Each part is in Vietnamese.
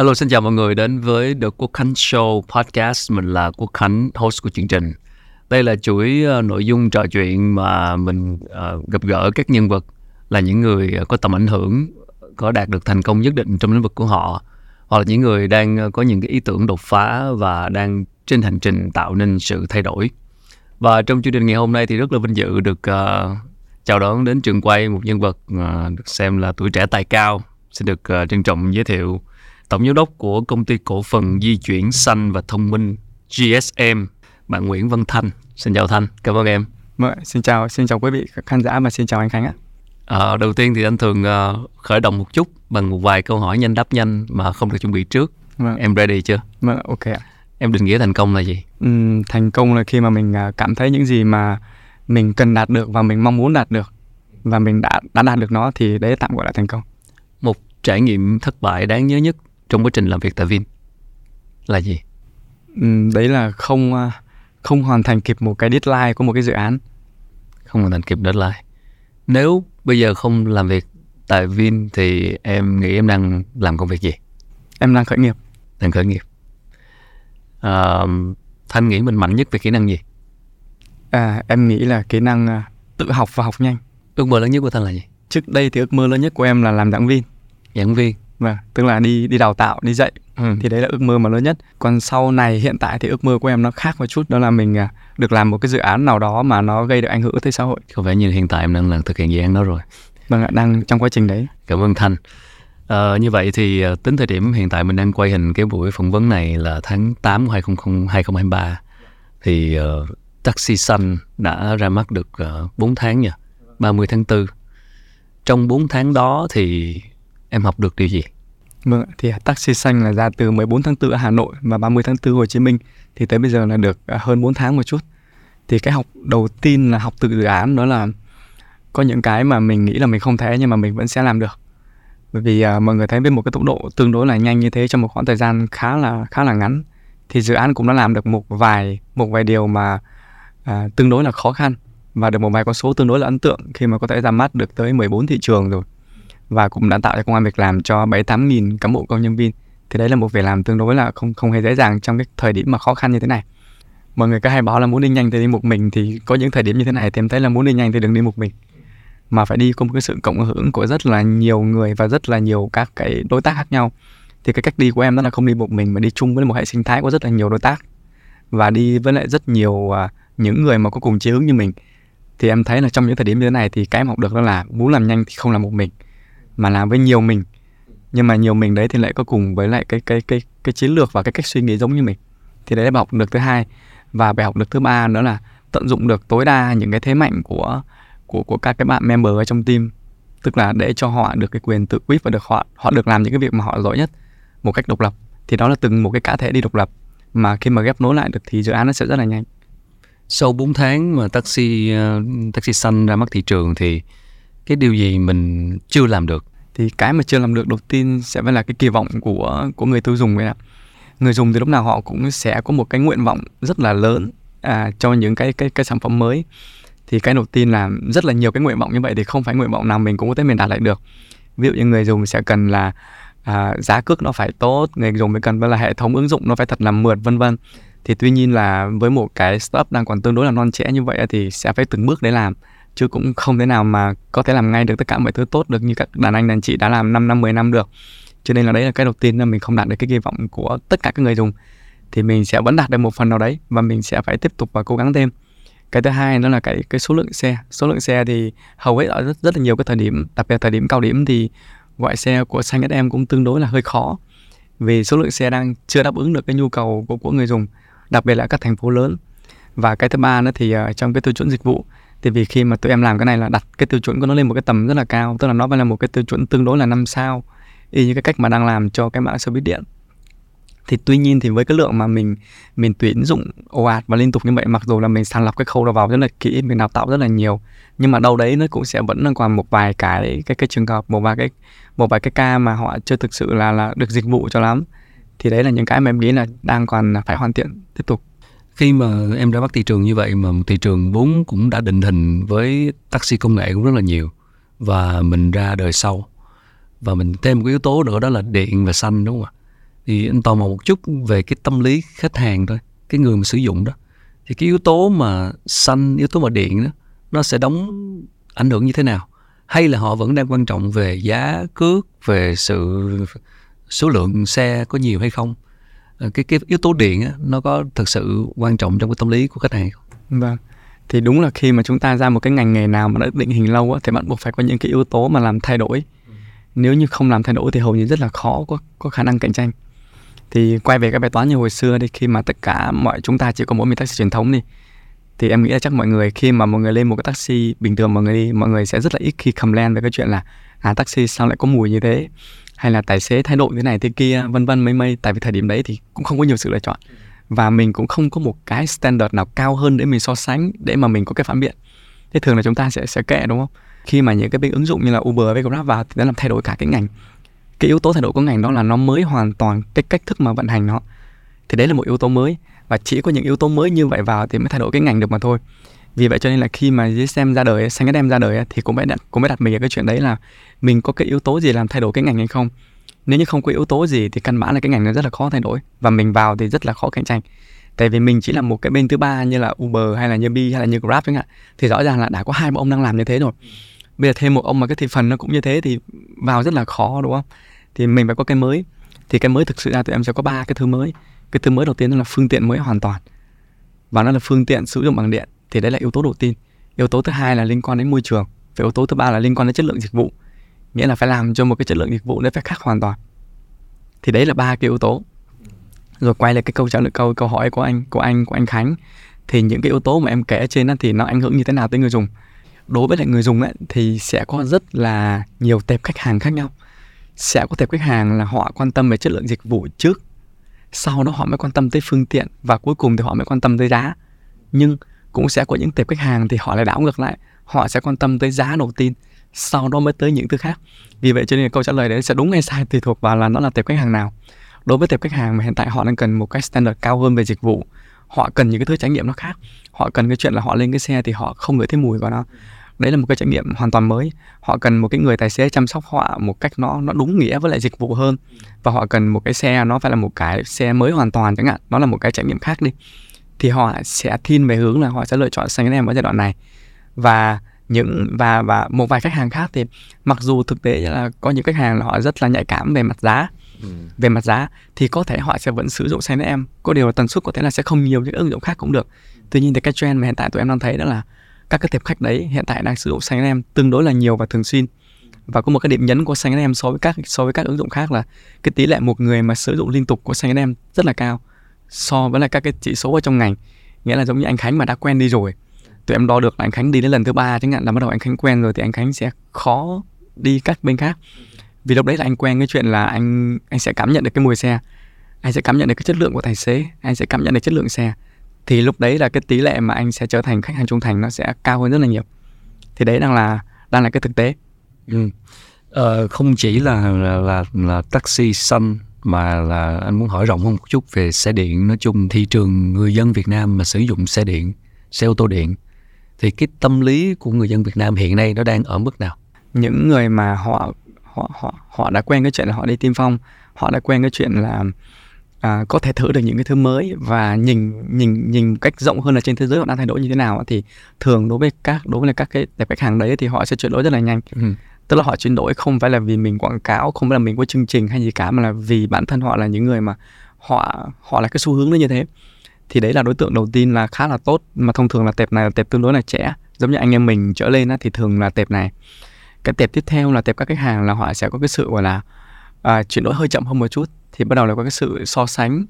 Hello, xin chào mọi người đến với The Quốc Khánh Show Podcast. Mình là Quốc Khánh, host của chương trình. Đây là chuỗi uh, nội dung trò chuyện mà mình uh, gặp gỡ các nhân vật là những người ờ, có tầm ảnh hưởng, có đạt được thành công nhất định trong lĩnh vực của họ, hoặc là những người đang có những cái ý tưởng đột phá và đang trên hành trình tạo nên sự thay đổi. Và trong chương trình ngày hôm nay thì rất là vinh dự được uh, chào đón đến trường quay một nhân vật uh, được xem là tuổi trẻ tài cao. Xin được uh, trân trọng giới thiệu Tổng giám đốc của công ty cổ phần di chuyển xanh và thông minh GSM, bạn Nguyễn Văn Thanh. Xin chào Thanh, cảm ơn em. Vâng, xin chào, xin chào quý vị khán giả và xin chào anh Khánh ạ. À, đầu tiên thì anh thường uh, khởi động một chút bằng một vài câu hỏi nhanh đáp nhanh mà không được chuẩn bị trước. Vâng. Em ready chưa? Vâng, ok ạ. Em định nghĩa thành công là gì? Uhm, thành công là khi mà mình uh, cảm thấy những gì mà mình cần đạt được và mình mong muốn đạt được và mình đã đã đạt được nó thì đấy tạm gọi là thành công. Một trải nghiệm thất bại đáng nhớ nhất trong quá trình làm việc tại Vin là gì? Ừ, đấy là không à, không hoàn thành kịp một cái deadline của một cái dự án. Không hoàn thành kịp deadline. Nếu bây giờ không làm việc tại Vin thì em nghĩ em đang làm công việc gì? Em đang khởi nghiệp. Đang khởi nghiệp. À, Thanh nghĩ mình mạnh nhất về kỹ năng gì? À, em nghĩ là kỹ năng uh, tự học và học nhanh. Ước mơ lớn nhất của Thanh là gì? Trước đây thì ước mơ lớn nhất của em là làm giảng viên. Giảng viên Vâng, tức là đi đi đào tạo, đi dạy. Ừ. Thì đấy là ước mơ mà lớn nhất. Còn sau này hiện tại thì ước mơ của em nó khác một chút đó là mình à, được làm một cái dự án nào đó mà nó gây được ảnh hưởng tới xã hội. Có vẻ như hiện tại em đang là thực hiện dự án đó rồi. Vâng ạ, đang trong quá trình đấy. Cảm ơn Thanh. À, như vậy thì à, tính thời điểm hiện tại mình đang quay hình cái buổi phỏng vấn này là tháng 8 năm 2023 thì uh, Taxi Xanh đã ra mắt được uh, 4 tháng nha, 30 tháng 4. Trong 4 tháng đó thì em học được điều gì? Vâng, thì taxi xanh là ra từ 14 tháng 4 ở Hà Nội và 30 tháng 4 Hồ Chí Minh thì tới bây giờ là được à, hơn 4 tháng một chút. Thì cái học đầu tiên là học từ dự án đó là có những cái mà mình nghĩ là mình không thể nhưng mà mình vẫn sẽ làm được. Bởi vì uh, mọi người thấy với một cái tốc độ tương đối là nhanh như thế trong một khoảng thời gian khá là khá là ngắn thì dự án cũng đã làm được một vài một vài điều mà uh, tương đối là khó khăn và được một vài con số tương đối là ấn tượng khi mà có thể ra mắt được tới 14 thị trường rồi và cũng đã tạo ra công an việc làm cho 7 8 nghìn cán bộ, công nhân viên. Thì đấy là một việc làm tương đối là không không hề dễ dàng trong cái thời điểm mà khó khăn như thế này. Mọi người cứ hay bảo là muốn đi nhanh thì đi một mình, thì có những thời điểm như thế này thì em thấy là muốn đi nhanh thì đừng đi một mình. Mà phải đi cùng cái sự cộng hưởng của rất là nhiều người và rất là nhiều các cái đối tác khác nhau. Thì cái cách đi của em đó là không đi một mình mà đi chung với một hệ sinh thái có rất là nhiều đối tác. Và đi với lại rất nhiều à, những người mà có cùng chí hướng như mình. Thì em thấy là trong những thời điểm như thế này thì cái em học được đó là muốn làm nhanh thì không làm một mình mà làm với nhiều mình. Nhưng mà nhiều mình đấy thì lại có cùng với lại cái cái cái cái chiến lược và cái cách suy nghĩ giống như mình. Thì đấy là bài học được thứ hai. Và bài học được thứ ba nữa là tận dụng được tối đa những cái thế mạnh của của của các cái bạn member ở trong team. Tức là để cho họ được cái quyền tự quyết và được họ họ được làm những cái việc mà họ giỏi nhất một cách độc lập. Thì đó là từng một cái cá thể đi độc lập. Mà khi mà ghép nối lại được thì dự án nó sẽ rất là nhanh. Sau 4 tháng mà taxi ờ, taxi xanh ra mắt thị trường thì cái điều gì mình chưa làm được? Thì cái mà chưa làm được đầu tiên sẽ phải là cái kỳ vọng của của người tiêu dùng vậy ạ. Người dùng thì lúc nào họ cũng sẽ có một cái nguyện vọng rất là lớn à, cho những cái cái cái sản phẩm mới. Thì cái đầu tiên là rất là nhiều cái nguyện vọng như vậy thì không phải nguyện vọng nào mình cũng có thể mình đạt lại được. Ví dụ như người dùng sẽ cần là à, giá cước nó phải tốt người dùng mới cần là hệ thống ứng dụng nó phải thật là mượt vân vân. Thì tuy nhiên là với một cái startup đang còn tương đối là non trẻ như vậy thì sẽ phải từng bước để làm chứ cũng không thể nào mà có thể làm ngay được tất cả mọi thứ tốt được như các đàn anh đàn chị đã làm 5 năm 10 năm được. Cho nên là đấy là cái đầu tiên là mình không đạt được cái kỳ vọng của tất cả các người dùng. Thì mình sẽ vẫn đạt được một phần nào đấy và mình sẽ phải tiếp tục và cố gắng thêm. Cái thứ hai đó là cái cái số lượng xe. Số lượng xe thì hầu hết ở rất, rất là nhiều cái thời điểm đặc biệt thời điểm cao điểm thì gọi xe của xanh SM cũng tương đối là hơi khó. Vì số lượng xe đang chưa đáp ứng được cái nhu cầu của của người dùng đặc biệt là các thành phố lớn. Và cái thứ ba nữa thì uh, trong cái tiêu chuẩn dịch vụ thì vì khi mà tụi em làm cái này là đặt cái tiêu chuẩn của nó lên một cái tầm rất là cao, tức là nó phải là một cái tiêu chuẩn tương đối là năm sao, y như cái cách mà đang làm cho cái mạng xe buýt điện. Thì tuy nhiên thì với cái lượng mà mình mình tuyển dụng ồ ạt và liên tục như vậy, mặc dù là mình sàng lọc cái khâu đầu vào rất là kỹ, mình đào tạo rất là nhiều, nhưng mà đâu đấy nó cũng sẽ vẫn còn một vài cái cái cái trường hợp, một vài cái, một vài cái ca mà họ chưa thực sự là là được dịch vụ cho lắm. Thì đấy là những cái mà em nghĩ là đang còn phải hoàn thiện tiếp tục khi mà em ra bắt thị trường như vậy mà thị trường vốn cũng đã định hình với taxi công nghệ cũng rất là nhiều và mình ra đời sau. Và mình thêm một cái yếu tố nữa đó là điện và xanh, đúng không ạ? Thì anh tò mò một chút về cái tâm lý khách hàng thôi, cái người mà sử dụng đó. Thì cái yếu tố mà xanh, yếu tố mà điện đó, nó sẽ đóng ảnh hưởng như thế nào? Hay là họ vẫn đang quan trọng về giá cước, về sự, số lượng xe có nhiều hay không? Ờ, cái cái yếu tố điện á, nó có thực sự quan trọng trong cái tâm lý của khách hàng không? Vâng. Thì đúng là khi mà chúng ta ra một cái ngành nghề nào mà đã định hình lâu á, thì bắt buộc phải có những cái yếu tố mà làm thay đổi. Nếu như không làm thay đổi thì hầu như rất là khó có có khả năng cạnh tranh. Thì quay về cái bài toán như hồi xưa đi khi mà tất cả mọi chúng ta chỉ có mỗi mình taxi truyền thống đi thì em nghĩ là chắc mọi người khi mà mọi người lên một cái taxi bình thường mọi người đi mọi người sẽ rất là ít khi complain về cái chuyện là à taxi sao lại có mùi như thế hay là tài xế thái độ thế này thế kia, vân vân mấy mây. Tại vì thời điểm đấy thì cũng không có nhiều sự lựa chọn. Và mình cũng không có một cái standard nào cao hơn để mình so sánh, để mà mình có cái phản biện. Thế thường là chúng ta sẽ sẽ kệ, đúng không? Khi mà những cái bên ứng dụng như là Uber với Grab vào thì nó làm thay đổi cả cái ngành. Cái yếu tố thay đổi của ngành đó là nó mới hoàn toàn cái cách thức mà vận hành nó. Thì đấy là một yếu tố mới. Và chỉ có những yếu tố mới như vậy vào thì mới thay đổi cái ngành được mà thôi. Vì vậy cho nên là khi mà dưới xem ra đời, xanh em ra đời thì cũng phải đặt, cũng phải đặt mình ở cái chuyện đấy là mình có cái yếu tố gì làm thay đổi cái ngành hay không? Nếu như không có yếu tố gì thì căn bản là cái ngành nó rất là khó thay đổi và mình vào thì rất là khó cạnh tranh. Tại vì mình chỉ là một cái bên thứ ba như là Uber hay là như Bi hay là như Grab chẳng hạn, thì rõ ràng là đã có hai ông đang làm như thế rồi. Bây giờ thêm một ông mà cái thị phần nó cũng như thế thì vào rất là khó, đúng không? Thì mình phải có cái mới. Thì cái mới thực sự ra tụi em sẽ có ba cái thứ mới. Cái thứ mới đầu tiên đó là phương tiện mới hoàn toàn. Và nó là phương tiện sử dụng bằng điện, thì đấy là yếu tố đầu tiên. Yếu tố thứ hai là liên quan đến môi trường. Và yếu tố thứ ba là liên quan đến chất lượng dịch vụ nghĩa là phải làm cho một cái chất lượng dịch vụ nó phải khác hoàn toàn. Thì đấy là ba cái yếu tố. Rồi quay lại cái câu trả lời câu câu hỏi của anh của anh của anh Khánh. Thì những cái yếu tố mà em kể trên đó thì nó ảnh hưởng như thế nào tới người dùng? Đối với lại người dùng ấy, thì sẽ có rất là nhiều tệp khách hàng khác nhau. Sẽ có tệp khách hàng là họ quan tâm về chất lượng dịch vụ trước. Sau đó họ mới quan tâm tới phương tiện và cuối cùng thì họ mới quan tâm tới giá. Nhưng cũng sẽ có những tệp khách hàng thì họ lại đảo ngược lại. Họ sẽ quan tâm tới giá đầu tiên sau đó mới tới những thứ khác. Vì vậy cho nên câu trả lời đấy sẽ đúng hay sai tùy thuộc vào là nó là tệp khách hàng nào. Đối với tệp khách hàng mà hiện tại họ đang cần một cái standard cao hơn về dịch vụ, họ cần những cái thứ trải nghiệm nó khác, họ cần cái chuyện là họ lên cái xe thì họ không ngửi thấy mùi của nó. Đấy là một cái trải nghiệm hoàn toàn mới. Họ cần một cái người tài xế chăm sóc họ một cách nó nó đúng nghĩa với lại dịch vụ hơn. Và họ cần một cái xe, nó phải là một cái xe mới hoàn toàn chẳng hạn, nó là một cái trải nghiệm khác đi. Thì họ sẽ thiên về hướng là họ sẽ lựa chọn xanh em ở giai đoạn này. Và những và và một vài khách hàng khác thì mặc dù thực tế là có những khách hàng là họ rất là nhạy cảm về mặt giá ừ. về mặt giá thì có thể họ sẽ vẫn sử dụng xanh em. Có điều là tần suất có thể là sẽ không nhiều những ứng dụng khác cũng được. Tuy nhiên thì cái trend mà hiện tại tụi em đang thấy đó là các cái tệp khách đấy hiện tại đang sử dụng xanh em tương đối là nhiều và thường xuyên. Và có một cái điểm nhấn của xanh em so với các so với các ứng dụng khác là cái tỷ lệ một người mà sử dụng liên tục của xanh em rất là cao so với lại các cái chỉ số ở trong ngành. Nghĩa là giống như anh Khánh mà đã quen đi rồi tụi em đo được là anh Khánh đi đến lần thứ ba chẳng hạn là bắt đầu anh Khánh quen rồi thì anh Khánh sẽ khó đi các bên khác. Vì lúc đấy là anh quen cái chuyện là anh anh sẽ cảm nhận được cái mùi xe anh sẽ cảm nhận được cái chất lượng của tài xế anh sẽ cảm nhận được chất lượng xe. Thì lúc đấy là cái tỷ lệ mà anh sẽ trở thành khách hàng trung thành nó sẽ cao hơn rất là nhiều. Thì đấy đang là đang là cái thực tế. Ừ. ờ, không chỉ là là là, là taxi xanh mà là anh muốn hỏi rộng hơn một chút về xe điện. Nói chung thị trường người dân Việt Nam mà sử dụng xe điện xe ô tô điện thì cái tâm lý của người dân Việt Nam hiện nay nó đang ở mức nào? Những người mà họ họ họ họ đã quen cái chuyện là họ đi tiên phong họ đã quen cái chuyện là à, có thể thử được những cái thứ mới và nhìn nhìn nhìn cách rộng hơn là trên thế giới họ đang thay đổi như thế nào thì thường đối với các đối với các cái đẹp khách hàng đấy thì họ sẽ chuyển đổi rất là nhanh. Ừ. tức là họ chuyển đổi không phải là vì mình quảng cáo không phải là mình có chương trình hay gì cả mà là vì bản thân họ là những người mà họ họ là cái xu hướng nó như thế thì đấy là đối tượng đầu tiên là khá là tốt mà thông thường là tệp này là tệp tương đối là trẻ. Giống như anh em mình trở lên á, thì thường là tệp này. Cái tệp tiếp theo là tệp các khách hàng là họ sẽ có cái sự gọi là à, chuyển đổi hơi chậm hơn một chút. Thì bắt đầu là có cái sự so sánh.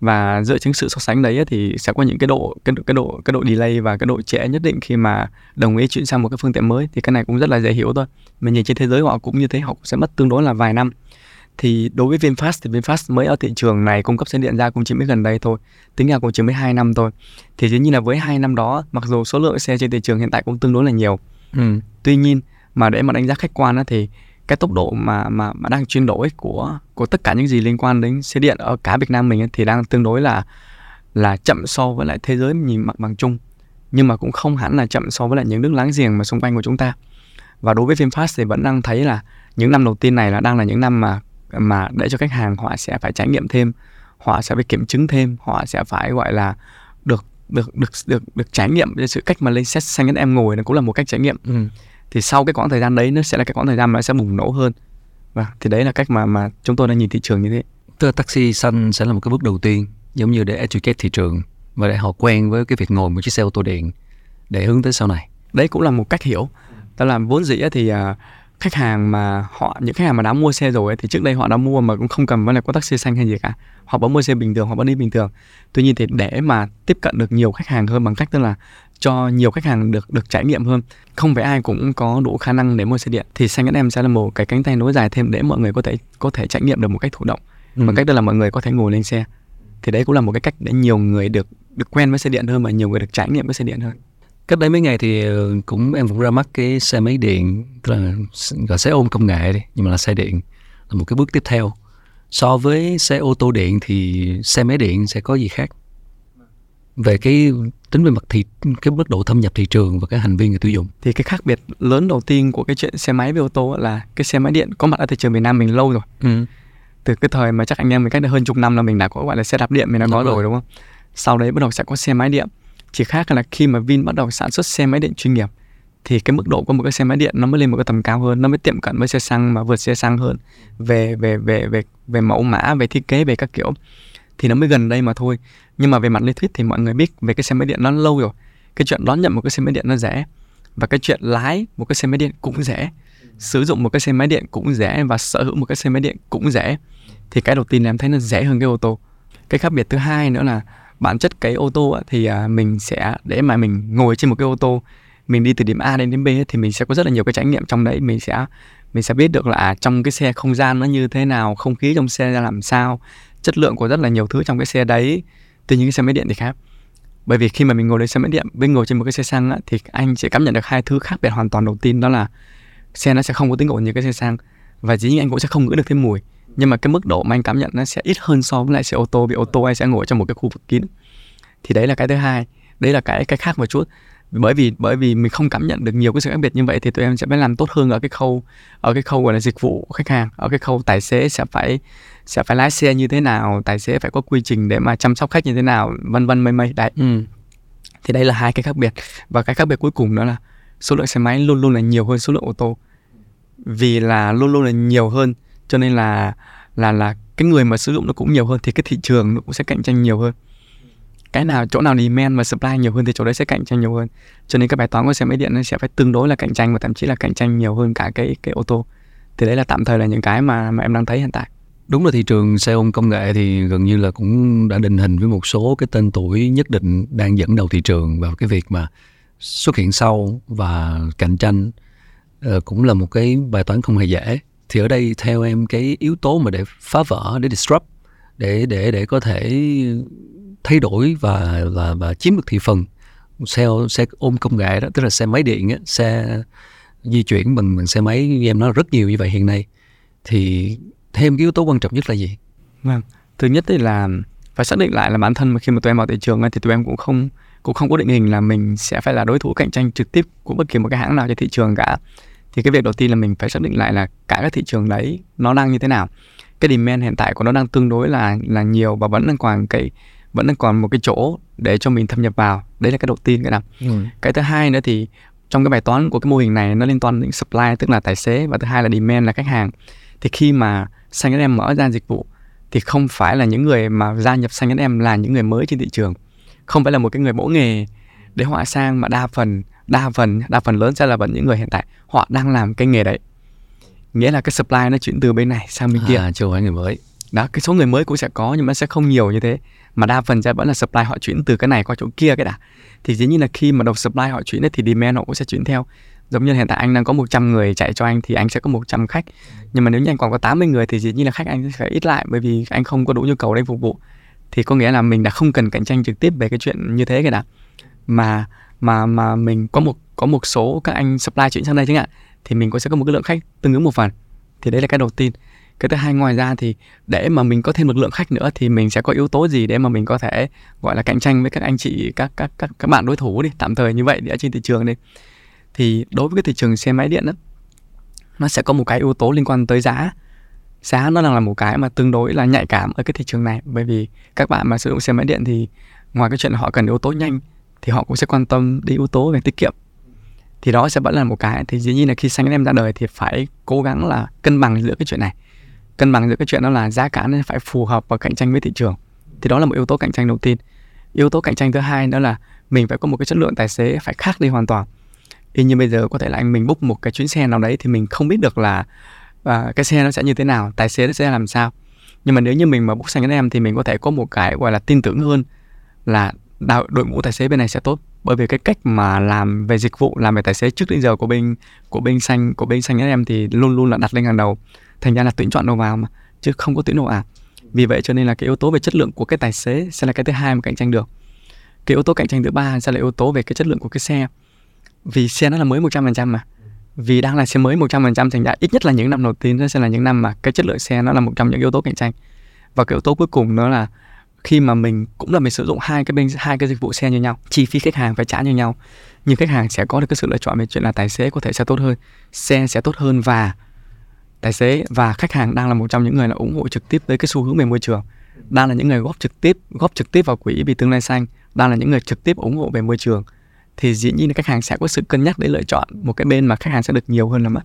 Và dựa trên sự so sánh đấy thì sẽ có những cái độ cái cái độ cái độ delay và cái độ trễ nhất định khi mà đồng ý chuyển sang một cái phương tiện mới. Thì cái này cũng rất là dễ hiểu thôi. Mình nhìn trên thế giới họ cũng như thế họ cũng sẽ mất tương đối là vài năm thì đối với VinFast thì VinFast mới ở thị trường này cung cấp xe điện ra cũng chỉ mới gần đây thôi. Tính ra cũng chỉ mới 2 năm thôi. Thì dĩ nhiên là với hai năm đó mặc dù số lượng xe trên thị trường hiện tại cũng tương đối là nhiều. Ừ. tuy nhiên mà để mà đánh giá khách quan á, thì cái tốc độ mà mà mà đang chuyển đổi của của tất cả những gì liên quan đến xe điện ở cả Việt Nam mình ấy, thì đang tương đối là là chậm so với lại thế giới nhìn mặt bằng chung. Nhưng mà cũng không hẳn là chậm so với lại những nước láng giềng mà xung quanh của chúng ta. Và đối với VinFast thì vẫn đang thấy là những năm đầu tiên này là đang là những năm mà mà để cho khách hàng họ sẽ phải trải nghiệm thêm họ sẽ phải kiểm chứng thêm họ sẽ phải gọi là được được được được được trải nghiệm cái sự cách mà lên set xanh anh em ngồi nó cũng là một cách trải nghiệm ừ. thì sau cái quãng thời gian đấy nó sẽ là cái quãng thời gian mà nó sẽ bùng nổ hơn và thì đấy là cách mà mà chúng tôi đang nhìn thị trường như thế Tức là taxi xanh sẽ là một cái bước đầu tiên giống như để educate thị trường và để họ quen với cái việc ngồi một chiếc xe ô tô điện để hướng tới sau này. Đấy cũng là một cách hiểu. Đó là vốn dĩ thì uh, khách hàng mà họ những khách hàng mà đã mua xe rồi ấy, thì trước đây họ đã mua mà cũng không cần phải là có taxi xanh hay gì cả. Họ vẫn mua xe bình thường họ vẫn đi bình thường. Tuy nhiên thì để mà tiếp cận được nhiều khách hàng hơn bằng cách tức là cho nhiều khách hàng được được trải nghiệm hơn không phải ai cũng có đủ khả năng để mua xe điện thì xanh em sẽ là một cái cánh tay nối dài thêm để mọi người có thể có thể trải nghiệm được một cách thụ động. Ừ. bằng cách đó là mọi người có thể ngồi lên xe. Thì đấy cũng là một cái cách để nhiều người được được quen với xe điện hơn và nhiều người được trải nghiệm với xe điện hơn cách đây mấy ngày thì ờ, cũng em cũng ra mắt cái xe máy điện tức là gọi xe ôm công nghệ đi nhưng mà là xe điện là một cái bước tiếp theo. So với xe ô tô điện thì xe máy điện sẽ có gì khác? Về cái tính về mặt thị cái mức độ thâm nhập thị trường và cái hành vi người tiêu dùng. Thì cái khác biệt lớn đầu tiên của cái chuyện xe máy với ô tô là cái xe máy điện có mặt ở thị trường miền Nam mình lâu rồi. Ừ. từ cái thời mà chắc anh em mình cách đây hơn chục năm là mình đã có gọi là xe đạp điện mình đã có rồi. rồi đúng không? Sau đấy bắt đầu sẽ có xe máy điện chỉ khác là khi mà Vin bắt đầu sản xuất xe máy điện chuyên nghiệp, thì cái mức độ của một cái xe máy điện nó mới lên một cái tầm cao hơn, nó mới tiệm cận với xe xăng mà vượt xe xăng hơn về về về về về mẫu mã, về thiết kế, về các kiểu. Thì nó mới gần đây mà thôi. Nhưng mà về mặt lý thuyết thì mọi người biết về cái xe máy điện nó lâu rồi. Cái chuyện đón nhận một cái xe máy điện nó rẻ và cái chuyện lái một cái xe máy điện cũng rẻ. Sử dụng một cái xe máy điện cũng rẻ và sở hữu một cái xe máy điện cũng rẻ. Thì cái đầu tiên là em thấy nó rẻ hơn cái ô tô. Cái khác biệt thứ hai nữa là bản chất cái ô tô thì à, mình sẽ để mà mình ngồi trên một cái ô tô mình đi từ điểm A đến điểm B thì mình sẽ có rất là nhiều cái trải nghiệm trong đấy. Mình sẽ mình sẽ biết được là à, trong cái xe không gian nó như thế nào không khí trong xe ra làm sao chất lượng của rất là nhiều thứ trong cái xe đấy từ những cái xe máy điện thì khác. Bởi vì khi mà mình ngồi lên xe máy điện với ngồi trên một cái xe xăng á, thì anh sẽ cảm nhận được hai thứ khác biệt hoàn toàn đầu tiên đó là xe nó sẽ không có tiếng ồn như cái xe xăng và dĩ nhiên anh cũng sẽ không ngửi được thêm mùi nhưng mà cái mức độ mà anh cảm nhận nó sẽ ít hơn so với lại xe ô tô vì ô tô anh sẽ ngồi trong một cái khu vực kín. Thì đấy là cái thứ hai đấy là cái cái khác một chút. Bởi vì bởi vì mình không cảm nhận được nhiều cái sự khác biệt như vậy thì tụi em sẽ phải làm tốt hơn ở cái khâu ở cái khâu gọi là dịch vụ khách hàng ở cái khâu tài xế sẽ phải sẽ phải lái xe như thế nào tài xế phải có quy trình để mà chăm sóc khách như thế nào vân vân mây mây. Đấy. Ừ. thì đây là hai cái khác biệt. Và cái khác biệt cuối cùng đó là số lượng xe máy luôn luôn là nhiều hơn số lượng ô tô. Vì là luôn luôn là nhiều hơn cho nên là là là cái người mà sử dụng nó cũng nhiều hơn thì cái thị trường nó cũng sẽ cạnh tranh nhiều hơn. Cái nào, chỗ nào demand và supply nhiều hơn thì chỗ đấy sẽ cạnh tranh nhiều hơn. Cho nên cái bài toán của xe máy điện nó sẽ phải tương đối là cạnh tranh và thậm chí là cạnh tranh nhiều hơn cả cái cái ô tô. Thì đấy là tạm thời là những cái mà mà em đang thấy hiện tại. Đúng là thị trường xe ôm công nghệ thì gần như là cũng đã định hình với một số cái tên tuổi nhất định đang dẫn đầu thị trường và cái việc mà xuất hiện sau và cạnh tranh. Ờ, cũng là một cái bài toán không hề dễ thì ở đây theo em cái yếu tố mà để phá vỡ để disrupt để để để có thể thay đổi và và và chiếm được thị phần xe xe ôm công nghệ đó tức là xe máy điện á, xe di chuyển bằng, bằng xe máy như em nói rất nhiều như vậy hiện nay thì thêm cái yếu tố quan trọng nhất là gì? Vâng, thứ nhất thì là phải xác định lại là bản thân mà khi mà tụi em vào thị trường thì tụi em cũng không cũng không có định hình là mình sẽ phải là đối thủ cạnh tranh trực tiếp của bất kỳ một cái hãng nào trên thị trường cả thì cái việc đầu tiên là mình phải xác định lại là cả các thị trường đấy nó đang như thế nào. Cái demand hiện tại của nó đang tương đối là là nhiều và vẫn đang còn cái vẫn đang còn một cái chỗ để cho mình thâm nhập vào. Đấy là cái đầu tiên cái nào. Ừ. cái thứ hai nữa thì trong cái bài toán của cái mô hình này nó liên quan đến supply tức là tài xế và thứ hai là demand là khách hàng. Thì khi mà xanh em mở ra dịch vụ thì không phải là những người mà gia nhập xanh em là những người mới trên thị trường. Không phải là một cái người mẫu nghề để họ sang mà đa phần đa phần đa phần lớn sẽ là vẫn những người hiện tại. Họ đang làm cái nghề đấy. Nghĩa là cái supply nó chuyển từ bên này sang bên kia. à, chưa phải người mới. Đó cái số người mới cũng sẽ có nhưng mà sẽ không nhiều như thế. Mà đa phần sẽ vẫn là supply họ chuyển từ cái này qua chỗ kia cái đã. Thì dĩ nhiên là khi mà đầu supply họ chuyển thì demand họ cũng sẽ chuyển theo. Giống như hiện tại anh đang có 100 người chạy cho anh thì anh sẽ có 100 khách. Nhưng mà nếu như anh còn có 80 người thì dĩ nhiên là khách anh sẽ ít lại bởi vì anh không có đủ nhu cầu để phục vụ. Thì có nghĩa là mình đã không cần cạnh tranh trực tiếp về cái chuyện như thế cái đã. Mà mà mà mình có một có một số các anh supply chuyển sang đây chẳng hạn, thì mình cũng sẽ có một cái lượng khách tương ứng một phần. Thì đấy là cái đầu tiên. Cái thứ hai, ngoài ra thì để mà mình có thêm một lượng khách nữa thì mình sẽ có yếu tố gì để mà mình có thể, gọi là, cạnh tranh với các anh chị, các các các các bạn đối thủ đi, tạm thời như vậy ở trên thị trường đi. Thì đối với cái thị trường xe máy điện đó nó sẽ có một cái yếu tố liên quan tới giá. Giá nó đang là một cái mà tương đối là nhạy cảm ở cái thị trường này, bởi vì các bạn mà sử dụng xe máy điện thì ngoài cái chuyện họ cần yếu tố nhanh thì họ cũng sẽ quan tâm đến yếu tố về tiết kiệm. Thì đó sẽ vẫn là một cái. Thì dĩ nhiên là khi xanh em ra đời thì phải cố gắng là cân bằng giữa cái chuyện này. Cân bằng giữa cái chuyện đó là giá cả nên phải phù hợp và cạnh tranh với thị trường. Thì đó là một yếu tố cạnh tranh đầu tiên. Yếu tố cạnh tranh thứ hai đó là mình phải có một cái chất lượng tài xế phải khác đi hoàn toàn. Y như bây giờ có thể là anh mình book một cái chuyến xe nào đấy thì mình không biết được là à, cái xe nó sẽ như thế nào tài xế nó sẽ làm sao. Nhưng mà nếu như mình mà book sang anh em thì mình có thể có một cái gọi là tin tưởng hơn là đội ngũ tài xế bên này sẽ tốt. Bởi vì cái cách mà làm về dịch vụ, làm về tài xế trước đến giờ của bên của bên xanh, của bên xanh em thì luôn luôn là đặt lên hàng đầu. Thành ra là tuyển chọn đầu vào mà, chứ không có tuyển đầu à. Vì vậy cho nên là cái yếu tố về chất lượng của cái tài xế sẽ là cái thứ hai mà cạnh tranh được. Cái yếu tố cạnh tranh thứ ba sẽ là yếu tố về cái chất lượng của cái xe. Vì xe nó là mới 100% mà. Vì đang là xe mới 100% thành ra ít nhất là những năm đầu tiên nó sẽ là những năm mà cái chất lượng xe nó là một trong những yếu tố cạnh tranh. Và cái yếu tố cuối cùng đó là khi mà mình cũng là mình sử dụng hai cái bên, hai cái dịch vụ xe như nhau, chi phí khách hàng phải trả như nhau. Nhưng khách hàng sẽ có được cái sự lựa chọn về chuyện là tài xế có thể sẽ tốt hơn, xe sẽ tốt hơn và tài xế và khách hàng đang là một trong những người là ủng hộ trực tiếp tới cái xu hướng về môi trường. Đang là những người góp trực tiếp, góp trực tiếp vào quỹ vì tương lai xanh, đang là những người trực tiếp ủng hộ về môi trường. Thì dĩ nhiên là khách hàng sẽ có sự cân nhắc để lựa chọn một cái bên mà khách hàng sẽ được nhiều hơn là mất.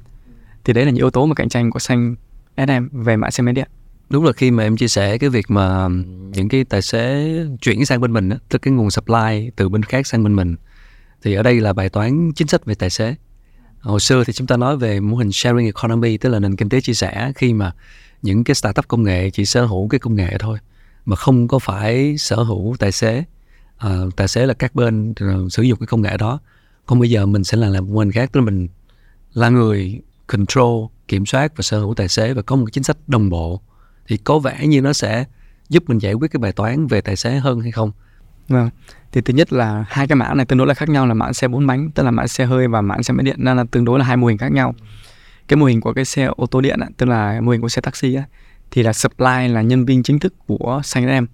Thì đấy là những yếu tố mà cạnh tranh của xanh SM về mạng xe máy điện đúng là khi mà em chia sẻ cái việc mà những cái tài xế chuyển sang bên mình tức cái nguồn supply từ bên khác sang bên mình thì ở đây là bài toán chính sách về tài xế. Hồi xưa thì chúng ta nói về mô hình sharing economy tức là nền kinh tế chia sẻ khi mà những cái startup công nghệ chỉ sở hữu cái công nghệ thôi mà không có phải sở hữu tài xế. À, tài xế là các bên ờ, sử dụng cái công nghệ đó. Còn bây giờ mình sẽ là làm một hình khác tức là mình là người control kiểm soát và sở hữu tài xế và có một cái chính sách đồng bộ thì có vẻ như nó sẽ giúp mình giải quyết cái bài toán về tài xế hơn hay không? Vâng. Thì thứ nhất là hai cái mã này tương đối là khác nhau là mã xe bốn bánh tức là mã xe hơi và mã xe máy điện nên là tương đối là hai mô hình khác nhau. Cái mô hình của cái xe ô tô điện tức là mô hình của xe taxi á, thì là supply là nhân viên chính thức của xanh em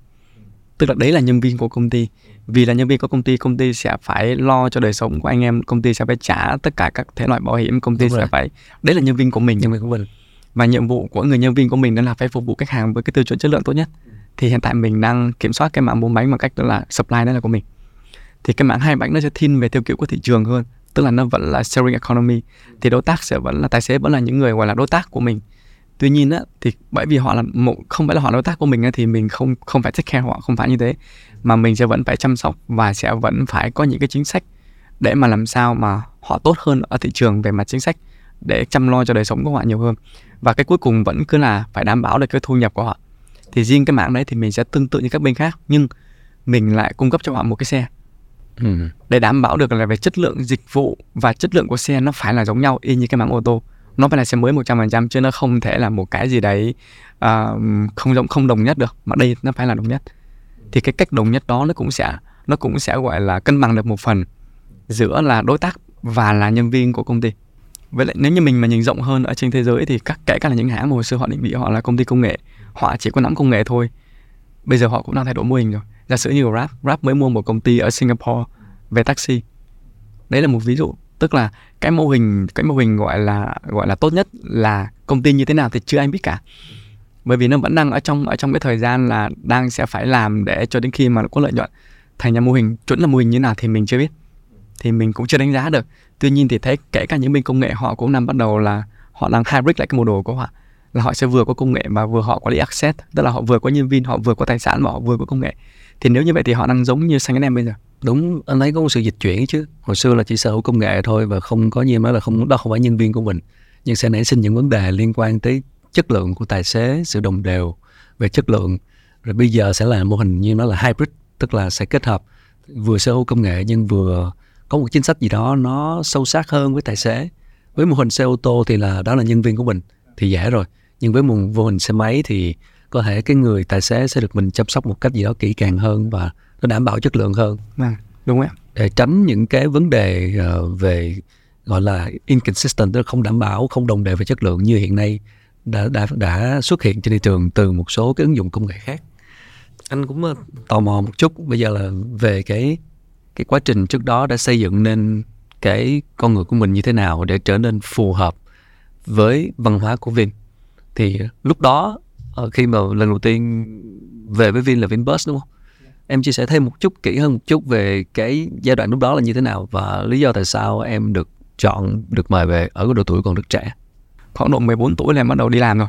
tức là đấy là nhân viên của công ty. Vì là nhân viên của công ty công ty sẽ phải lo cho đời sống của anh em công ty sẽ phải trả tất cả các thể loại bảo hiểm công ty Đúng sẽ rồi. phải đấy là nhân viên của mình. Nhân viên của mình và nhiệm vụ của người nhân viên của mình đó là phải phục vụ khách hàng với cái tiêu chuẩn chất lượng tốt nhất. Thì hiện tại mình đang kiểm soát cái mảng bốn bánh bằng cách đó là supply đó là của mình. Thì cái mảng hai bánh nó sẽ thiên về theo kiểu của thị trường hơn tức là nó vẫn là sharing economy. Thì đối tác sẽ vẫn là tài xế vẫn là những người gọi là đối tác của mình. Tuy nhiên á thì bởi vì họ là một không phải là họ đối tác của mình á, thì mình không không phải take care họ không phải như thế. Mà mình sẽ vẫn phải chăm sóc và sẽ vẫn phải có những cái chính sách để mà làm sao mà họ tốt hơn ở thị trường về mặt chính sách để chăm lo cho đời sống của họ nhiều hơn. Và cái cuối cùng vẫn cứ là phải đảm bảo được cái thu nhập của họ. Thì riêng cái mảng đấy thì mình sẽ tương tự như các bên khác nhưng mình lại cung cấp cho họ một cái xe. Ừ. để đảm bảo được là về chất lượng dịch vụ và chất lượng của xe nó phải là giống nhau y như cái mảng ô tô. Nó phải là xe mới 100% chứ nó không thể là một cái gì đấy uh, không giống không đồng nhất được. Mà đây nó phải là đồng nhất. Thì cái cách đồng nhất đó nó cũng sẽ nó cũng sẽ gọi là cân bằng được một phần giữa là đối tác và là nhân viên của công ty với lại nếu như mình mà nhìn rộng hơn ở trên thế giới thì các, kể cả là những hãng mà hồi xưa họ định vị họ là công ty công nghệ, họ chỉ có nắm công nghệ thôi. Bây giờ họ cũng đang thay đổi mô hình rồi. Giả sử như Grab Grab mới mua một công ty ở Singapore về taxi. Đấy là một ví dụ. Tức là cái mô hình, cái mô hình gọi là gọi là tốt nhất là công ty như thế nào thì chưa anh biết cả. Bởi vì nó vẫn đang ở trong ở trong cái thời gian là đang sẽ phải làm để cho đến khi mà có lợi nhuận thành ra mô hình, chuẩn là mô hình như nào thì mình chưa biết thì mình cũng chưa đánh giá được. Tuy nhiên thì thấy kể cả những bên công nghệ họ cũng đang bắt đầu là họ đang hybrid lại cái mô đồ của họ, là họ sẽ vừa có công nghệ mà vừa họ quản lý access, tức là họ vừa có nhân viên, họ vừa có tài sản mà họ vừa có công nghệ. Thì nếu như vậy thì họ đang giống như xanh em bây giờ. Đúng, anh thấy có một sự dịch chuyển chứ. Hồi xưa là chỉ sở hữu công nghệ thôi và không có như nói là không, đó không phải nhân viên của mình. Nhưng sẽ nảy sinh những vấn đề liên quan tới chất lượng của tài xế, sự đồng đều về chất lượng. Rồi bây giờ sẽ là mô hình như nó là hybrid, tức là sẽ kết hợp vừa sở hữu công nghệ nhưng vừa có một chính sách gì đó nó sâu sát hơn với tài xế. Với mô hình xe ô tô thì là đó là nhân viên của mình thì dễ rồi. Nhưng với mô hình xe máy thì có thể cái người tài xế sẽ được mình chăm sóc một cách gì đó kỹ càng hơn và nó đảm bảo chất lượng hơn. À, đúng ạ? Để tránh những cái vấn đề uh, về gọi là inconsistent tức là không đảm bảo không đồng đều về chất lượng như hiện nay đã đã đã xuất hiện trên thị trường từ một số cái ứng dụng công nghệ khác. Anh cũng uh, tò mò một chút bây giờ là về cái cái quá trình trước đó đã xây dựng nên cái con người của mình như thế nào để trở nên phù hợp với văn hóa của Vin? Thì lúc đó ờ, khi mà lần đầu tiên về với Vin là Vinbus đúng không? Em chia sẻ thêm một chút kỹ hơn một chút về cái giai đoạn lúc đó là như thế nào và lý do tại sao em được chọn được mời về ở cái độ tuổi còn rất trẻ. Khoảng độ 14 tuổi là em bắt đầu đi làm rồi.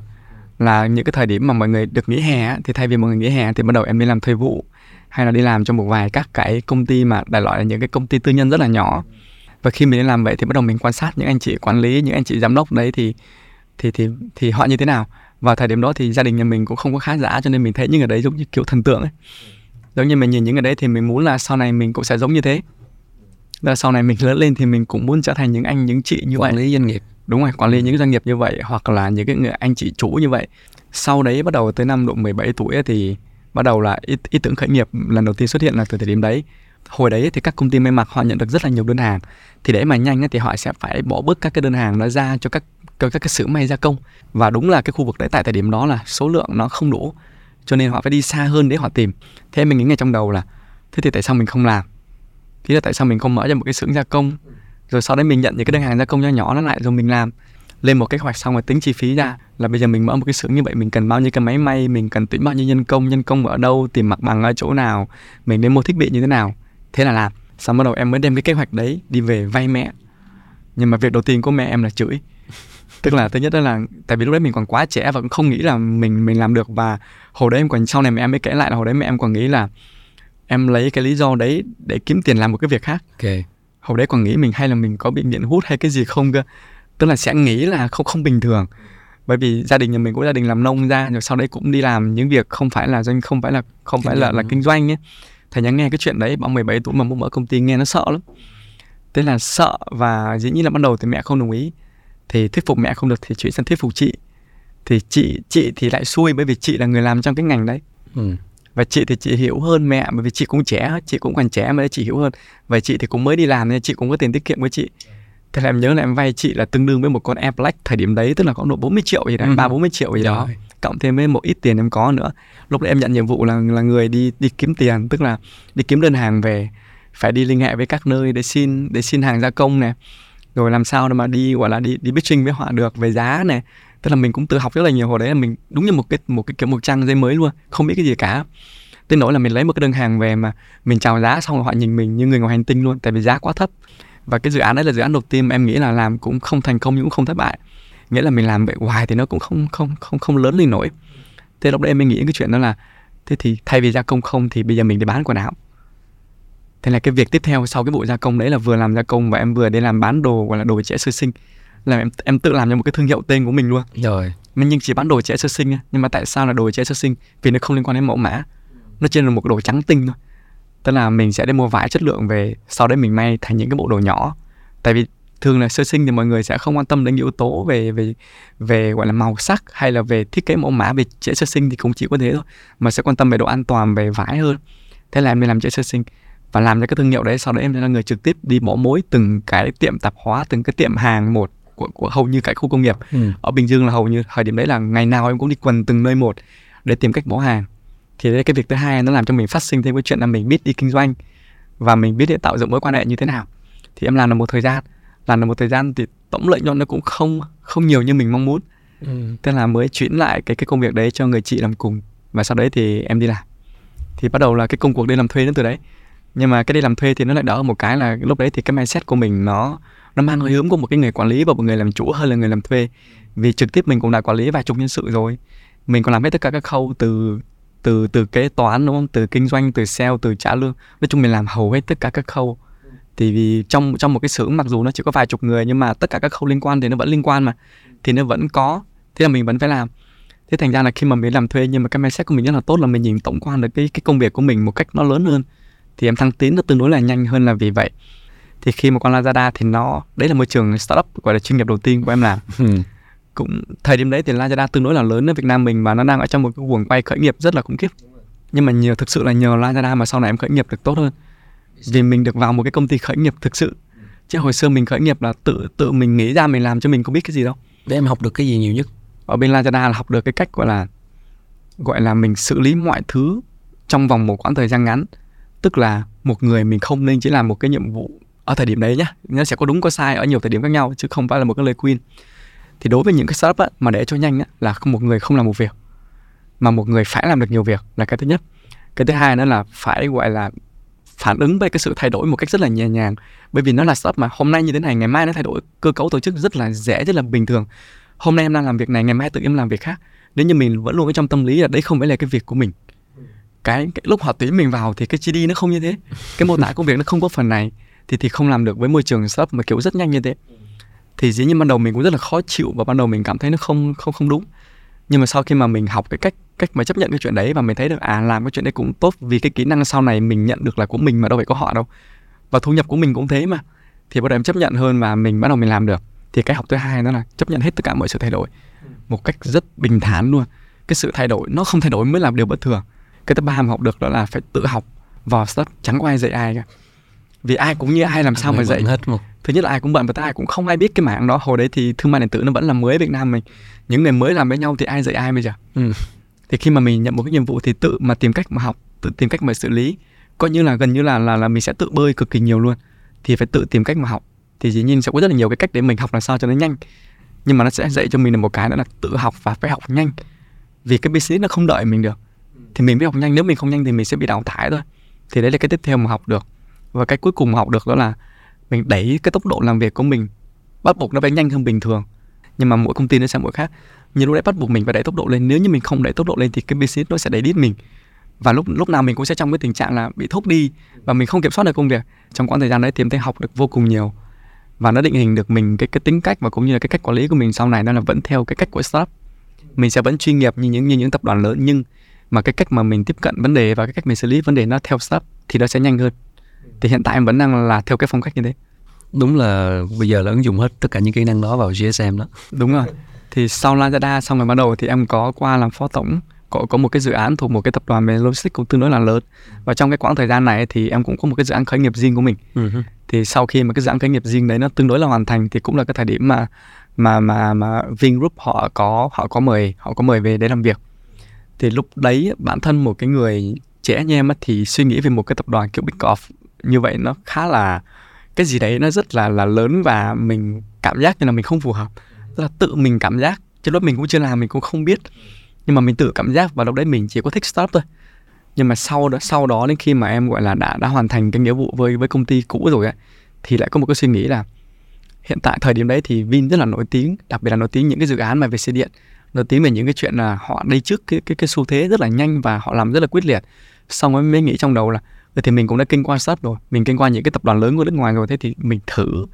Là những cái thời điểm mà mọi người được nghỉ hè thì thay vì mọi người nghỉ hè thì bắt đầu em đi làm thuê vụ hay là đi làm cho một vài các cái công ty mà đại loại là những cái công ty tư nhân rất là nhỏ. Và khi mình đi làm vậy thì bắt đầu mình quan sát những anh chị quản lý những anh chị giám đốc đấy thì thì thì thì họ như thế nào. Vào thời điểm đó thì gia đình nhà mình cũng không có khá giả cho nên mình thấy những người đấy giống như kiểu thần tượng ấy. Giống như mình nhìn những người đấy thì mình muốn là sau này mình cũng sẽ giống như thế. Là sau này mình lớn lên thì mình cũng muốn trở thành những anh những chị như quản vậy lý doanh nghiệp. Đúng rồi quản lý những doanh nghiệp như vậy hoặc là những cái người anh chị chủ như vậy. Sau đấy bắt đầu tới năm độ 17 tuổi thì bắt đầu là ý, ý tưởng khởi nghiệp lần đầu tiên xuất hiện là từ thời điểm đấy. Hồi đấy thì các công ty may mặc họ nhận được rất là nhiều đơn hàng. Thì để mà nhanh thì họ sẽ phải bỏ bớt các cái đơn hàng nó ra cho các cho các cái xưởng may gia công. Và đúng là cái khu vực đấy tại thời điểm đó là số lượng nó không đủ cho nên họ phải đi xa hơn để họ tìm. Thế mình nghĩ ngay trong đầu là thế thì tại sao mình không làm? Thế là tại sao mình không mở ra một cái xưởng gia công? Rồi sau đấy mình nhận những cái đơn hàng gia công nhỏ nhỏ nó lại rồi mình làm lên một kế hoạch xong rồi tính chi phí ra là bây giờ mình mở một cái xưởng như vậy mình cần bao nhiêu cái máy may mình cần tuyển bao nhiêu nhân công nhân công ở đâu tìm mặt bằng ở chỗ nào mình đến mua thiết bị như thế nào. Thế là làm xong bắt đầu em mới đem cái kế hoạch đấy đi về vay mẹ. Nhưng mà việc đầu tiên của mẹ em là chửi. Tức là thứ nhất đó là tại vì lúc đấy mình còn quá trẻ và cũng không nghĩ là mình mình làm được. Và hồi đấy em còn sau này mẹ em mới kể lại là hồi đấy mẹ em còn nghĩ là em lấy cái lý do đấy để kiếm tiền làm một cái việc khác. Ok. Hồi đấy còn nghĩ mình hay là mình có bị nghiện hút hay cái gì không cơ tức là sẽ nghĩ là không không bình thường. Bởi vì gia đình nhà mình cũng gia đình làm nông ra rồi sau đấy cũng đi làm những việc không phải là doanh không phải là không Kinh phải là là kinh doanh ấy. Thầy nhắn nghe cái chuyện đấy bằng 17 tuổi mà muốn mở công ty nghe nó sợ lắm. Thế là sợ và dĩ nhiên là ban đầu thì mẹ không đồng ý. Thì thuyết phục mẹ không được thì chuyển sang thuyết phục chị. Thì chị chị thì lại xui bởi vì chị là người làm trong cái ngành đấy. Ừ. và chị thì chị hiểu hơn mẹ bởi vì chị cũng trẻ chị cũng còn trẻ mà chị hiểu hơn. Và chị thì cũng mới đi làm nên chị cũng có tiền tiết kiệm của chị thế là em nhớ là em vay chị là tương đương với một con Air Black thời điểm đấy tức là có độ 40 triệu gì đấy Ừ. ba bốn mươi triệu gì đó. Rồi. cộng thêm với một ít tiền em có nữa. Lúc đấy em nhận nhiệm vụ là là người đi đi kiếm tiền tức là đi kiếm đơn hàng về phải đi liên hệ với các nơi để xin để xin hàng gia công này rồi làm sao để mà đi gọi là đi đi pitching với họ được về giá này tức là mình cũng tự học rất là nhiều hồi đấy là mình đúng như một cái một cái kiểu một trang giấy mới luôn không biết cái gì cả. Tới nỗi là mình lấy một cái đơn hàng về mà mình chào giá xong rồi họ nhìn mình như người ngoài hành tinh luôn tại vì giá quá thấp và cái dự án đấy là dự án đầu tiên mà em nghĩ là làm cũng không thành công nhưng cũng không thất bại. Nghĩa là mình làm vậy hoài thì nó cũng không không không không lớn lên nổi. Thế lúc đấy em mới nghĩ cái chuyện đó là thế thì thay vì gia công không thì bây giờ mình đi bán quần áo. Thế là cái việc tiếp theo sau cái bộ gia công đấy là vừa làm gia công và em vừa đi làm bán đồ gọi là đồ trẻ sơ sinh. Là em em tự làm cho một cái thương hiệu tên của mình luôn. Rồi. Mình nhưng chỉ bán đồ trẻ sơ sinh nhưng mà tại sao là đồ trẻ sơ sinh? Vì nó không liên quan đến mẫu mã. Nó chỉ là một cái đồ trắng tinh thôi tức là mình sẽ đi mua vải chất lượng về sau đấy mình may thành những cái bộ đồ nhỏ. Tại vì thường là sơ sinh thì mọi người sẽ không quan tâm đến yếu tố về về về gọi là màu sắc hay là về thiết kế mẫu mã về trẻ sơ sinh thì cũng chỉ có thế thôi mà sẽ quan tâm về độ an toàn về vải hơn. Thế là em đi làm trẻ sơ sinh và làm cho cái thương hiệu đấy sau đấy em là người trực tiếp đi bỏ mối từng cái tiệm tạp hóa từng cái tiệm hàng một của, của hầu như cái khu công nghiệp. Ừ. ở Bình Dương là hầu như thời điểm đấy là ngày nào em cũng đi quần từng nơi một để tìm cách bỏ hàng thì đấy cái việc thứ hai nó làm cho mình phát sinh thêm cái chuyện là mình biết đi kinh doanh và mình biết để tạo dựng mối quan hệ như thế nào. Thì em làm được một thời gian làm được một thời gian thì tổng lợi nhuận nó cũng không không nhiều như mình mong muốn. Ừ. thế là mới chuyển lại cái cái công việc đấy cho người chị làm cùng và sau đấy thì em đi làm. Thì bắt đầu là cái công cuộc đi làm thuê đến từ đấy. Nhưng mà cái đi làm thuê thì nó lại đỡ một cái là lúc đấy thì cái mindset của mình nó nó mang hơi hướng của một cái người quản lý và một người làm chủ hơn là người làm thuê. Vì trực tiếp mình cũng đã quản lý vài chục nhân sự rồi. Mình còn làm hết tất cả các khâu từ từ từ kế toán, đúng không? Từ kinh doanh, từ sale, từ trả lương. Nói chung mình làm hầu hết tất cả các khâu. Thì vì trong trong một cái xưởng, mặc dù nó chỉ có vài chục người, nhưng mà tất cả các khâu liên quan thì nó vẫn liên quan mà. Thì nó vẫn có. Thế là mình vẫn phải làm. Thế thành ra là khi mà mình làm thuê, nhưng mà cái mindset của mình rất là tốt là mình nhìn tổng quan được cái cái công việc của mình một cách nó lớn hơn. Thì em thăng tiến nó tương đối là nhanh hơn là vì vậy. Thì khi mà con Lazada thì nó, đấy là môi trường startup, gọi là chuyên nghiệp đầu tiên của em làm. Ừ cũng thời điểm đấy thì Lazada tương đối là lớn ở Việt Nam mình và nó đang ở trong một cái guồng quay khởi nghiệp rất là khủng khiếp. Nhưng mà nhờ thực sự là nhờ Lazada mà sau này em khởi nghiệp được tốt hơn. Vì mình được vào một cái công ty khởi nghiệp thực sự. Chứ hồi xưa mình khởi nghiệp là tự tự mình nghĩ ra mình làm cho mình không biết cái gì đâu. Để em học được cái gì nhiều nhất? Ở bên Lazada là học được cái cách gọi là gọi là mình xử lý mọi thứ trong vòng một quãng thời gian ngắn. Tức là một người mình không nên chỉ làm một cái nhiệm vụ ở thời điểm đấy nhá. Nó sẽ có đúng có sai ở nhiều thời điểm khác nhau chứ không phải là một cái lời khuyên thì đối với những cái startup á, mà để cho nhanh á, là một người không làm một việc. Mà một người phải làm được nhiều việc là cái thứ nhất. Cái thứ hai nữa là phải gọi là phản ứng với cái sự thay đổi một cách rất là nhẹ nhàng. Bởi vì nó là startup mà hôm nay như thế này ngày mai nó thay đổi cơ cấu tổ chức rất là dễ rất là bình thường. Hôm nay em đang làm việc này ngày mai tự em làm việc khác. Nếu như mình vẫn luôn ở trong tâm lý là đấy không phải là cái việc của mình. Cái, cái lúc họ tuyển mình vào thì cái GD nó không như thế. Cái mô tả công việc nó không có phần này. Thì thì không làm được với môi trường startup mà kiểu rất nhanh như thế thì dĩ nhiên ban đầu mình cũng rất là khó chịu và ban đầu mình cảm thấy nó không không không đúng. Nhưng mà sau khi mà mình học cái cách cách mà chấp nhận cái chuyện đấy và mình thấy được à làm cái chuyện đấy cũng tốt vì cái kỹ năng sau này mình nhận được là của mình mà đâu phải có họ đâu. Và thu nhập của mình cũng thế mà. Thì bắt đầu em chấp nhận hơn và mình bắt đầu mình làm được. Thì cái học thứ hai đó là chấp nhận hết tất cả mọi sự thay đổi. Một cách rất bình thản luôn. Cái sự thay đổi nó không thay đổi mới làm điều bất thường. Cái thứ ba mà học được đó là phải tự học. Vào start chẳng có ai dạy ai cả vì ai cũng như ai làm sao mà dạy. hết một thứ nhất là ai cũng bận và thứ hai cũng không ai biết cái mảng đó. Hồi đấy thì thương mại điện tử nó vẫn là mới Việt Nam mình. Những người mới làm với nhau thì ai dạy ai bây giờ? Ừ. thì khi mà mình nhận một cái nhiệm vụ thì tự mà tìm cách mà học tự tìm cách mà xử lý. Coi như là gần như là là là mình sẽ tự bơi cực kỳ nhiều luôn. Thì phải tự tìm cách mà học. Thì dĩ nhiên sẽ có rất là nhiều cái cách để mình học làm sao cho nó nhanh. Nhưng mà nó sẽ dạy cho mình được một cái đó là tự học và phải học nhanh. Vì cái business nó không đợi mình được. Thì mình phải học nhanh. Nếu mình không nhanh thì mình sẽ bị đào thải thôi. Thì đấy là cái tiếp theo mà học được và cái cuối cùng học được đó là mình đẩy cái tốc độ làm việc của mình, bắt buộc nó phải nhanh hơn bình thường. Nhưng mà mỗi công ty nó sẽ mỗi khác. Như lúc đấy bắt buộc mình phải đẩy tốc độ lên. Nếu như mình không đẩy tốc độ lên thì cái business nó sẽ đẩy đít mình. Và lúc lúc nào mình cũng sẽ trong cái tình trạng là bị thúc đi và mình không kiểm soát được công việc. Trong quãng thời gian đấy thì em thấy học được vô cùng nhiều. Và nó định hình được mình cái cái tính cách và cũng như là cái cách quản lý của mình sau này. Nó là vẫn theo cái cách của startup. Mình sẽ vẫn chuyên nghiệp như những như những tập đoàn lớn. Nhưng mà cái cách mà mình tiếp cận vấn đề và cái cách mình xử lý vấn đề nó theo startup thì nó sẽ nhanh hơn thì hiện tại em vẫn đang là theo cái phong cách như thế. Đúng là bây giờ là ứng dụng hết tất cả những kỹ năng đó vào GSM đó. Đúng rồi. Thì sau Lazada xong rồi bắt đầu thì em có qua làm phó tổng có có một cái dự án thuộc một cái tập đoàn về logistics cũng tương đối là lớn. Và trong cái quãng thời gian này thì em cũng có một cái dự án khởi nghiệp riêng của mình. Uh-huh. thì sau khi mà cái dự án khởi nghiệp riêng đấy nó tương đối là hoàn thành thì cũng là cái thời điểm mà mà mà mà Vingroup họ có họ có mời họ có mời về để làm việc. Thì lúc đấy bản thân một cái người trẻ như em thì suy nghĩ về một cái tập đoàn kiểu Big Off như vậy nó khá là cái gì đấy nó rất là là lớn và mình cảm giác như là mình không phù hợp. Tức là tự mình cảm giác chứ lúc mình cũng chưa làm mình cũng không biết. Nhưng mà mình tự cảm giác và lúc đấy mình chỉ có thích stop thôi. Nhưng mà sau đó sau đó đến khi mà em gọi là đã đã hoàn thành cái nghĩa vụ với với công ty cũ rồi ấy, thì lại có một cái suy nghĩ là hiện tại thời điểm đấy thì Vin rất là nổi tiếng đặc biệt là nổi tiếng những cái dự án mà về xe điện. Nổi tiếng về những cái chuyện là họ đi trước cái cái cái xu thế rất là nhanh và họ làm rất là quyết liệt. Xong rồi mới nghĩ trong đầu là thì mình cũng đã kinh qua sát rồi. Mình kinh qua những cái tập đoàn lớn của nước ngoài rồi. Thế thì mình thử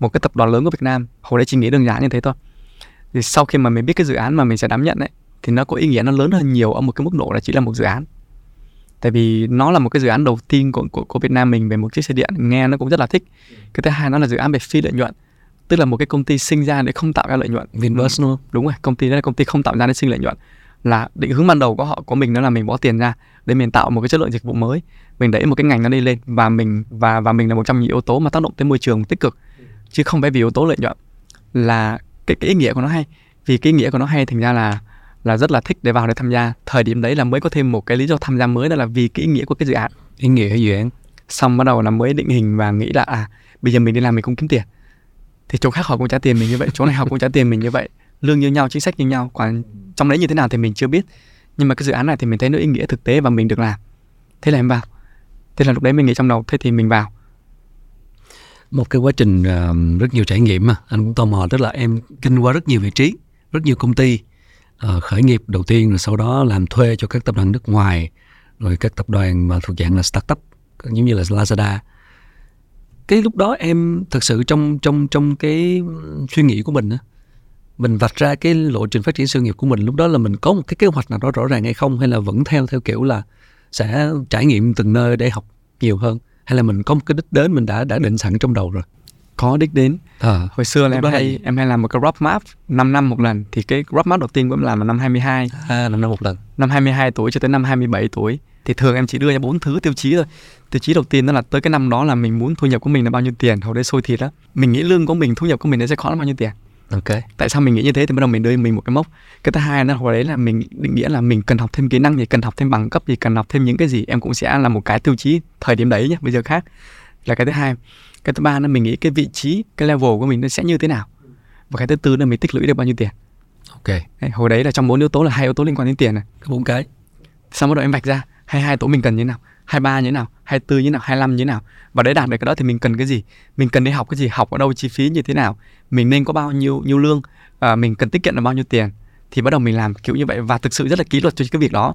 một cái tập đoàn lớn của Việt Nam. Hồi đấy chỉ nghĩ đơn giản như thế thôi. Thì sau khi mà mình biết cái dự án mà mình sẽ đảm nhận ấy thì nó có ý nghĩa nó lớn hơn nhiều ở một cái mức độ là chỉ là một dự án. Tại vì nó là một cái dự án đầu tiên của, của, của Việt Nam mình về một chiếc xe điện. Nghe nó cũng rất là thích. Cái thứ hai nó là dự án về phi lợi nhuận. Tức là một cái công ty sinh ra để không tạo ra lợi nhuận. Đúng không? đúng rồi công ty đó là công ty không tạo ra để sinh lợi nhuận là định hướng ban đầu của họ của mình đó là mình bỏ tiền ra để mình tạo một cái chất lượng dịch vụ mới. Mình đẩy một cái ngành nó đi lên và mình và và mình là một trong những yếu tố mà tác động tới môi trường tích cực. Chứ không phải vì yếu tố lợi nhuận là cái cái ý nghĩa của nó hay. Vì cái ý nghĩa của nó hay thành ra là là rất là thích để vào để tham gia. Thời điểm đấy là mới có thêm một cái lý do tham gia mới đó là vì cái ý nghĩa của cái dự án. Ý nghĩa dự án xong bắt đầu là mới định hình và nghĩ là à bây giờ mình đi làm mình cũng kiếm tiền. Thì chỗ khác họ cũng trả tiền mình như vậy chỗ này họ cũng trả tiền mình như vậy lương như nhau chính sách như nhau. Còn trong đấy như thế nào thì mình chưa biết. Nhưng mà cái dự án này thì mình thấy nó ý nghĩa thực tế và mình được làm. Thế là em vào. Thế là lúc đấy mình nghĩ trong đầu thế thì mình vào. Một cái quá trình uh, rất nhiều trải nghiệm mà anh cũng tò mò tức là em kinh qua rất nhiều vị trí rất nhiều công ty uh, khởi nghiệp đầu tiên rồi sau đó làm thuê cho các tập đoàn nước ngoài rồi các tập đoàn mà thuộc dạng là startup giống như là Lazada. Cái lúc đó em thật sự trong trong trong cái suy nghĩ của mình á mình vạch ra cái lộ trình phát triển sự nghiệp của mình lúc đó là mình có một cái kế hoạch nào đó rõ ràng hay không hay là vẫn theo theo kiểu là sẽ trải nghiệm từng nơi để học nhiều hơn? Hay là mình có một cái đích đến mình đã đã định sẵn trong đầu rồi? Có đích đến. À, hồi xưa là em hay em hay làm một cái roadmap 5 năm một lần. Thì cái roadmap đầu tiên của em làm là năm 22 à, năm năm một lần. Năm 22 tuổi cho tới năm 27 tuổi. Thì thường em chỉ đưa ra bốn thứ tiêu chí thôi. Tiêu chí đầu tiên đó là tới cái năm đó là mình muốn thu nhập của mình là bao nhiêu tiền hồi đấy sôi thịt đó mình nghĩ lương của mình thu nhập của mình nó sẽ có là bao nhiêu tiền ok. Tại sao mình nghĩ như thế? Thì bắt đầu mình đưa mình một cái mốc. Cái thứ hai là hồi đấy là mình định nghĩa là mình cần học thêm kỹ năng gì cần học thêm bằng cấp gì cần học thêm những cái gì? Em cũng sẽ là một cái tiêu chí thời điểm đấy nhé bây giờ khác. Là cái thứ hai. Cái thứ ba là mình nghĩ cái vị trí cái level của mình nó sẽ như thế nào? Và cái thứ tư là mình tích lũy được bao nhiêu tiền? Ok. Hồi đấy là trong bốn yếu tố là hai yếu tố liên quan đến tiền này. Bốn cái. Xong bắt đầu em vạch ra hai hai tố mình cần như thế nào hai ba như thế nào hai tư như thế nào hai năm như thế nào. Và để đạt được cái đó thì mình cần cái gì? Mình cần đi học cái gì? Học ở đâu? Chi phí như thế nào? Mình nên có bao nhiêu nhiêu lương? À, mình cần tiết kiệm được bao nhiêu tiền? Thì bắt đầu mình làm kiểu như vậy và thực sự rất là kỷ luật cho cái việc đó.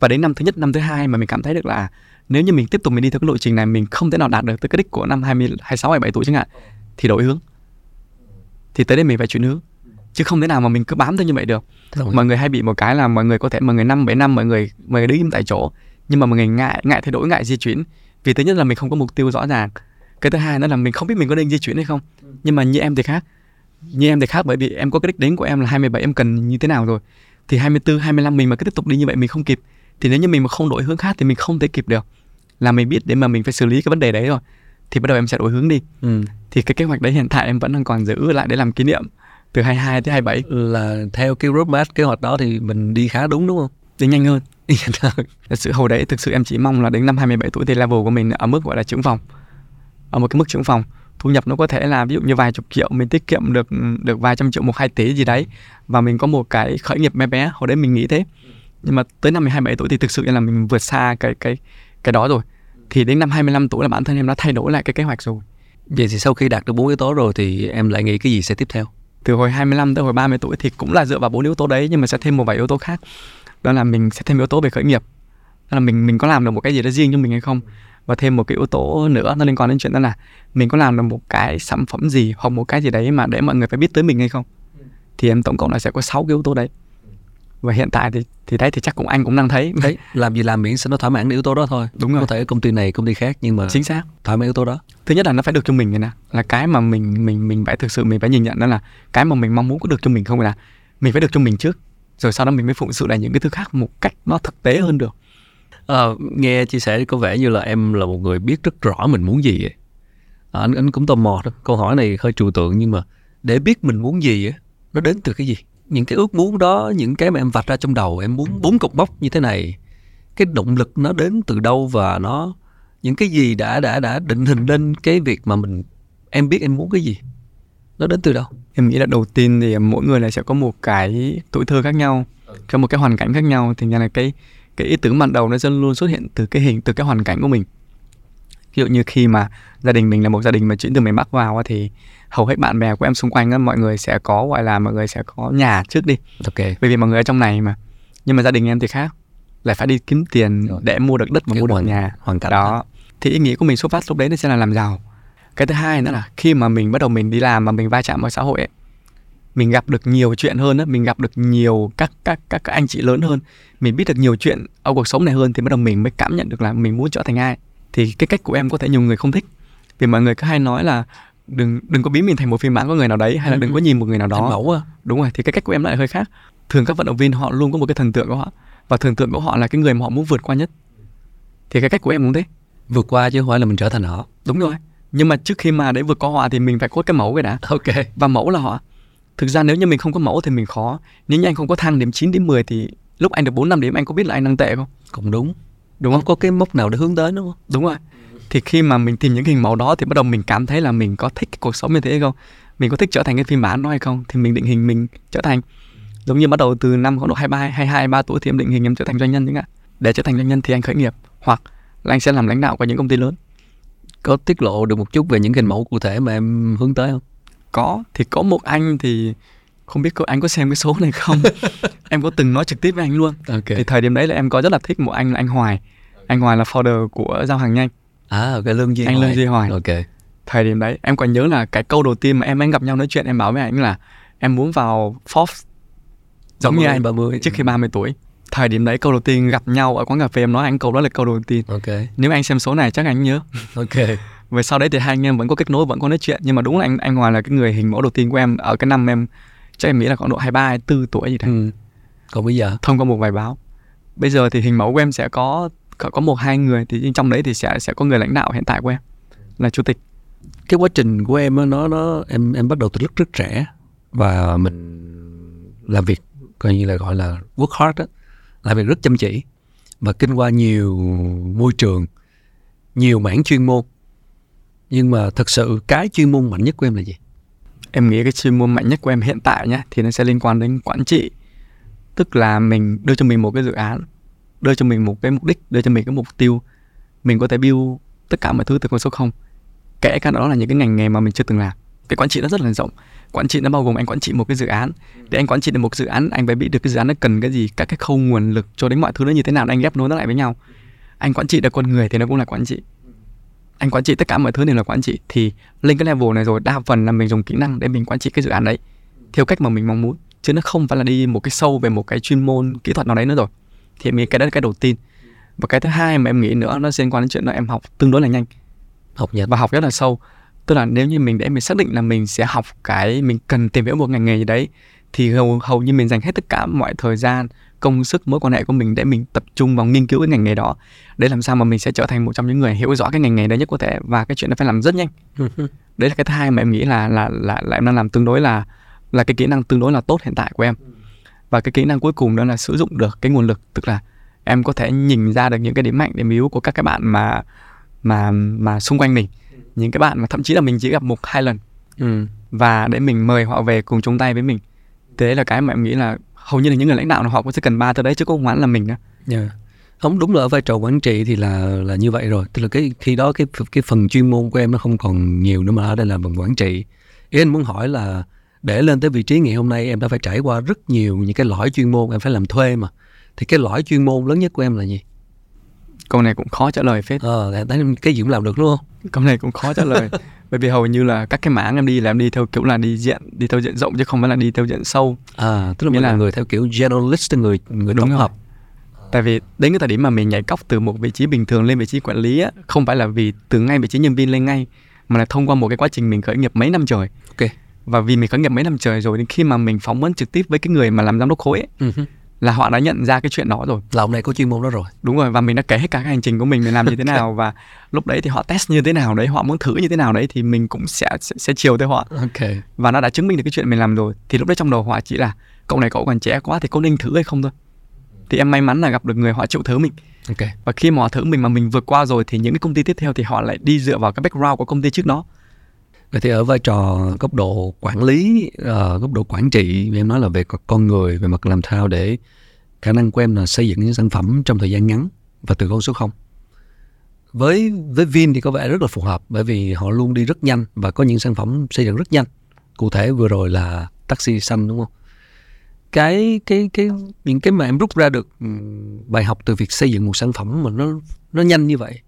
Và đến năm thứ nhất năm thứ hai mà mình cảm thấy được là nếu như mình tiếp tục mình đi theo cái lộ trình này mình không thể nào đạt được tới cái đích của năm 20, 26, 27 tuổi chẳng hạn thì đổi hướng. Thì tới đây mình phải chuyển hướng. Chứ không thể nào mà mình cứ bám theo như vậy được. Mọi người hay bị một cái là mọi người có thể mọi người năm bảy năm mọi người mọi người đứng im tại chỗ nhưng mà người ngại ngại thay đổi ngại di chuyển. Vì thứ nhất là mình không có mục tiêu rõ ràng. Cái thứ hai nữa là mình không biết mình có nên di chuyển hay không. Nhưng mà như em thì khác. Như em thì khác bởi vì em có cái đích đến của em là 27 em cần như thế nào rồi? Thì 24 25 mình mà cứ tiếp tục đi như vậy mình không kịp. Thì nếu như mình mà không đổi hướng khác thì mình không thể kịp được. Là mình biết để mà mình phải xử lý cái vấn đề đấy rồi thì bắt đầu em sẽ đổi hướng đi. Ừ. thì cái kế hoạch đấy hiện tại em vẫn đang còn giữ lại để làm kỷ niệm từ 22 tới 27 là theo cái roadmap kế hoạch đó thì mình đi khá đúng đúng không đi nhanh hơn. Thật sự hồi đấy thực sự em chỉ mong là đến năm 27 tuổi thì level của mình ở mức gọi là trưởng phòng. Ở một cái mức trưởng phòng thu nhập nó có thể là ví dụ như vài chục triệu mình tiết kiệm được được vài trăm triệu một hai tỷ gì đấy và mình có một cái khởi nghiệp bé bé hồi đấy mình nghĩ thế. Nhưng mà tới năm 27 tuổi thì thực sự là mình vượt xa cái cái cái đó rồi. Thì đến năm 25 tuổi là bản thân em đã thay đổi lại cái kế hoạch rồi. Vậy thì sau khi đạt được bốn yếu tố rồi thì em lại nghĩ cái gì sẽ tiếp theo? Từ hồi 25 tới hồi 30 tuổi thì cũng là dựa vào bốn yếu tố đấy nhưng mà sẽ thêm một vài yếu tố khác đó là mình sẽ thêm yếu tố về khởi nghiệp. Đó là mình mình có làm được một cái gì đó riêng cho mình hay không? Và thêm một cái yếu tố nữa nó liên quan đến chuyện đó là mình có làm được một cái sản phẩm gì hoặc một cái gì đấy mà để mọi người phải biết tới mình hay không? Thì em tổng cộng là sẽ có 6 cái yếu tố đấy. Và hiện tại thì thì đấy thì chắc cũng anh cũng đang thấy. Đấy làm gì làm miễn sao nó thỏa mãn yếu tố đó thôi. Đúng rồi. Có thể công ty này công ty khác nhưng mà chính xác. thỏa mãn yếu tố đó. Thứ nhất là nó phải được cho mình nè. Là cái mà mình mình mình phải thực sự mình phải nhìn nhận đó là cái mà mình mong muốn có được cho mình không là mình phải được cho mình trước rồi sau đó mình mới phụng sự lại những cái thứ khác một cách nó thực tế hơn được. À, nghe chia sẻ có vẻ như là em là một người biết rất rõ mình muốn gì ấy. À, anh anh cũng tò mò đó câu hỏi này hơi trừu tượng nhưng mà để biết mình muốn gì ấy, nó đến từ cái gì? Những cái ước muốn đó những cái mà em vạch ra trong đầu em muốn bốn cục bóc như thế này cái động lực nó đến từ đâu và nó những cái gì đã đã đã định hình lên cái việc mà mình em biết em muốn cái gì nó đến từ đâu em nghĩ là đầu tiên thì mỗi người là sẽ có một cái tuổi thơ khác nhau trong một cái hoàn cảnh khác nhau. Thì ra là cái cái ý tưởng ban đầu nó sẽ luôn xuất hiện từ cái hình từ cái hoàn cảnh của mình. Ví dụ như khi mà gia đình mình là một gia đình mà chuyển từ miền Bắc vào thì hầu hết bạn bè của em xung quanh á mọi người sẽ có gọi là mọi người sẽ có nhà trước đi. Ok. Bởi vì mọi người ở trong này mà. Nhưng mà gia đình em thì khác lại phải đi kiếm tiền Rồi. để mua được đất và Cái mua được hoàn- nhà. hoàn cảnh đó. thì ý nghĩa của mình xuất phát lúc đấy nó sẽ là làm giàu cái thứ hai nữa là khi mà mình bắt đầu mình đi làm mà mình va chạm vào xã hội ấy, mình gặp được nhiều chuyện hơn á mình gặp được nhiều các các các anh chị lớn hơn mình biết được nhiều chuyện ở cuộc sống này hơn thì bắt đầu mình mới cảm nhận được là mình muốn trở thành ai. Thì cái cách của em có thể nhiều người không thích. Vì mọi người cứ hay nói là đừng đừng có biến mình thành một phiên bản của người nào đấy hay là đừng có nhìn một người nào Thành đó mẫu á đúng rồi thì cái cách của em lại hơi khác. Thường các vận động viên họ luôn có một cái thần tượng của họ và thần tượng của họ là cái người mà họ muốn vượt qua nhất. Thì cái cách của em cũng thế. Vượt qua chứ không phải là mình trở thành họ. Đúng rồi nhưng mà trước khi mà để vượt qua họ thì mình phải có cái mẫu cái đã. Ok. Và mẫu là họ thực ra nếu như mình không có mẫu thì mình khó. Nếu như anh không có thang điểm 9 điểm 10 thì lúc anh được 4 năm điểm anh có biết là anh đang tệ không? Cũng đúng. Đúng không? Có cái mốc nào để hướng tới đúng không? Đúng rồi. Thì khi mà mình tìm những cái hình mẫu đó thì bắt đầu mình cảm thấy là mình có thích cái cuộc sống như thế hay không? Mình có thích trở thành cái phiên bản đó hay không? Thì mình định hình mình trở thành. Giống như bắt đầu từ năm khoảng độ 23, 22, 23 tuổi thì em định hình em trở thành doanh nhân chẳng hạn. Để trở thành doanh nhân thì anh khởi nghiệp hoặc là anh sẽ làm lãnh đạo của những công ty lớn có tiết lộ được một chút về những hình mẫu cụ thể mà em hướng tới không? Có thì có một anh thì không biết có anh có xem cái số này không? Em có từng nói trực tiếp với anh luôn. Ok. Thì thời điểm đấy là em có rất là thích một anh là anh Hoài. Anh Hoài là founder của giao hàng nhanh. À ok lương duy anh Hoài. Lương Duy Hoài. Ok. Thời điểm đấy em còn nhớ là cái câu đầu tiên mà em anh gặp nhau nói chuyện em bảo với anh là em muốn vào Forbes giống như anh 30 trước khi 30 tuổi thời điểm đấy câu đầu tiên gặp nhau ở quán cà phê em nói anh câu đó là câu đầu tiên. Ok. Nếu anh xem số này chắc anh nhớ. Ok. Về sau đấy thì hai anh em vẫn có kết nối vẫn có nói chuyện nhưng mà đúng là anh anh Hoài là cái người hình mẫu đầu tiên của em ở cái năm em chắc em nghĩ là khoảng độ 23 24 tuổi gì đấy. Ừ. còn bây giờ? Thông qua một vài báo. Bây giờ thì hình mẫu của em sẽ có có một hai người thì trong đấy thì sẽ sẽ có người lãnh đạo hiện tại của em là chủ tịch. Cái quá trình của em nó nó em em bắt đầu từ rất rất trẻ và mình làm việc coi như là gọi là work hard á làm việc rất chăm chỉ và kinh qua nhiều môi trường, nhiều mảng chuyên môn. Nhưng mà thật sự cái chuyên môn mạnh nhất của em là gì? Em nghĩ cái chuyên môn mạnh nhất của em hiện tại nhé thì nó sẽ liên quan đến quản trị. Tức là mình đưa cho mình một cái dự án, đưa cho mình một cái mục đích, đưa cho mình cái mục tiêu. Mình có thể build tất cả mọi thứ từ con số không. Kể cả đó là những cái ngành nghề mà mình chưa từng làm. Cái quản trị nó rất là rộng quản trị nó bao gồm anh quản trị một cái dự án. Để anh quản trị được một dự án anh phải biết được cái dự án nó cần cái gì các cái khâu nguồn lực cho đến mọi thứ nó như thế nào anh ghép nối nó lại với nhau. Anh quản trị được con người thì nó cũng là quản trị. Anh quản trị tất cả mọi thứ đều là quản trị. Thì lên cái level này rồi đa phần là mình dùng kỹ năng để mình quản trị cái dự án đấy theo cách mà mình mong muốn. Chứ nó không phải là đi một cái sâu về một cái chuyên môn kỹ thuật nào đấy nữa rồi. Thì mình cái đó là cái đầu tiên. Và cái thứ hai mà em nghĩ nữa nó liên quan đến chuyện là em học tương đối là nhanh. Học nhanh và học rất là sâu tức là nếu như mình để mình xác định là mình sẽ học cái mình cần tìm hiểu một ngành nghề gì đấy thì hầu hầu như mình dành hết tất cả mọi thời gian công sức mối quan hệ của mình để mình tập trung vào nghiên cứu cái ngành nghề đó. Để làm sao mà mình sẽ trở thành một trong những người hiểu rõ cái ngành nghề đấy nhất có thể và cái chuyện đó phải làm rất nhanh. Đấy là cái thứ hai mà em nghĩ là là là, là em đang làm tương đối là là cái kỹ năng tương đối là tốt hiện tại của em. Và cái kỹ năng cuối cùng đó là sử dụng được cái nguồn lực tức là em có thể nhìn ra được những cái điểm mạnh điểm yếu của các cái bạn mà mà mà xung quanh mình những cái bạn mà thậm chí là mình chỉ gặp một hai lần. Ừ. và để mình mời họ về cùng chung tay với mình. Thế là cái mà em nghĩ là hầu như là những người lãnh đạo nào họ cũng sẽ cần ba thứ đấy chứ không hẳn là mình nữa. Yeah. không đúng là ở vai trò quản trị thì là là như vậy rồi. Tức là cái khi đó cái cái phần chuyên môn của em nó không còn nhiều nữa mà ở đây là phần quản trị. Ý anh muốn hỏi là để lên tới vị trí ngày hôm nay em đã phải trải qua rất nhiều những cái lõi chuyên môn em phải làm thuê mà. Thì cái lõi chuyên môn lớn nhất của em là gì câu này cũng khó trả lời phết. Ờ thấy cái gì cũng làm được không? Câu này cũng khó trả lời. Bởi vì hầu như là các cái mảng em đi là em đi theo kiểu là đi diện đi theo diện rộng chứ không phải là đi theo diện sâu. À tức là nghĩa là người theo kiểu generalist người người tổng hợp. tại vì đến cái thời điểm mà mình nhảy cóc từ một vị trí bình thường lên vị trí quản lý á không phải là vì từ ngay vị trí nhân viên lên ngay mà là thông qua một cái quá trình mình khởi nghiệp mấy năm trời. Ok. Và vì mình khởi nghiệp mấy năm trời rồi đến khi mà mình phỏng vấn trực tiếp với cái người mà làm giám đốc khối ấy, uh-huh là họ đã nhận ra cái chuyện đó rồi. Là ông này có chuyên môn đó rồi. Đúng rồi và mình đã kể hết cả cái hành trình của mình mình làm như thế nào và lúc đấy thì họ test như thế nào đấy họ muốn thử như thế nào đấy thì mình cũng sẽ sẽ, sẽ chiều theo họ. Ok. Và nó đã chứng minh được cái chuyện mình làm rồi. Thì lúc đấy trong đầu họ chỉ là cậu này cậu còn trẻ quá thì có nên thử hay không thôi? Thì em may mắn là gặp được người họ chịu thử mình. Ok. Và khi mà họ thử mình mà mình vượt qua rồi thì những cái công ty tiếp theo thì họ lại đi dựa vào cái background của công ty trước đó Vậy thì ở vai trò góc độ quản lý, uh, góc độ quản trị, em nói là về con người, về mặt làm sao để khả năng của em là xây dựng những sản phẩm trong thời gian ngắn và từ con số không. Với với Vin thì có vẻ rất là phù hợp bởi vì họ luôn đi rất nhanh và có những sản phẩm xây dựng rất nhanh. Cụ thể vừa rồi là taxi xanh đúng không? Cái cái cái những cái mà em rút ra được ừ, bài học từ việc xây dựng một sản phẩm mà nó nó nhanh như vậy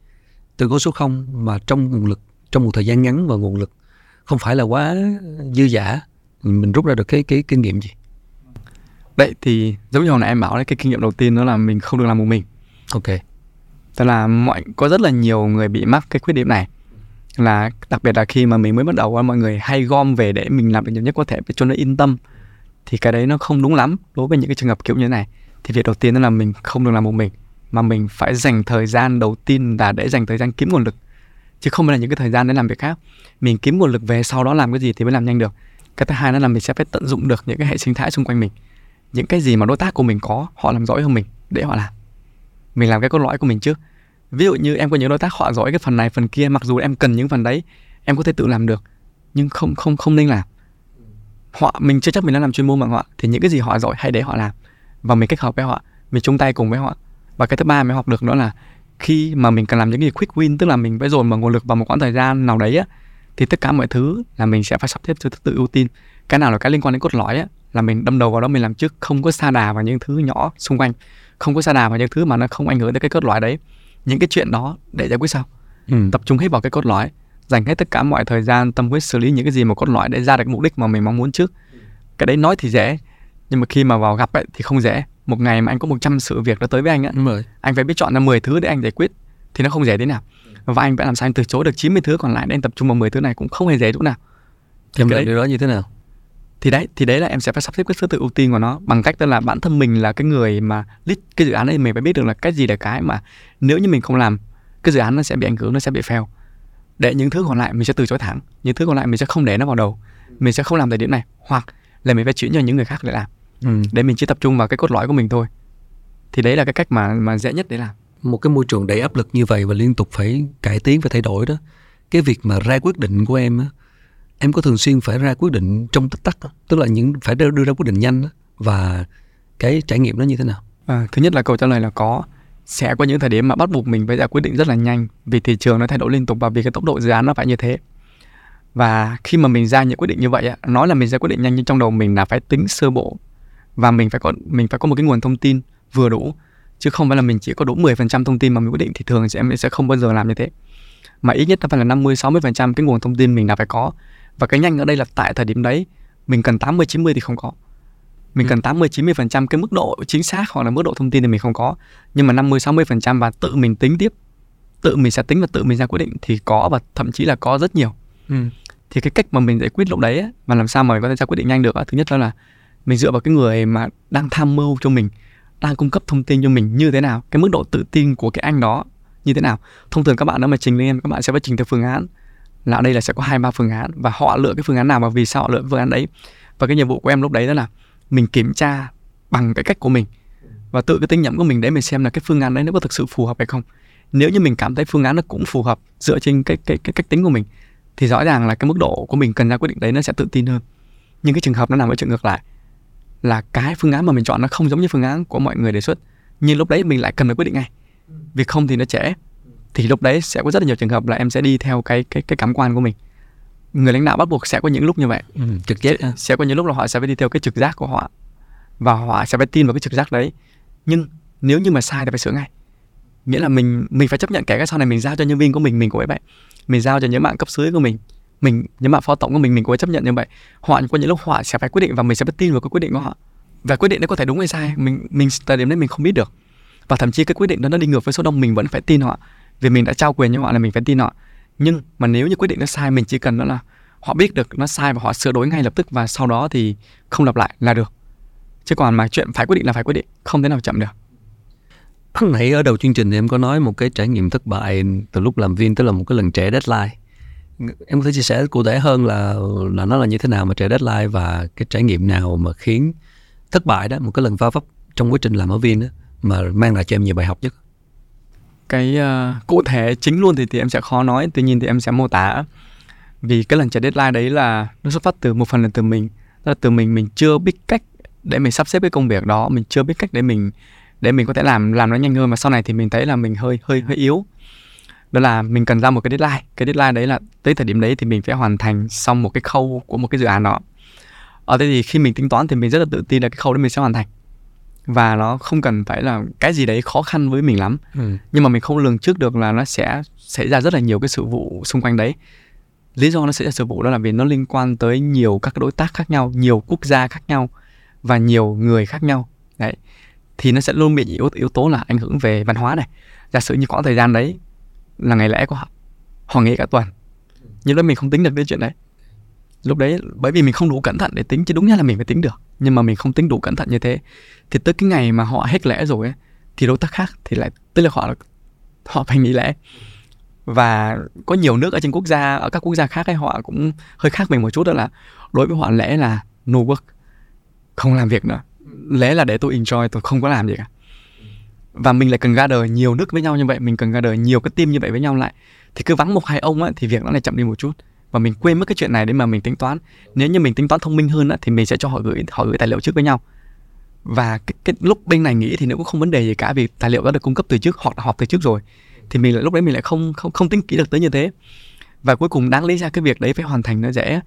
từ con số không mà trong nguồn lực trong một thời gian ngắn và nguồn lực không phải là quá dư giả mình rút ra được cái cái kinh nghiệm gì? Đấy thì giống như hồi nãy em bảo đấy cái kinh nghiệm đầu tiên đó là mình không được làm một mình. Ok. Tức là mọi có rất là nhiều người bị mắc cái khuyết điểm này. Là đặc biệt là khi mà mình mới bắt đầu mọi người hay gom về để mình làm được nhiều nhất có thể cho nó yên tâm. Thì cái đấy nó không đúng lắm đối với những cái trường hợp kiểu như này. Thì việc đầu tiên đó là mình không được làm một mình mà mình phải dành thời gian đầu tiên là để dành thời gian kiếm nguồn lực chứ không phải là những cái thời gian để làm việc khác. Mình kiếm nguồn lực về sau đó làm cái gì thì mới làm nhanh được. Cái thứ hai đó là mình sẽ phải tận dụng được những cái hệ sinh thái xung quanh mình. Những cái gì mà đối tác của mình có, họ làm giỏi hơn mình để họ làm. Mình làm cái cốt lõi của mình trước ví dụ như em có những đối tác họ giỏi cái phần này, phần kia, mặc dù em cần những phần đấy, em có thể tự làm được, nhưng không không không nên làm. Họ, mình chưa chắc mình đã làm chuyên môn bằng họ, thì những cái gì họ giỏi hay để họ làm, và mình kết hợp với họ, mình chung tay cùng với họ. Và cái thứ ba mình học được nữa là khi mà mình cần làm những gì quick win tức là mình phải dồn vào nguồn lực vào một quãng thời gian nào đấy á thì tất cả mọi thứ là mình sẽ phải sắp xếp theo thứ tự ưu tiên. Cái nào là cái liên quan đến cốt lõi á là mình đâm đầu vào đó mình làm trước không có xa đà vào những thứ nhỏ xung quanh không có xa đà vào những thứ mà nó không ảnh hưởng tới cái cốt lõi đấy. Những cái chuyện đó để giải quyết sau. Ừ. tập trung hết vào cái cốt lõi dành hết tất cả mọi thời gian tâm huyết xử lý những cái gì mà cốt lõi để ra được mục đích mà mình mong muốn trước. Cái đấy nói thì dễ nhưng mà khi mà vào gặp ấy thì không dễ một ngày mà anh có 100 sự việc nó tới với anh á. Anh phải biết chọn ra 10 thứ để anh giải quyết thì nó không dễ thế nào. Và anh phải làm sao anh từ chối được 90 thứ còn lại để anh tập trung vào 10 thứ này cũng không hề dễ chút nào. Em làm điều đó như thế nào? Thì đấy thì đấy là em sẽ phải sắp xếp cái thứ tự ưu tiên của nó bằng cách tức là bản thân mình là cái người mà lead cái dự án ấy mình phải biết được là cái gì là cái mà nếu như mình không làm cái dự án nó sẽ bị ảnh hưởng nó sẽ bị fail. Để những thứ còn lại mình sẽ từ chối thẳng những thứ còn lại mình sẽ không để nó vào đầu. Mình sẽ không làm thời điểm này. Hoặc là mình phải chuyển cho những người khác để làm ừ. để mình chỉ tập trung vào cái cốt lõi của mình thôi. Thì đấy là cái cách mà mà dễ nhất để làm. Một cái môi trường đầy áp lực như vậy và liên tục phải cải tiến và thay đổi đó cái việc mà ra quyết định của em á em có thường xuyên phải ra quyết định trong tích tắc tức là những phải đưa ra quyết định nhanh và cái trải nghiệm nó như thế nào? À, thứ nhất là câu trả lời là có. Sẽ có những thời điểm mà bắt buộc mình phải ra quyết định rất là nhanh vì thị trường nó thay đổi liên tục và vì cái tốc độ dự án nó phải như thế. Và khi mà mình ra những quyết định như vậy nói là mình ra quyết định nhanh nhưng trong đầu mình là phải tính sơ bộ và mình phải có mình phải có một cái nguồn thông tin vừa đủ. Chứ không phải là mình chỉ có đủ 10% thông tin mà mình quyết định thì thường sẽ em sẽ không bao giờ làm như thế. Mà ít nhất nó phải là 50 60% cái nguồn thông tin mình là phải có. Và cái nhanh ở đây là tại thời điểm đấy mình cần 80 90 thì không có. Mình ừ. cần 80 90% cái mức độ chính xác hoặc là mức độ thông tin thì mình không có. Nhưng mà 50 60% và tự mình tính tiếp. Tự mình sẽ tính và tự mình ra quyết định thì có và thậm chí là có rất nhiều. Ừ. thì cái cách mà mình giải quyết lúc đấy ấy, mà làm sao mà mình có thể ra quyết định nhanh được ấy, thứ nhất đó là mình dựa vào cái người mà đang tham mưu cho mình, đang cung cấp thông tin cho mình như thế nào, cái mức độ tự tin của cái anh đó như thế nào. Thông thường các bạn nếu mà trình lên, các bạn sẽ phải trình theo phương án là ở đây là sẽ có hai, ba phương án và họ lựa cái phương án nào và vì sao họ lựa phương án đấy. Và cái nhiệm vụ của em lúc đấy đó là mình kiểm tra bằng cái cách của mình và tự cái tinh nhẫn của mình để mình xem là cái phương án đấy nó có thực sự phù hợp hay không. Nếu như mình cảm thấy phương án nó cũng phù hợp dựa trên cái cái cái cách tính của mình, thì rõ ràng là cái mức độ của mình cần ra quyết định đấy nó sẽ tự tin hơn. Nhưng cái trường hợp nó nằm ở chuyện ngược lại là cái phương án mà mình chọn nó không giống như phương án của mọi người đề xuất. Nhưng lúc đấy mình lại cần phải quyết định ngay. Vì không thì nó trễ. Thì lúc đấy sẽ có rất là nhiều trường hợp là em sẽ đi theo cái cái cái cảm quan của mình. Người lãnh đạo bắt buộc sẽ có những lúc như vậy. Ừ, trực giác sẽ, có những lúc là họ sẽ phải đi theo cái trực giác của họ. Và họ sẽ phải tin vào cái trực giác đấy. Nhưng nếu như mà sai thì phải sửa ngay. Nghĩa là mình mình phải chấp nhận kể cái sau này mình giao cho nhân viên của mình mình cũng vậy. Mình giao cho những bạn cấp dưới của mình mình những mà phó tổng của mình mình cũng phải chấp nhận như vậy. Họ có những lúc họ sẽ phải quyết định và mình sẽ phải tin vào cái quyết định của họ. Và quyết định đấy có thể đúng hay sai, mình mình, thời điểm đấy mình không biết được. Và thậm chí cái quyết định đó nó đi ngược với số đông, mình vẫn phải tin họ. Vì mình đã trao quyền cho họ là mình phải tin họ. Nhưng mà nếu như quyết định nó sai, mình chỉ cần đó là họ biết được nó sai và họ sửa đổi ngay lập tức và sau đó thì không lặp lại là được. Chứ còn mà chuyện phải quyết định là phải quyết định, không thể nào chậm được. Nãy ở đầu chương trình thì em có nói một cái trải nghiệm thất bại từ lúc làm viên tức là một cái lần trẻ deadline em có thể chia sẻ cụ thể hơn là là nó là như thế nào mà trễ deadline và cái trải nghiệm nào mà khiến thất bại đó một cái lần va vấp trong quá trình làm ở viên đó mà mang lại cho em nhiều bài học nhất? Cái uh, cụ thể chính luôn thì thì em sẽ khó nói tuy nhiên thì em sẽ mô tả. Vì cái lần trả deadline đấy là nó xuất phát từ một phần là từ mình tức là từ mình mình chưa biết cách để mình sắp xếp cái công việc đó mình chưa biết cách để mình để mình có thể làm làm nó nhanh hơn. Mà sau này thì mình thấy là mình hơi hơi hơi yếu đó là mình cần ra một cái deadline. Cái deadline đấy là tới thời điểm đấy thì mình phải hoàn thành xong một cái khâu của một cái dự án đó. Ở đây thì khi mình tính toán thì mình rất là tự tin là cái khâu đấy mình sẽ hoàn thành. Và nó không cần phải là cái gì đấy khó khăn với mình lắm. Ừ. nhưng mà mình không lường trước được là nó sẽ xảy ra rất là nhiều cái sự vụ xung quanh đấy. Lý do nó xảy ra sự vụ đó là vì nó liên quan tới nhiều các đối tác khác nhau nhiều quốc gia khác nhau và nhiều người khác nhau. Đấy. Thì nó sẽ luôn bị yếu yếu tố là ảnh hưởng về văn hóa này. Giả sử như có thời gian đấy là ngày lễ của họ. Họ nghỉ cả tuần. Nhưng đó mình không tính được đến chuyện đấy. Lúc đấy bởi vì mình không đủ cẩn thận để tính chứ đúng nhất là mình phải tính được. Nhưng mà mình không tính đủ cẩn thận như thế thì tới cái ngày mà họ hết lễ rồi ấy, thì đối tác khác thì lại tức là họ họ phải nghỉ lễ. Và có nhiều nước ở trên quốc gia ở các quốc gia khác ấy họ cũng hơi khác mình một chút đó là đối với họ lễ là no work không làm việc nữa. Lễ là để tôi enjoy tôi không có làm gì cả và mình lại cần ra đời nhiều nước với nhau như vậy mình cần ra đời nhiều cái team như vậy với nhau lại. Thì cứ vắng một hai ông á thì việc nó lại chậm đi một chút. Và mình quên mất cái chuyện này để mà mình tính toán. Nếu như mình tính toán thông minh hơn á thì mình sẽ cho họ gửi họ gửi tài liệu trước với nhau. Và cái, cái lúc bên này nghĩ thì nó cũng không vấn đề gì cả vì tài liệu đã được cung cấp từ trước hoặc là họp từ trước rồi. Thì mình lại lúc đấy mình lại không không không tính kỹ được tới như thế. Và cuối cùng đáng lý ra cái việc đấy phải hoàn thành nó dễ.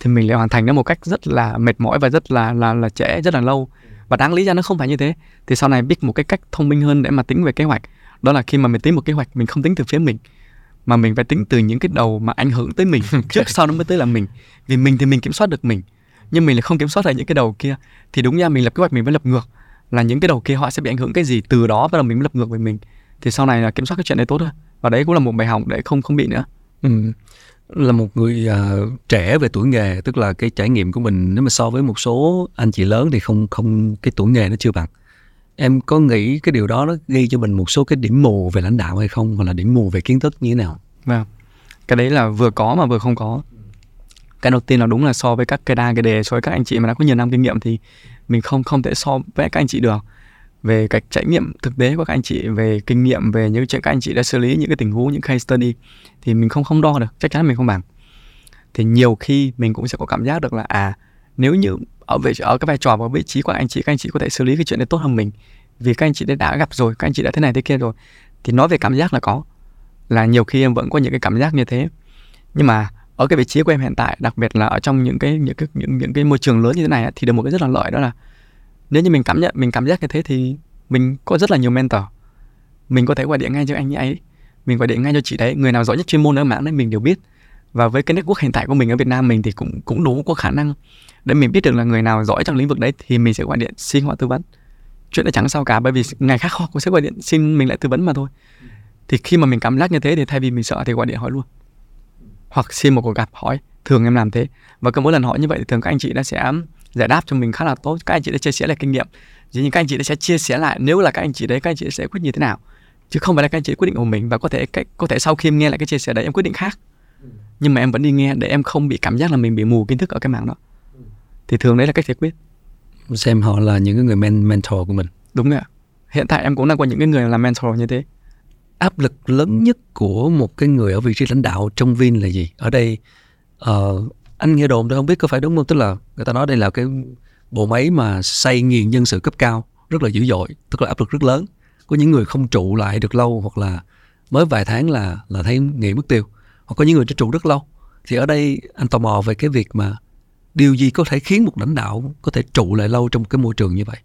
Thì mình lại hoàn thành nó một cách rất là mệt mỏi và rất là là là trễ rất là lâu và đáng lý ra nó không phải như thế thì sau này biết một cái cách thông minh hơn để mà tính về kế hoạch. Đó là khi mà mình tính một kế hoạch mình không tính từ phía mình mà mình phải tính từ những cái đầu mà ảnh hưởng tới mình trước sau nó mới tới là mình. Vì mình thì mình kiểm soát được mình nhưng mình lại không kiểm soát được những cái đầu kia. Thì đúng ra mình lập kế hoạch mình phải lập ngược là những cái đầu kia họ sẽ bị ảnh hưởng cái gì từ đó bắt đầu mình mới lập ngược về mình. Thì sau này là kiểm soát cái chuyện này tốt hơn và đấy cũng là một bài học để không không bị nữa. Ừ là một người uh, trẻ về tuổi nghề tức là cái trải nghiệm của mình nếu mà so với một số anh chị lớn thì không không cái tuổi nghề nó chưa bằng. Em có nghĩ cái điều đó nó ghi cho mình một số cái điểm mù về lãnh đạo hay không? Hoặc là điểm mù về kiến thức như thế nào? Vâng. Cái đấy là vừa có mà vừa không có. Cái đầu tiên là đúng là so với các cái đa cái đề so với các anh chị mà đã có nhiều năm kinh nghiệm thì mình không không thể so với các anh chị được về cái trải nghiệm thực tế của các anh chị, về kinh nghiệm, về những chuyện các anh chị đã xử lý, những cái tình huống, những case study, thì mình không không đo được, chắc chắn mình không bằng thì nhiều khi mình cũng sẽ có cảm giác được là à nếu như ở vị, ở cái vai trò và vị trí của các anh chị, các anh chị có thể xử lý cái chuyện này tốt hơn mình, vì các anh chị đã gặp rồi, các anh chị đã thế này thế kia rồi, thì nói về cảm giác là có. Là nhiều khi em vẫn có những cái cảm giác như thế. Nhưng mà ở cái vị trí của em hiện tại, đặc biệt là ở trong những cái những cái, những những cái môi trường lớn như thế này thì được một cái rất là lợi đó là nếu như mình cảm nhận, mình cảm giác như thế thì mình có rất là nhiều mentor. Mình có thể gọi điện ngay cho anh ấy, mình gọi điện ngay cho chị đấy. Người nào giỏi nhất chuyên môn ở mảng đấy mình đều biết. Và với cái network hiện tại của mình ở Việt Nam mình thì cũng cũng đủ có khả năng để mình biết được là người nào giỏi trong lĩnh vực đấy thì mình sẽ gọi điện xin họ tư vấn. Chuyện đó chẳng sao cả, bởi vì ngày khác họ cũng sẽ gọi điện xin mình lại tư vấn mà thôi. Thì khi mà mình cảm giác như thế thì thay vì mình sợ thì gọi điện hỏi luôn. Hoặc xin một cuộc gặp hỏi, thường em làm thế? Và cứ mỗi lần hỏi như vậy thì thường các anh chị đã sẽ giải đáp cho mình khá là tốt. Các anh chị đã chia sẻ lại kinh nghiệm. Chỉ như các anh chị đã sẽ chia sẻ lại. Nếu là các anh chị đấy các anh chị sẽ quyết như thế nào? Chứ không phải là các anh chị quyết định của mình và có thể cái có thể sau khi em nghe lại cái chia sẻ đấy em quyết định khác. Nhưng mà em vẫn đi nghe để em không bị cảm giác là mình bị mù kiến thức ở cái mảng đó. Thì thường đấy là cách giải quyết. Xem họ là những cái người men mentor của mình. Đúng rồi hiện tại em cũng đang có những cái người làm mentor như thế. Áp lực lớn nhất của một cái người ở vị trí lãnh đạo trong Vin là gì? Ở đây uh, anh nghe đồn tôi không biết có phải đúng không? Tức là người ta nói đây là cái bộ máy mà xây nghiền nhân sự cấp cao, rất là dữ dội, tức là áp lực rất lớn. Có những người không trụ lại được lâu hoặc là mới vài tháng là là thấy nghỉ mất tiêu. Hoặc có những người trụ rất lâu. Thì ở đây anh tò mò về cái việc mà điều gì có thể khiến một lãnh đạo có thể trụ lại lâu trong cái môi trường như vậy?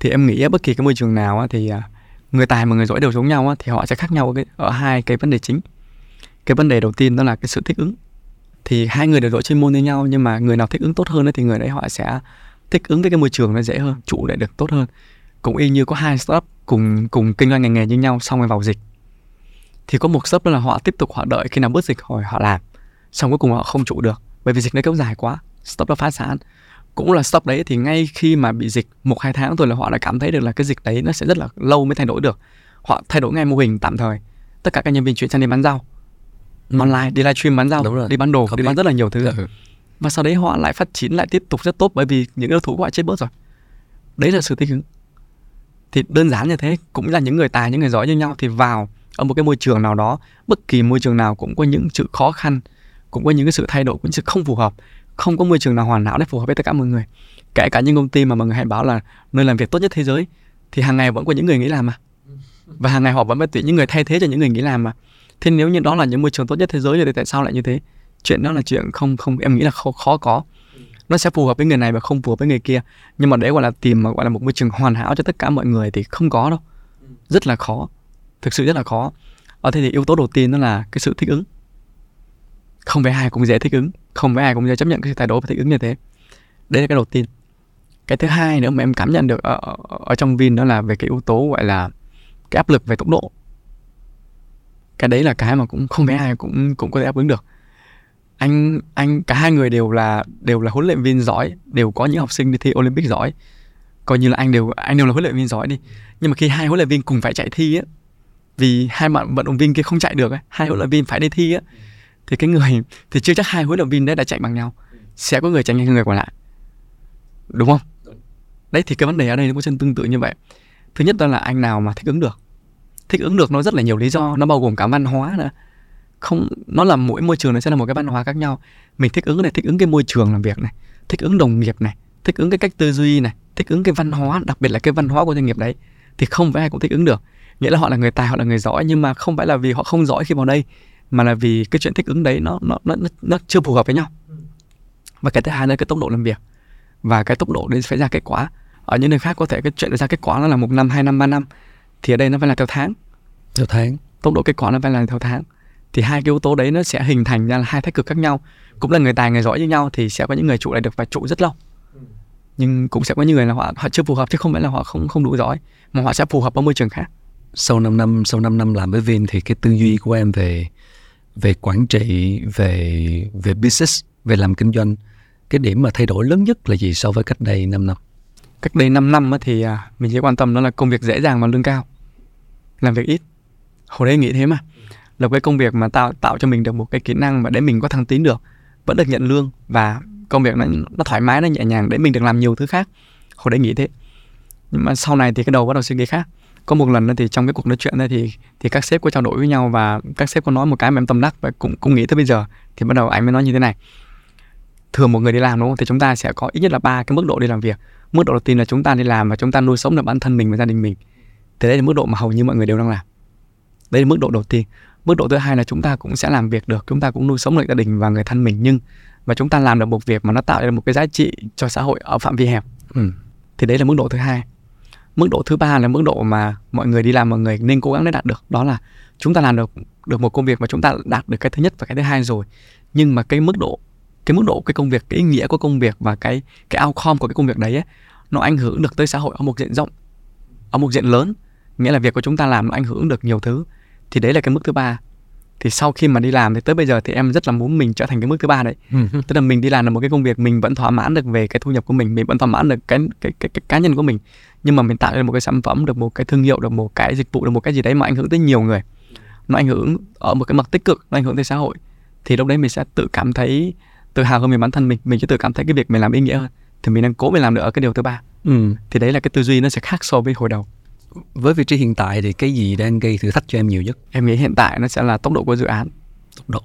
Thì em nghĩ bất kỳ cái môi trường nào thì à, người tài và người giỏi đều giống nhau thì họ sẽ khác nhau ở hai cái vấn đề chính. Cái vấn đề đầu tiên đó là cái sự thích ứng thì hai người đều đội chuyên môn với nhau, nhưng mà người nào thích ứng tốt hơn thì người đấy họ sẽ thích ứng với cái môi trường nó dễ hơn trụ lại được tốt hơn. Cũng y như có hai startup cùng cùng kinh doanh ngành nghề như nhau xong rồi vào dịch. Thì có một startup đó là họ tiếp tục họ đợi khi nào bớt dịch rồi họ làm, xong cuối cùng họ không trụ được, bởi vì dịch nó kéo dài quá, startup đã phá sản. Cũng là startup đấy thì ngay khi mà bị dịch một, hai tháng rồi là họ đã cảm thấy được là cái dịch đấy nó sẽ rất là lâu mới thay đổi được. Họ thay đổi ngay mô hình tạm thời, tất cả các nhân viên chuyển sang đi bán rau ừ. online đi livestream bán rau đi bán đồ Hợp đi bán rất là nhiều thứ ừ. và sau đấy họ lại phát triển lại tiếp tục rất tốt bởi vì những đối thủ của họ chết bớt rồi. Đấy là sự thích ứng. Thì đơn giản như thế cũng là những người tài những người giỏi như nhau thì vào ở một cái môi trường nào đó bất kỳ môi trường nào cũng có những sự khó khăn cũng có những cái sự thay đổi cũng sự không phù hợp. Không có môi trường nào hoàn hảo để phù hợp với tất cả mọi người. Kể cả những công ty mà mọi người hay báo là nơi làm việc tốt nhất thế giới thì hàng ngày vẫn có những người nghỉ làm mà. Và hàng ngày họ vẫn phải tuyển những người thay thế cho những người nghỉ làm mà thế nếu như đó là những môi trường tốt nhất thế giới thì tại sao lại như thế? Chuyện đó là chuyện không không em nghĩ là khó, khó có. Nó sẽ phù hợp với người này và không phù hợp với người kia. Nhưng mà để gọi là tìm mà gọi là một môi trường hoàn hảo cho tất cả mọi người thì không có đâu. Rất là khó. Thực sự rất là khó. Ở thế thì yếu tố đầu tiên đó là cái sự thích ứng. Không phải ai cũng dễ thích ứng. Không phải ai cũng dễ chấp nhận cái sự thay đổi và thích ứng như thế. Đấy là cái đầu tiên. Cái thứ hai nữa mà em cảm nhận được ở, ở, ở trong vin đó là về cái yếu tố gọi là cái áp lực về tốc độ cái đấy là cái mà cũng không phải ai cũng cũng có thể đáp ứng được. Anh anh cả hai người đều là đều là huấn luyện viên giỏi đều có những học sinh đi thi olympic giỏi. Coi như là anh đều anh đều là huấn luyện viên giỏi đi. Nhưng mà khi hai huấn luyện viên cùng phải chạy thi á vì hai bạn vận động viên kia không chạy được ấy, hai huấn luyện viên phải đi thi á thì cái người thì chưa chắc hai huấn luyện viên đấy đã chạy bằng nhau. Sẽ có người chạy nhanh hơn người còn lại. Đúng không? Đấy thì cái vấn đề ở đây nó có chân tương tự như vậy. Thứ nhất đó là anh nào mà thích ứng được thích ứng được nó rất là nhiều lý do. Nó bao gồm cả văn hóa nữa. Không nó là mỗi môi trường nó sẽ là một cái văn hóa khác nhau. Mình thích ứng này thích ứng cái môi trường làm việc này thích ứng đồng nghiệp này thích ứng cái cách tư duy này thích ứng cái văn hóa đặc biệt là cái văn hóa của doanh nghiệp đấy thì không phải ai cũng thích ứng được. Nghĩa là họ là người tài họ là người giỏi nhưng mà không phải là vì họ không giỏi khi vào đây mà là vì cái chuyện thích ứng đấy nó nó nó nó chưa phù hợp với nhau. Và cái thứ hai là cái tốc độ làm việc. Và cái tốc độ đấy phải ra kết quả. Ở những nơi khác có thể cái chuyện ra kết quả nó là một năm hai năm ba năm thì ở đây nó phải là theo tháng. Theo tháng. Tốc độ kết quả nó phải là theo tháng. Thì hai cái yếu tố đấy nó sẽ hình thành ra là hai thái cực khác nhau. Cũng là người tài người giỏi như nhau thì sẽ có những người trụ lại được và trụ rất lâu. Nhưng cũng sẽ có những người là họ họ chưa phù hợp chứ không phải là họ không không đủ giỏi mà họ sẽ phù hợp ở môi trường khác. Sau 5 năm sau 5 năm làm với Vin thì cái tư duy của em về về quản trị về về business về làm kinh doanh cái điểm mà thay đổi lớn nhất là gì so với cách đây 5 năm cách đây 5 năm thì à, mình chỉ quan tâm đó là công việc dễ dàng và lương cao, làm việc ít. Hồi đấy nghĩ thế mà. Là cái công việc mà tạo tạo cho mình được một cái kỹ năng mà để mình có thăng tiến được, vẫn được nhận lương và công việc nó nó thoải mái, nó nhẹ nhàng để mình được làm nhiều thứ khác. Hồi đấy nghĩ thế. Nhưng mà sau này thì cái đầu bắt đầu suy nghĩ khác. Có một lần thì trong cái cuộc nói chuyện này thì thì các sếp có trao đổi với nhau và các sếp có nói một cái mà em tâm đắc và cũng cũng nghĩ tới bây giờ, thì bắt đầu anh mới nói như thế này. Thường một người đi làm đúng không? Thì chúng ta sẽ có ít nhất là ba cái mức độ đi làm việc mức độ đầu tiên là chúng ta đi làm và chúng ta nuôi sống được bản thân mình và gia đình mình. Thì đấy là mức độ mà hầu như mọi người đều đang làm. Đây là mức độ đầu tiên. Mức độ thứ hai là chúng ta cũng sẽ làm việc được chúng ta cũng nuôi sống được gia đình và người thân mình. Nhưng và chúng ta làm được một việc mà nó tạo ra một cái giá trị cho xã hội ở phạm vi hẹp. Ừ. thì đấy là mức độ thứ hai. Mức độ thứ ba là mức độ mà mọi người đi làm mọi người nên cố gắng để đạt được. Đó là chúng ta làm được được một công việc mà chúng ta đạt được cái thứ nhất và cái thứ hai rồi. Nhưng mà cái mức độ cái mức độ cái công việc cái ý nghĩa của công việc và cái cái outcome của cái công việc đấy ấy, nó ảnh hưởng được tới xã hội ở một diện rộng ở một diện lớn. Nghĩa là việc của chúng ta làm nó ảnh hưởng được nhiều thứ. Thì đấy là cái mức thứ ba. Thì sau khi mà đi làm thì tới bây giờ thì em rất là muốn mình trở thành cái mức thứ ba đấy. Ừ. tức là mình đi làm được một cái công việc mình vẫn thỏa mãn được về cái thu nhập của mình mình vẫn thỏa mãn được cái cái cái, cái cá nhân của mình. Nhưng mà mình tạo ra một cái sản phẩm được một cái thương hiệu được một cái dịch vụ được một cái gì đấy mà ảnh hưởng tới nhiều người. Nó ảnh hưởng ở một cái mặt tích cực nó ảnh hưởng tới xã hội. Thì lúc đấy mình sẽ tự cảm thấy tự hào hơn về bản thân mình. Mình sẽ tự cảm thấy cái việc mình làm ý nghĩa hơn. Thì mình đang cố mình làm được ở cái điều thứ ba. Ừ. thì đấy là cái tư duy nó sẽ khác so với hồi đầu. Với vị trí hiện tại thì cái gì đang gây thử thách cho em nhiều nhất? Em nghĩ hiện tại nó sẽ là tốc độ của dự án. Tốc độ.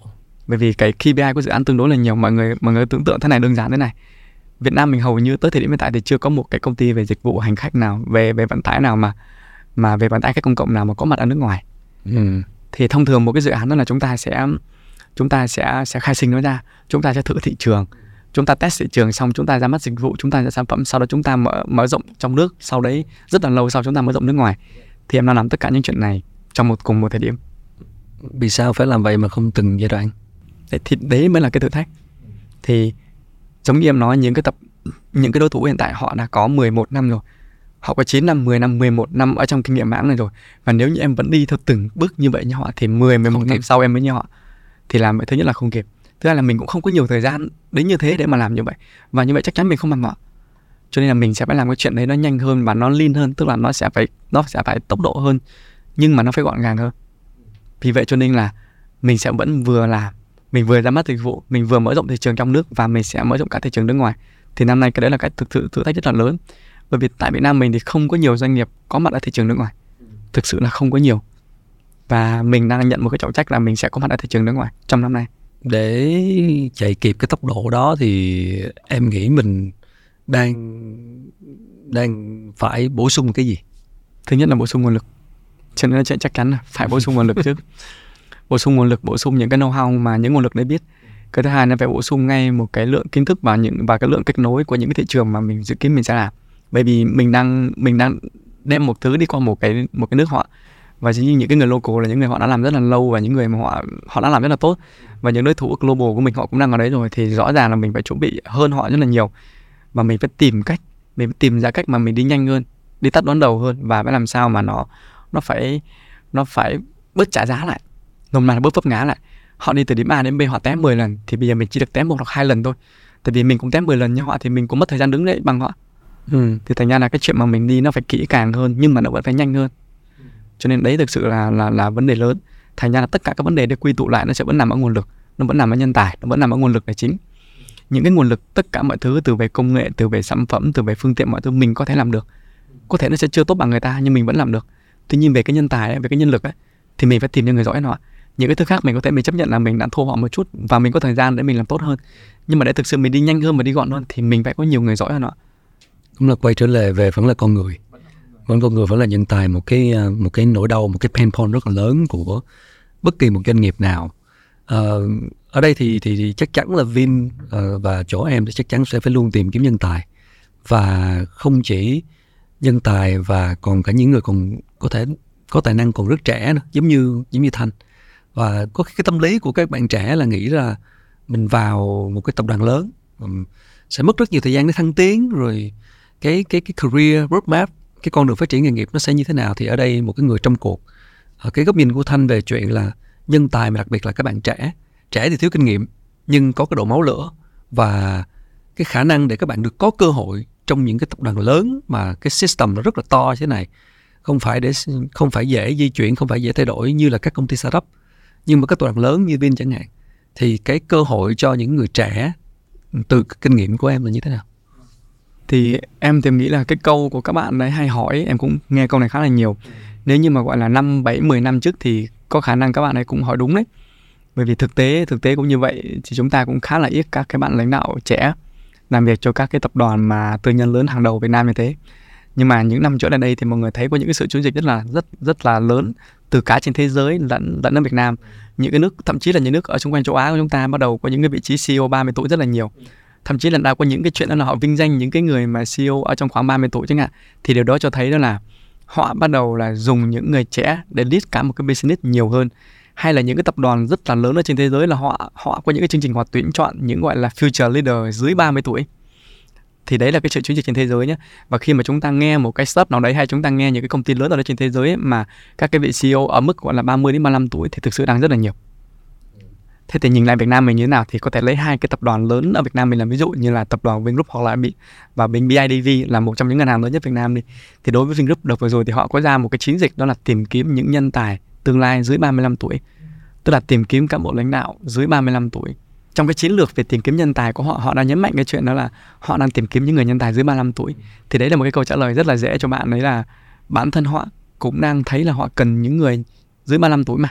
Bởi vì cái KPI của dự án tương đối là nhiều. Mọi người mọi người tưởng tượng thế này đơn giản thế này. Việt Nam mình hầu như tới thời điểm hiện tại thì chưa có một cái công ty về dịch vụ hành khách nào về về vận tải nào mà mà về vận tải khách công cộng nào mà có mặt ở nước ngoài. Ừ. thì thông thường một cái dự án đó là chúng ta sẽ chúng ta sẽ sẽ khai sinh nó ra chúng ta sẽ thử thị trường. Chúng ta test thị trường xong chúng ta ra mắt dịch vụ chúng ta ra sản phẩm sau đó chúng ta mở mở rộng trong nước sau đấy rất là lâu sau chúng ta mở rộng nước ngoài. Thì em đang làm tất cả những chuyện này trong một cùng một thời điểm. Vì sao phải làm vậy mà không từng giai đoạn? Thì đấy mới là cái thử thách. Thì giống như em nói những cái tập những cái đối thủ hiện tại họ đã có 11 năm rồi. Họ có 9 năm, 10 năm, 11 năm ở trong kinh nghiệm mảng này rồi. Và nếu như em vẫn đi theo từng bước như vậy như họ thì 10, 11 không năm sau em mới như họ thì làm vậy thứ nhất là không kịp. Thứ hai là mình cũng không có nhiều thời gian đến như thế để mà làm như vậy. Và như vậy chắc chắn mình không bằng họ cho nên là mình sẽ phải làm cái chuyện đấy nó nhanh hơn và nó lean hơn, tức là nó sẽ phải, nó sẽ phải tốc độ hơn, nhưng mà nó phải gọn gàng hơn. Vì vậy cho nên là mình sẽ vẫn vừa làm mình vừa ra mắt dịch vụ, mình vừa mở rộng thị trường trong nước và mình sẽ mở rộng cả thị trường nước ngoài. Thì năm nay cái đấy là cái thực sự, thử thách rất là lớn. Bởi vì tại Việt Nam mình thì không có nhiều doanh nghiệp có mặt ở thị trường nước ngoài. Thực sự là không có nhiều và mình đang nhận một cái trọng trách là mình sẽ có mặt ở thị trường nước ngoài trong năm nay. Để chạy kịp cái tốc độ đó thì em nghĩ mình đang đang phải bổ sung cái gì? Thứ nhất là bổ sung nguồn lực. Cho nên là chắc chắn là phải bổ sung nguồn lực trước. Bổ sung nguồn lực bổ sung những cái know-how mà những nguồn lực đấy biết. Cái thứ hai là phải bổ sung ngay một cái lượng kiến thức và những và cái lượng kết nối của những cái thị trường mà mình dự kiến mình sẽ làm. Bởi vì mình đang mình đang đem một thứ đi qua một cái một cái nước họ và chính những cái người local là những người họ đã làm rất là lâu và những người mà họ họ đã làm rất là tốt. Và những đối thủ global của mình họ cũng đang ở đấy rồi thì rõ ràng là mình phải chuẩn bị hơn họ rất là nhiều. Và mình phải tìm cách mình phải tìm ra cách mà mình đi nhanh hơn đi tắt đón đầu hơn và phải làm sao mà nó nó phải nó phải bớt trả giá lại. Nôm na là bớt vấp ngã lại. Họ đi từ điểm A đến B họ tém 10 lần thì bây giờ mình chỉ được tém một hoặc hai lần thôi. Tại vì mình cũng tém 10 lần như họ thì mình cũng mất thời gian đứng đấy bằng họ. Ừ. thì thành ra là cái chuyện mà mình đi nó phải kỹ càng hơn nhưng mà nó vẫn phải nhanh hơn cho nên đấy thực sự là là là vấn đề lớn. Thành ra là tất cả các vấn đề được quy tụ lại nó sẽ vẫn nằm ở nguồn lực nó vẫn nằm ở nhân tài nó vẫn nằm ở nguồn lực là chính. Những cái nguồn lực tất cả mọi thứ từ về công nghệ từ về sản phẩm từ về phương tiện mọi thứ mình có thể làm được. Có thể nó sẽ chưa tốt bằng người ta nhưng mình vẫn làm được. Tuy nhiên về cái nhân tài ấy, về cái nhân lực ấy thì mình phải tìm những người giỏi họ. Những cái thứ khác mình có thể mình chấp nhận là mình đã thua họ một chút và mình có thời gian để mình làm tốt hơn. Nhưng mà để thực sự mình đi nhanh hơn và đi gọn hơn thì mình phải có nhiều người giỏi hơn họ. Cũng là quay trở lại về vẫn là con người vẫn con người vẫn là nhân tài một cái à, một cái nỗi đau một cái pain point rất là lớn của bất kỳ một doanh nghiệp nào. À, ở đây thì, thì thì chắc chắn là Vin uh, và chỗ em thì chắc chắn sẽ phải luôn tìm kiếm nhân tài. Và không chỉ nhân tài và còn cả những người còn có thể có tài năng còn rất trẻ nữa giống như giống như Thanh. Và có cái tâm lý của các bạn trẻ là nghĩ là mình vào một cái tập đoàn lớn sẽ mất rất nhiều thời gian để thăng tiến rồi cái cái cái career roadmap cái con đường phát triển nghề nghiệp nó sẽ như thế nào thì ở đây một cái người trong cuộc ở cái góc nhìn của thanh về chuyện là nhân tài mà đặc biệt là các bạn trẻ trẻ thì thiếu kinh nghiệm nhưng có cái độ máu lửa và cái khả năng để các bạn được có cơ hội trong những cái tập đoàn lớn mà cái system nó rất là to như thế này. Không phải để không phải dễ di chuyển, không phải dễ thay đổi như là các công ty startup, nhưng mà các tập đoàn lớn như Vin chẳng hạn thì cái cơ hội cho những người trẻ ừ, từ kinh nghiệm của em là như thế nào? Thì em thì nghĩ là cái câu của các bạn đấy hay hỏi, em cũng nghe câu này khá là nhiều. Nếu như mà, gọi là, năm, bảy, mười năm trước thì có khả năng các bạn ấy cũng hỏi đúng đấy. Bởi vì thực tế thực tế cũng như vậy thì chúng ta cũng khá là ít các cái bạn lãnh đạo trẻ làm việc cho các cái tập đoàn mà tư nhân lớn hàng đầu Việt Nam như thế. Nhưng mà những năm trở lại đây thì mọi người thấy có những cái sự chuyển dịch rất là, rất rất là lớn từ cả trên thế giới lẫn lẫn ở Việt Nam. Những cái nước, thậm chí là những nước ở xung quanh châu Á của chúng ta bắt đầu có những cái vị trí CEO 30 tuổi rất là nhiều thậm chí là đã có những cái chuyện đó là họ vinh danh những cái người mà CEO ở trong khoảng 30 tuổi chẳng hạn thì điều đó cho thấy đó là họ bắt đầu là dùng những người trẻ để lead cả một cái business nhiều hơn. Hay là những cái tập đoàn rất là lớn ở trên thế giới là họ họ có những cái chương trình họ tuyển chọn những gọi là future leader dưới 30 tuổi. Thì đấy là cái sự chuyển dịch trên thế giới nhé và khi mà chúng ta nghe một cái startup nào đấy hay chúng ta nghe những cái công ty lớn ở trên thế giới ấy, mà các cái vị CEO ở mức gọi là 30 đến 35 tuổi thì thực sự đang rất là nhiều thế thì nhìn lại Việt Nam mình như thế nào thì có thể lấy hai cái tập đoàn lớn ở Việt Nam mình làm ví dụ như là tập đoàn Vingroup hoặc là bị và bên BIDV là một trong những ngân hàng lớn nhất Việt Nam đi. Thì đối với Vingroup đợt vừa rồi thì họ có ra một cái chiến dịch đó là tìm kiếm những nhân tài tương lai dưới 35 tuổi. Tức là tìm kiếm cán bộ lãnh đạo dưới 35 tuổi. Trong cái chiến lược về tìm kiếm nhân tài của họ họ đang nhấn mạnh cái chuyện đó là họ đang tìm kiếm những người nhân tài dưới 35 tuổi. Thì đấy là một cái câu trả lời rất là dễ cho bạn, đấy là bản thân họ cũng đang thấy là họ cần những người dưới 35 tuổi mà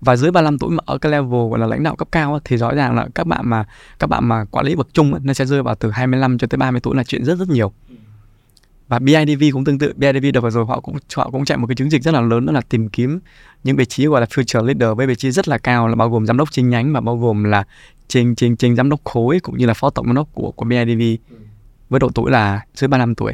và dưới 35 tuổi mà ở cái level gọi là lãnh đạo cấp cao thì rõ ràng là các bạn mà các bạn mà quản lý bậc trung nó sẽ rơi vào từ 25 cho tới 30 tuổi là chuyện rất rất nhiều. Và BIDV cũng tương tự BIDV đợt vừa rồi họ cũng họ cũng chạy một cái chiến dịch rất là lớn đó là tìm kiếm những vị trí gọi là future leader với vị trí rất là cao là bao gồm giám đốc chi nhánh và bao gồm là trên trên trên giám đốc khối cũng như là phó tổng giám đốc của của BIDV với độ tuổi là dưới 35 tuổi.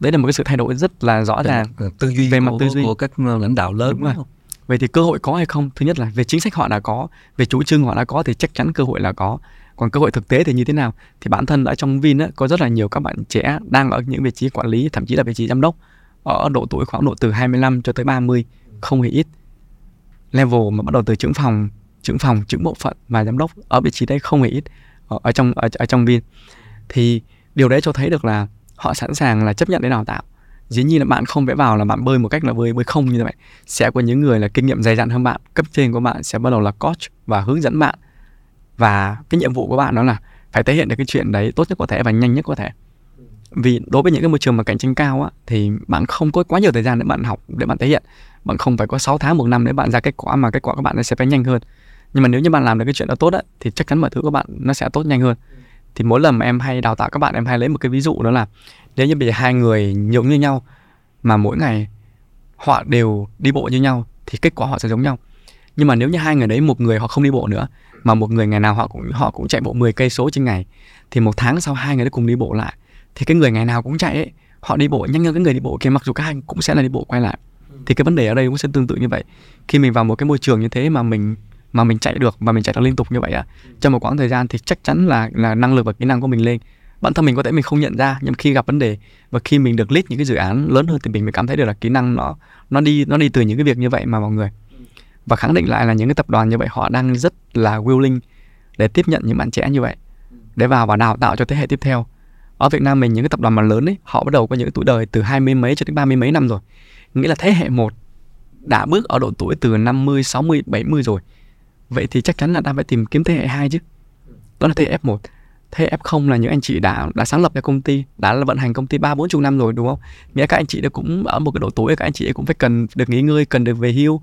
Đấy là một cái sự thay đổi rất là rõ ràng tư duy về mặt tư duy. của các lãnh đạo lớn đúng không? Vậy thì cơ hội có hay không? Thứ nhất là về chính sách họ đã có về chủ trương họ đã có thì chắc chắn cơ hội là có. Còn cơ hội thực tế thì như thế nào? Thì bản thân ở trong Vin á, có rất là nhiều các bạn trẻ đang ở những vị trí quản lý thậm chí là vị trí giám đốc ở độ tuổi khoảng độ từ 25 cho tới 30 không hề ít. Level mà bắt đầu từ trưởng phòng trưởng phòng trưởng bộ phận và giám đốc ở vị trí đấy không hề ít ở, ở trong ở, ở trong Vin. Thì điều đấy cho thấy được là họ sẵn sàng là chấp nhận để đào tạo dĩ nhiên là bạn không vẽ vào là bạn bơi một cách là bơi bơi không như vậy sẽ có những người là kinh nghiệm dày dặn hơn bạn, cấp trên của bạn sẽ bắt đầu là coach và hướng dẫn bạn. Và cái nhiệm vụ của bạn đó là phải thể hiện được cái chuyện đấy tốt nhất có thể và nhanh nhất có thể. Vì đối với những cái môi trường mà cạnh tranh cao á, thì bạn không có quá nhiều thời gian để bạn học, để bạn thể hiện. Bạn không phải có 6 tháng, một năm để bạn ra kết quả mà kết quả các bạn sẽ phải nhanh hơn. Nhưng mà nếu như bạn làm được cái chuyện đó tốt á, thì chắc chắn mọi thứ của bạn nó sẽ tốt nhanh hơn. Thì mỗi lần mà em hay đào tạo các bạn, em hay lấy một cái ví dụ đó là nếu như bây giờ hai người giống như nhau mà mỗi ngày họ đều đi bộ như nhau thì kết quả họ sẽ giống nhau. Nhưng mà nếu như hai người đấy, một người họ không đi bộ nữa, mà một người ngày nào họ cũng họ cũng chạy bộ 10 cây số trên ngày, thì một tháng sau hai người đấy cùng đi bộ lại, thì cái người ngày nào cũng chạy ấy, họ đi bộ nhanh hơn cái người đi bộ kia, mặc dù các anh cũng sẽ là đi bộ quay lại. Thì cái vấn đề ở đây cũng sẽ tương tự như vậy. Khi mình vào một cái môi trường như thế mà mình mà mình chạy được và mình chạy được liên tục như vậy à trong một quãng thời gian thì chắc chắn là là năng lực và kỹ năng của mình lên bản thân mình có thể mình không nhận ra nhưng khi gặp vấn đề và khi mình được lead những cái dự án lớn hơn thì mình mới cảm thấy được là kỹ năng nó nó đi nó đi từ những cái việc như vậy mà mọi người. Và khẳng định lại là những cái tập đoàn như vậy họ đang rất là willing để tiếp nhận những bạn trẻ như vậy để vào và đào tạo cho thế hệ tiếp theo. Ở Việt Nam mình những cái tập đoàn mà lớn ấy họ bắt đầu có những tuổi đời từ hai mươi mấy cho đến ba mươi mấy năm rồi. Nghĩa là thế hệ một đã bước ở độ tuổi từ 50, 60, 70 rồi. Vậy thì chắc chắn là ta phải tìm kiếm thế hệ hai chứ. Đó là thế hệ F1 thế F0 là những anh chị đã đã sáng lập ra công ty, đã là vận hành công ty ba bốn chục năm rồi, đúng không? Nghĩa các anh chị đã cũng ở một cái độ tuổi, các anh chị cũng phải cần được nghỉ ngơi, cần được về hưu.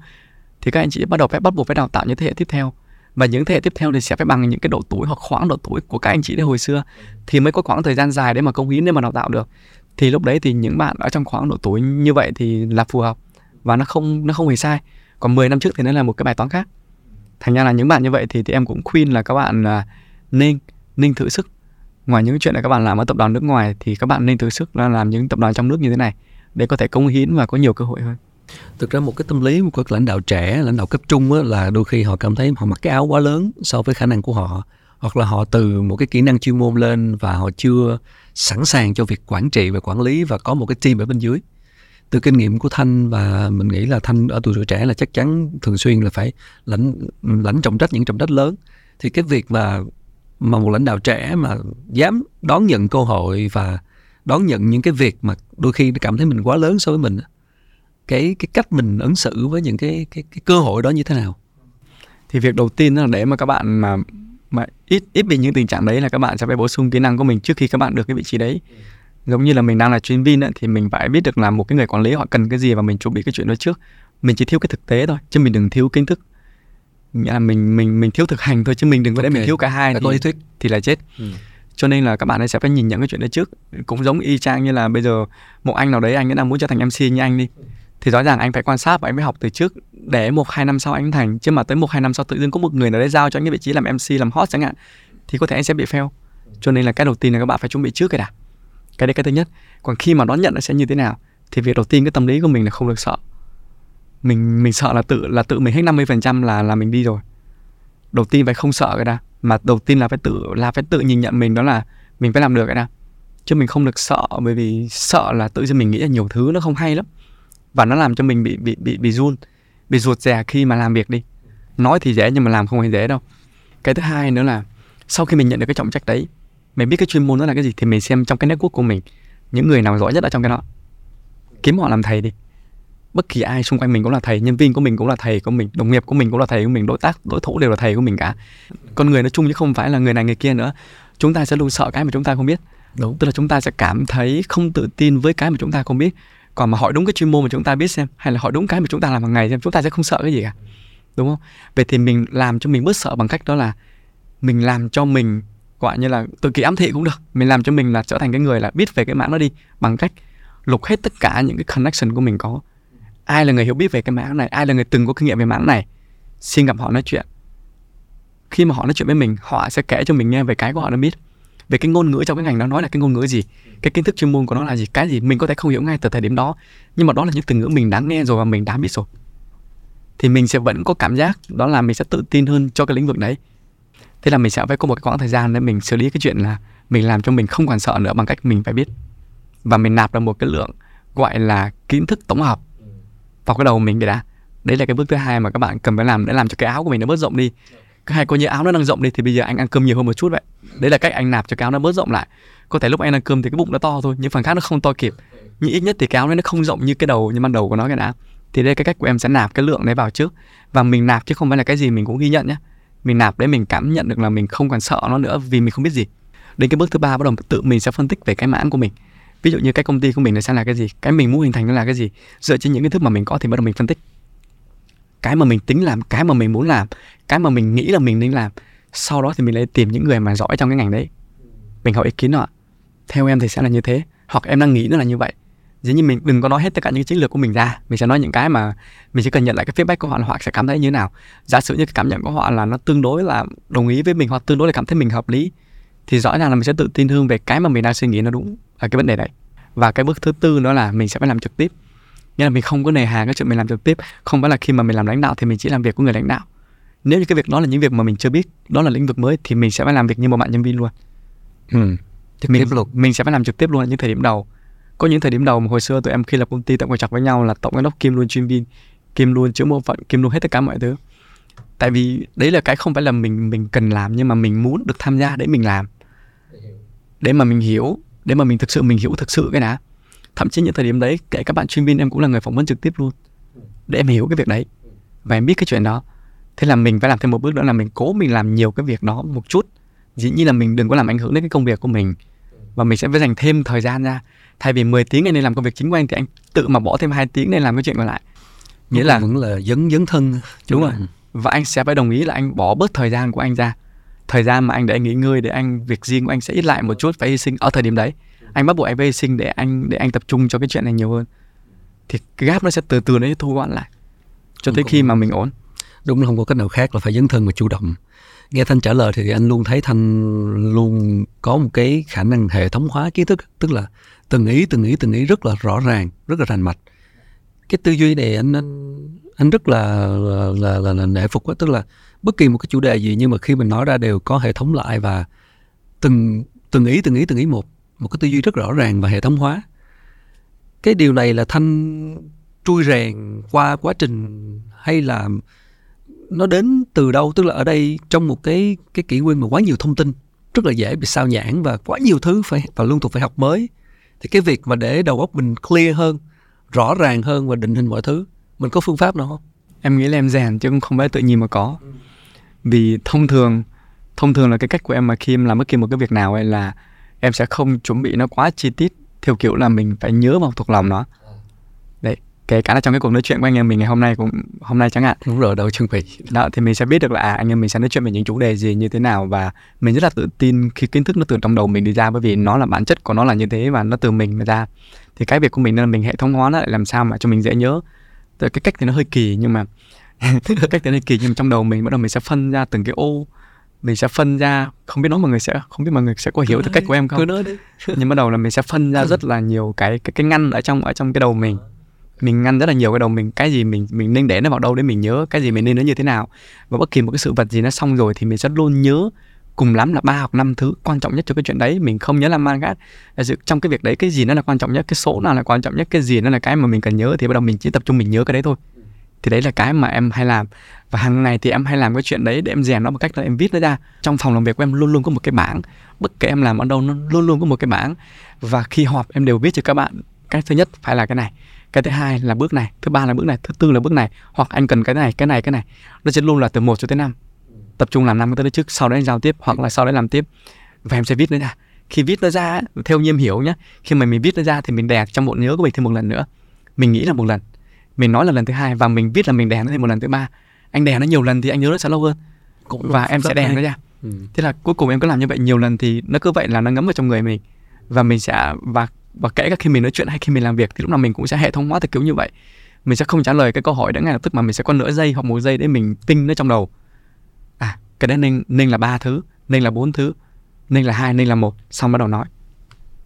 Thì các anh chị bắt đầu phải bắt buộc phải đào tạo những thế hệ tiếp theo. Và những thế hệ tiếp theo thì sẽ phải bằng những cái độ tuổi hoặc khoảng độ tuổi của các anh chị đấy hồi xưa. Thì mới có khoảng thời gian dài để mà công hiến, để mà đào tạo được. Thì lúc đấy thì những bạn ở trong khoảng độ tuổi như vậy thì là phù hợp. Và nó không nó không hề sai. Còn 10 năm trước thì nó là một cái bài toán khác. Thành ra là những bạn như vậy thì thì em cũng khuyên là các bạn à, nên nên thử sức. Ngoài những chuyện là các bạn làm ở tập đoàn nước ngoài thì các bạn nên thử sức là làm những tập đoàn trong nước như thế này để có thể công hiến và có nhiều cơ hội hơn. Thực ra một cái tâm lý của các lãnh đạo trẻ lãnh đạo cấp trung á, là đôi khi họ cảm thấy họ mặc cái áo quá lớn so với khả năng của họ hoặc là họ từ một cái kỹ năng chuyên môn lên và họ chưa sẵn sàng cho việc quản trị và quản lý và có một cái team ở bên dưới. Từ kinh nghiệm của thanh và mình nghĩ là thanh ở tuổi trẻ là chắc chắn thường xuyên là phải lãnh lãnh trọng trách những trọng trách lớn. Thì cái việc mà mà một lãnh đạo trẻ mà dám đón nhận cơ hội và đón nhận những cái việc mà đôi khi cảm thấy mình quá lớn so với mình cái cái cách mình ứng xử với những cái cái, cái cơ hội đó như thế nào? Thì việc đầu tiên là để mà các bạn mà mà ít ít bị những tình trạng đấy là các bạn sẽ phải bổ sung kỹ năng của mình trước khi các bạn được cái vị trí đấy. Giống như là mình đang là chuyên viên ấy, thì mình phải biết được là một cái người quản lý họ cần cái gì và mình chuẩn bị cái chuyện đó trước. Mình chỉ thiếu cái thực tế thôi chứ mình đừng thiếu kiến thức nghĩa là mình mình mình thiếu thực hành thôi chứ mình đừng có để Ok. mình thiếu cả hai Phải thì, lý thuyết. thì là chết. Ừ. cho nên là các bạn ấy sẽ phải nhìn nhận cái chuyện đấy trước. Cũng giống y chang như là bây giờ một anh nào đấy anh ấy đang muốn trở thành mc như anh đi thì rõ ràng anh phải quan sát và anh phải học từ trước để một hai năm sau anh thành. Chứ mà tới một hai năm sau tự dưng có một người nào đấy giao cho anh cái vị trí làm mc làm hot chẳng hạn thì có thể anh sẽ bị fail. Cho nên là cái đầu tiên là các bạn phải chuẩn bị trước cái đã. Cái đấy cái thứ nhất. Còn khi mà đón nhận nó sẽ như thế nào thì việc đầu tiên cái tâm lý của mình là không được sợ mình mình sợ là tự là tự mình hết 50% là là mình đi rồi. Đầu tiên phải không sợ cái đã. Mà đầu tiên là phải tự, là phải tự nhìn nhận mình đó là mình phải làm được cái đã. Chứ mình không được sợ, bởi vì sợ là tự nhiên mình nghĩ là nhiều thứ nó không hay lắm. Và nó làm cho mình bị bị bị bị run, bị ruột rè khi mà làm việc đi. Nói thì dễ nhưng mà làm không hề dễ đâu. Cái thứ hai nữa là sau khi mình nhận được cái trọng trách đấy, mình biết cái chuyên môn đó là cái gì thì mình xem trong cái network của mình, những người nào giỏi nhất ở trong cái đó. Kiếm họ làm thầy đi bất kỳ ai xung quanh mình cũng là thầy nhân viên của mình cũng là thầy của mình đồng nghiệp của mình cũng là thầy của mình đối tác đối thủ đều là thầy của mình cả. Con người nói chung chứ không phải là người này người kia nữa. Chúng ta sẽ luôn sợ cái mà chúng ta không biết. Đúng. tức là chúng ta sẽ cảm thấy không tự tin với cái mà chúng ta không biết. Còn mà hỏi đúng cái chuyên môn mà chúng ta biết xem hay là hỏi đúng cái mà chúng ta làm hàng ngày xem chúng ta sẽ không sợ cái gì cả. Đúng không? Vậy thì mình làm cho mình bớt sợ bằng cách đó là mình làm cho mình gọi như là tự kỷ ám thị cũng được. Mình làm cho mình là trở thành cái người là biết về cái mảng đó đi bằng cách lục hết tất cả những cái connection của mình có ai là người hiểu biết về cái mảng này? Ai là người từng có kinh nghiệm về mảng này? Xin gặp họ nói chuyện. Khi mà họ nói chuyện với mình, họ sẽ kể cho mình nghe về cái của họ đã biết. Về cái ngôn ngữ trong cái ngành đó nói là cái ngôn ngữ gì? Cái kiến thức chuyên môn của nó là gì? Cái gì? Mình có thể không hiểu ngay từ thời điểm đó. Nhưng mà đó là những từ ngữ mình đã nghe rồi và mình đã biết rồi. Thì mình sẽ vẫn có cảm giác đó là mình sẽ tự tin hơn cho cái lĩnh vực đấy. Thế là mình sẽ phải có một cái khoảng thời gian để mình xử lý cái chuyện là mình làm cho mình không còn sợ nữa bằng cách mình phải biết. Và mình nạp được một cái lượng gọi là kiến thức tổng hợp vào cái đầu mình để đã. Đấy là cái bước thứ hai mà các bạn cần phải làm để làm cho cái áo của mình nó bớt rộng đi. Cái hay coi như áo nó đang rộng đi thì bây giờ anh ăn cơm nhiều hơn một chút vậy. Đấy là cách anh nạp cho cái áo nó bớt rộng lại. Có thể lúc anh ăn cơm thì cái bụng nó to thôi, nhưng phần khác nó không to kịp. Nhưng ít nhất thì cái áo nó không rộng như cái đầu, như ban đầu của nó cái đã. Thì đây là cái cách của em sẽ nạp cái lượng đấy vào trước. Và mình nạp chứ không phải là cái gì mình cũng ghi nhận nhé mình nạp để mình cảm nhận được là mình không còn sợ nó nữa vì mình không biết gì. Đến cái bước thứ ba, bắt đầu tự mình sẽ phân tích về cái mãn của mình ví dụ như cái công ty của mình nó sẽ là cái gì? Cái mình muốn hình thành nó là cái gì? Dựa trên những kiến thức mà mình có thì bắt đầu mình phân tích. Cái mà mình tính làm, cái mà mình muốn làm, cái mà mình nghĩ là mình nên làm, sau đó thì mình lại tìm những người mà giỏi trong cái ngành đấy. Mình hỏi ý kiến họ. Theo em thì sẽ là như thế. Hoặc em đang nghĩ nó là như vậy. Dĩ nhiên mình đừng có nói hết tất cả những chiến lược của mình ra. Mình sẽ nói những cái mà mình chỉ cần nhận lại cái feedback của họ là họ sẽ cảm thấy như thế nào. Giả sử như cái cảm nhận của họ là nó tương đối là đồng ý với mình hoặc tương đối là cảm thấy mình hợp lý thì rõ ràng là mình sẽ tự tin hơn về cái mà mình đang suy nghĩ nó đúng ở cái vấn đề đấy và cái bước thứ tư đó là mình sẽ phải làm trực tiếp. Nghĩa là mình không có nề hà cái chuyện mình làm trực tiếp. Không phải là khi mà mình làm lãnh đạo thì mình chỉ làm việc của người lãnh đạo. Nếu như cái việc đó là những việc mà mình chưa biết đó là lĩnh vực mới thì mình sẽ phải làm việc như một bạn nhân viên luôn. Ừ. Trực mình tiếp luôn. mình sẽ phải làm trực tiếp luôn ở những thời điểm đầu. Có những thời điểm đầu mà hồi xưa tụi em khi lập công ty tụi em chặt với nhau là tổng giám đốc kim luôn chuyên viên kim luôn chữa bộ phận kim luôn hết tất cả mọi thứ. Tại vì đấy là cái không phải là mình mình cần làm nhưng mà mình muốn được tham gia để mình làm để mà mình hiểu để mà mình thực sự mình hiểu thực sự cái đã. Thậm chí những thời điểm đấy kể các bạn chuyên viên em cũng là người phỏng vấn trực tiếp luôn để em hiểu cái việc đấy và em biết cái chuyện đó. Thế là mình phải làm thêm một bước nữa là mình cố mình làm nhiều cái việc đó một chút. Dĩ nhiên là mình đừng có làm ảnh hưởng đến cái công việc của mình và mình sẽ phải dành thêm thời gian ra. Thay vì 10 tiếng anh nên làm công việc chính của anh thì anh tự mà bỏ thêm hai tiếng để làm cái chuyện còn lại. Nghĩa là vẫn là dấn dấn thân Đúng rồi. và anh sẽ phải đồng ý là anh bỏ bớt thời gian của anh ra thời gian mà anh để anh nghỉ ngơi để anh việc riêng của anh sẽ ít lại một chút phải hy sinh. Ở thời điểm đấy anh bắt buộc anh phải hy sinh để anh để anh tập trung cho cái chuyện này nhiều hơn. Thì cái gap nó sẽ từ từ nó thu gọn lại cho tới khi mà mình ổn. Đúng là không có cách nào khác là phải dấn thân và chủ động. Nghe thanh trả lời thì anh luôn thấy thanh luôn có một cái khả năng hệ thống hóa kiến thức tức là từng ý từng ý từng ý rất là rõ ràng rất là rành mạch. Cái tư duy này anh anh anh rất là là, là, là, là nể phục á tức là bất kỳ một cái chủ đề gì nhưng mà khi mình nói ra đều có hệ thống lại và từng từng ý từng ý từng ý một một cái tư duy rất rõ ràng và hệ thống hóa. Cái điều này là thanh trui rèn qua quá trình hay là nó đến từ đâu? Tức là ở đây trong một cái cái kỷ nguyên mà quá nhiều thông tin rất là dễ bị sao nhãn và quá nhiều thứ phải và liên tục phải học mới. Thì cái việc mà để đầu óc mình clear hơn rõ ràng hơn và định hình mọi thứ mình có phương pháp nào không? Em nghĩ là em rèn chứ không phải tự nhiên mà có vì thông thường thông thường là cái cách của em mà khi em làm bất kỳ một cái việc nào ấy là em sẽ không chuẩn bị nó quá chi tiết theo kiểu là mình phải nhớ vào thuộc lòng nó. Đấy kể cả là trong cái cuộc nói chuyện của anh em mình ngày hôm nay cũng hôm nay chẳng hạn. Đúng rồi đâu chuẩn bị đó thì mình sẽ biết được là à, anh em mình sẽ nói chuyện về những chủ đề gì như thế nào và mình rất là tự tin khi kiến thức nó từ trong đầu mình đi ra bởi vì nó là bản chất của nó là như thế và nó từ mình mà ra. Thì cái việc của mình là mình hệ thống hóa nó lại làm sao mà cho mình dễ nhớ. Cái cách thì nó hơi kỳ nhưng mà cách nó hơi kỳ nhưng mà trong đầu mình bắt đầu mình sẽ phân ra từng cái ô. Mình sẽ phân ra không biết nói mọi người sẽ không biết mọi người sẽ có hiểu được cách của em không? nhưng bắt đầu là mình sẽ phân ra rất là nhiều cái cái cái ngăn ở trong ở trong cái đầu mình. Mình ngăn rất là nhiều cái đầu mình cái gì mình mình nên để nó vào đâu để mình nhớ cái gì mình nên nhớ như thế nào. Và bất kỳ một cái sự vật gì nó xong rồi thì mình sẽ luôn nhớ cùng lắm là ba hoặc năm thứ quan trọng nhất cho cái chuyện đấy. Mình không nhớ làm man gát. Trong cái việc đấy cái gì nó là quan trọng nhất cái số nào là quan trọng nhất cái gì nó là cái mà mình cần nhớ thì bắt đầu mình chỉ tập trung mình nhớ cái đấy thôi thì đấy là cái mà em hay làm. Và hàng ngày thì em hay làm cái chuyện đấy để em rèn nó một cách là em viết nó ra. Trong phòng làm việc của em luôn luôn có một cái bảng. Bất kể em làm ở đâu, nó luôn luôn có một cái bảng. Và khi họp, em đều viết cho các bạn. Cái thứ nhất phải là cái này. Cái thứ hai là bước này. Thứ ba là bước này. Thứ tư là bước này. Hoặc anh cần cái này cái này cái này. Nó sẽ luôn là từ 1 cho tới 5 tập trung làm năm cái tới trước, sau đấy anh giao tiếp hoặc là sau đấy làm tiếp. Và em sẽ viết nó ra. Khi viết nó ra theo như em hiểu nhé khi mà mình viết nó ra thì mình đè trong bộ nhớ của mình thêm một lần nữa. Mình nghĩ là một lần mình nói là lần thứ hai và mình viết là mình đè nó thêm một lần thứ ba. Anh đè nó nhiều lần thì anh nhớ nó sẽ lâu hơn. Cũng và em sẽ đè nó ra ừ. thế là cuối cùng em cứ làm như vậy nhiều lần thì nó cứ vậy là nó ngấm vào trong người mình. Và mình sẽ và và kể cả khi mình nói chuyện hay khi mình làm việc thì lúc nào mình cũng sẽ hệ thống hóa theo kiểu như vậy. Mình sẽ không trả lời cái câu hỏi đó ngay lập tức mà mình sẽ có nửa giây hoặc một giây để mình tinh nó trong đầu. À cái đấy nên nên là ba thứ nên là bốn thứ nên là hai nên là một. Xong bắt đầu nói.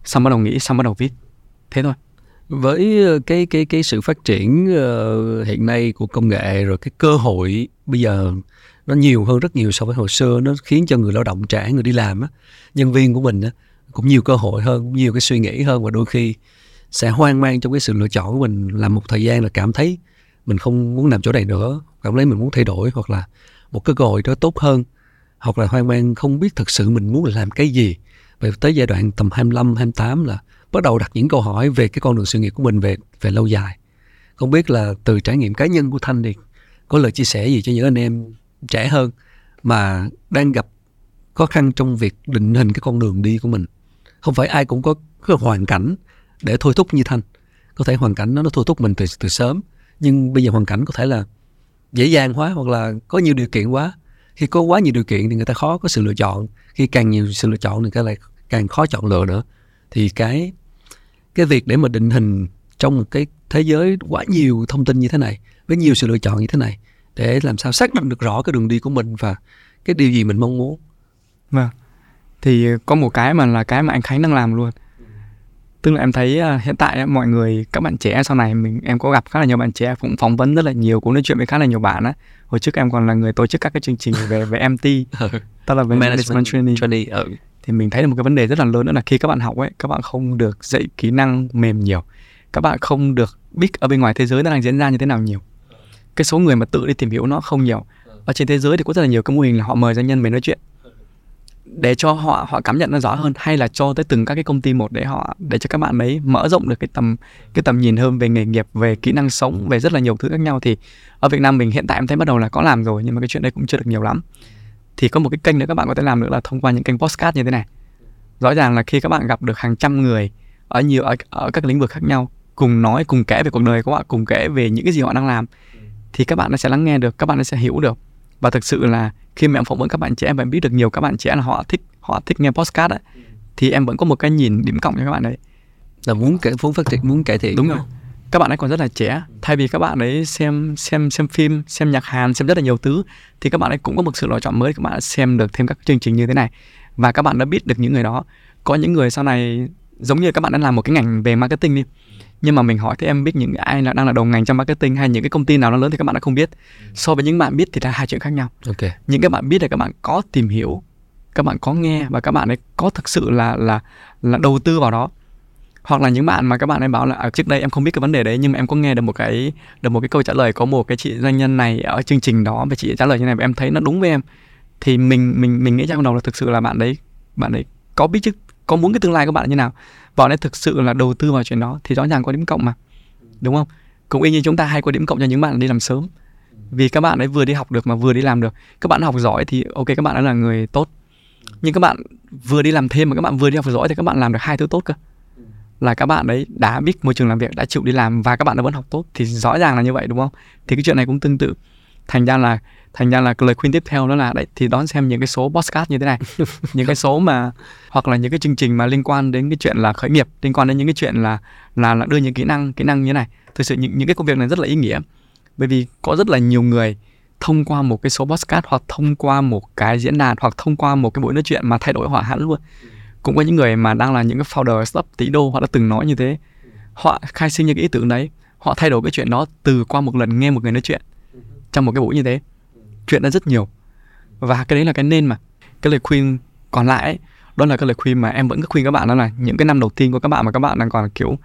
Xong bắt đầu nghĩ xong bắt đầu viết. Thế thôi với ờ, cái cái cái sự phát triển uh, hiện nay của công nghệ rồi cái cơ hội bây giờ nó nhiều hơn rất nhiều so với hồi xưa nó khiến cho người lao động trẻ người đi làm á nhân viên của mình á cũng nhiều cơ hội hơn nhiều cái suy nghĩ hơn và đôi khi sẽ hoang mang trong cái sự lựa chọn của mình làm một thời gian là cảm thấy mình không muốn làm chỗ này nữa cảm thấy mình muốn thay đổi hoặc là một cái cơ hội đó tốt hơn hoặc là hoang mang không biết thực sự mình muốn làm cái gì. Về tới giai đoạn tầm 25, 28 là bắt đầu đặt những câu hỏi về cái con đường sự nghiệp của mình về về lâu dài. Không biết là từ trải nghiệm cá nhân của thanh thì có lời chia sẻ gì cho những anh em trẻ hơn mà đang gặp khó khăn trong việc định hình cái con đường đi của mình? Không phải ai cũng có cái hoàn cảnh để thôi thúc như thanh. Có thể hoàn cảnh nó nó thôi thúc mình từ từ sớm, nhưng bây giờ hoàn cảnh có thể là dễ dàng quá hoặc là có nhiều điều kiện quá. Khi có quá nhiều điều kiện thì người ta khó có sự lựa chọn, khi càng nhiều sự lựa chọn thì cái lại càng khó chọn lựa nữa. Thì cái cái việc để mà định hình trong một cái thế giới quá nhiều thông tin như thế này với nhiều sự lựa chọn như thế này để làm sao xác định được rõ cái đường đi của mình và cái điều gì mình mong muốn vâng thì có một cái mà là cái mà anh Khánh đang làm luôn tức là em thấy uh, hiện tại mọi người các bạn trẻ sau này mình em có gặp khá là nhiều bạn trẻ cũng phỏng vấn rất là nhiều cũng nói chuyện với khá là nhiều bạn á hồi trước em còn là người tổ chức các cái chương trình về về MT ừ. tức là về management, training, training. Ừ thì mình thấy là một cái vấn đề rất là lớn nữa là khi các bạn học ấy, các bạn không được dạy kỹ năng mềm nhiều. Các bạn không được biết ở bên ngoài thế giới nó đang diễn ra như thế nào nhiều. Cái số người mà tự đi tìm hiểu nó không nhiều. Ở trên thế giới thì có rất là nhiều cái mô hình là họ mời doanh nhân về nói chuyện. Để cho họ họ cảm nhận nó rõ hơn hay là cho tới từng các cái công ty một để họ, để cho các bạn ấy mở rộng được cái tầm cái tầm nhìn hơn về nghề nghiệp, về kỹ năng sống, về rất là nhiều thứ khác nhau. Thì ở Việt Nam mình hiện tại em thấy bắt đầu là có làm rồi nhưng mà cái chuyện đấy cũng chưa được nhiều lắm thì có một cái kênh nữa các bạn có thể làm nữa là thông qua những kênh postcard như thế này. Rõ ràng là khi các bạn gặp được hàng trăm người ở nhiều ở, ở các lĩnh vực khác nhau cùng nói cùng kể về cuộc đời của họ cùng kể về những cái gì họ đang làm thì các bạn nó sẽ lắng nghe được các bạn nó sẽ hiểu được. Và thực sự là khi mà em phỏng vấn các bạn trẻ em biết được nhiều các bạn trẻ là họ thích họ thích nghe podcast ấy, thì em vẫn có một cái nhìn điểm cộng cho các bạn đấy. Là muốn kể muốn phát triển muốn cải thiện đúng rồi các bạn ấy còn rất là trẻ thay vì các bạn ấy xem xem xem phim xem nhạc hàn xem rất là nhiều thứ thì các bạn ấy cũng có một sự lựa chọn mới các bạn xem được thêm các chương trình như thế này và các bạn đã biết được những người đó có những người sau này giống như các bạn đã làm một cái ngành về marketing đi nhưng mà mình hỏi thì em biết những ai là đang là đầu ngành trong marketing hay những cái công ty nào nó lớn thì các bạn đã không biết so với những bạn biết thì là hai chuyện khác nhau okay. những cái bạn biết là các bạn có tìm hiểu các bạn có nghe và các bạn ấy có thực sự là là là đầu tư vào đó hoặc là những bạn mà các bạn ấy bảo là à, trước đây em không biết cái vấn đề đấy nhưng mà em có nghe được một cái được một cái câu trả lời có một cái chị doanh nhân này ở chương trình đó và chị trả lời như này và em thấy nó đúng với em. Thì mình mình mình nghĩ trong đầu là thực sự là bạn đấy bạn đấy có biết chứ có muốn cái tương lai của bạn như nào. Bọn ấy thực sự là đầu tư vào chuyện đó thì rõ ràng có điểm cộng mà. Đúng không? Cũng y như chúng ta hay có điểm cộng cho những bạn đi làm sớm. Vì các bạn ấy vừa đi học được mà vừa đi làm được. Các bạn học giỏi thì ok các bạn ấy là người tốt. Nhưng các bạn vừa đi làm thêm mà các bạn vừa đi học giỏi thì các bạn làm được hai thứ tốt cơ là các bạn đấy đã biết môi trường làm việc đã chịu đi làm và các bạn đã vẫn học tốt thì rõ ràng là như vậy đúng không? Thì cái chuyện này cũng tương tự. Thành ra là thành ra là lời khuyên tiếp theo đó là đấy thì đón xem những cái số podcast như thế này. Những cái số mà hoặc là những cái chương trình mà liên quan đến cái chuyện là khởi nghiệp liên quan đến những cái chuyện là là, là đưa những kỹ năng kỹ năng như thế này. Thực sự những những cái công việc này rất là ý nghĩa. Bởi vì có rất là nhiều người thông qua một cái số podcast hoặc thông qua một cái diễn đàn hoặc thông qua một cái buổi nói chuyện mà thay đổi họ hẳn luôn cũng có những người mà đang là những cái founder startup tỷ đô họ đã từng nói như thế. Họ khai sinh những cái ý tưởng đấy họ thay đổi cái chuyện đó từ qua một lần nghe một người nói chuyện trong một cái buổi như thế. Chuyện đã rất nhiều. Và cái đấy là cái nên mà. Cái lời khuyên còn lại ấy, đó là cái lời khuyên mà em vẫn cứ khuyên các bạn đó là những cái năm đầu tiên của các bạn mà các bạn đang còn kiểu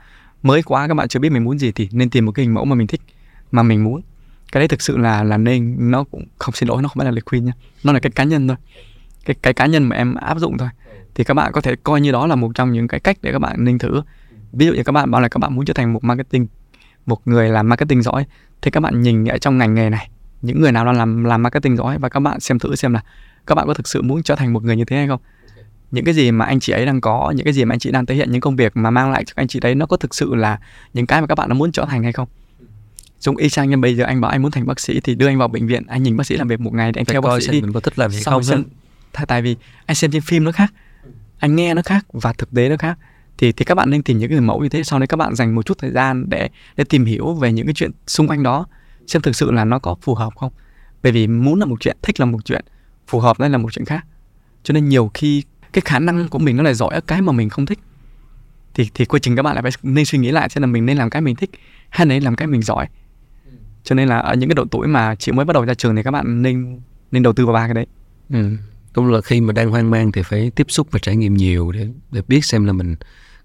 mới quá các bạn chưa biết mình muốn gì thì nên tìm một cái hình mẫu mà mình thích mà mình muốn. Cái đấy thực sự là là nên nó cũng không xin lỗi nó không phải là lời khuyên nha. Nó là cái cá nhân thôi cái cái cá nhân mà em áp dụng thôi. Thì các bạn có thể coi như đó là một trong những cái cách để các bạn nên thử. Ví dụ như các bạn bảo là các bạn muốn trở thành một marketing một người làm marketing giỏi thì các bạn nhìn ở trong ngành nghề này những người nào đang làm làm marketing giỏi và các bạn xem thử xem là các bạn có thực sự muốn trở thành một người như thế hay không. Những cái gì mà anh chị ấy đang có những cái gì mà anh chị đang thể hiện những công việc mà mang lại cho anh chị đấy nó có thực sự là những cái mà các bạn đã muốn trở thành hay không? Giống y chang như bây giờ anh bảo anh muốn thành bác sĩ thì đưa anh vào bệnh viện anh nhìn bác sĩ làm việc một ngày để anh theo bác sĩ đi. mình có thích làm gì Xong không xem, tại vì anh xem trên phim nó khác. Anh nghe nó khác và thực tế nó khác. Thì thì các bạn nên tìm những cái mẫu như thế, sau đấy các bạn dành một chút thời gian để để tìm hiểu về những cái chuyện xung quanh đó, xem thực sự là nó có phù hợp không. Bởi vì muốn là một chuyện, thích là một chuyện, phù hợp đây là một chuyện khác. Cho nên nhiều khi cái khả năng của mình nó lại giỏi ở cái mà mình không thích. Thì thì quá trình các bạn lại phải nên suy nghĩ lại xem là mình nên làm cái mình thích hay nên làm cái mình giỏi. Cho nên là ở những cái độ tuổi mà chị mới bắt đầu ra trường thì các bạn nên nên đầu tư vào ba cái đấy. Ừ cũng là khi mà đang hoang mang thì phải tiếp xúc và trải nghiệm nhiều để để biết xem là mình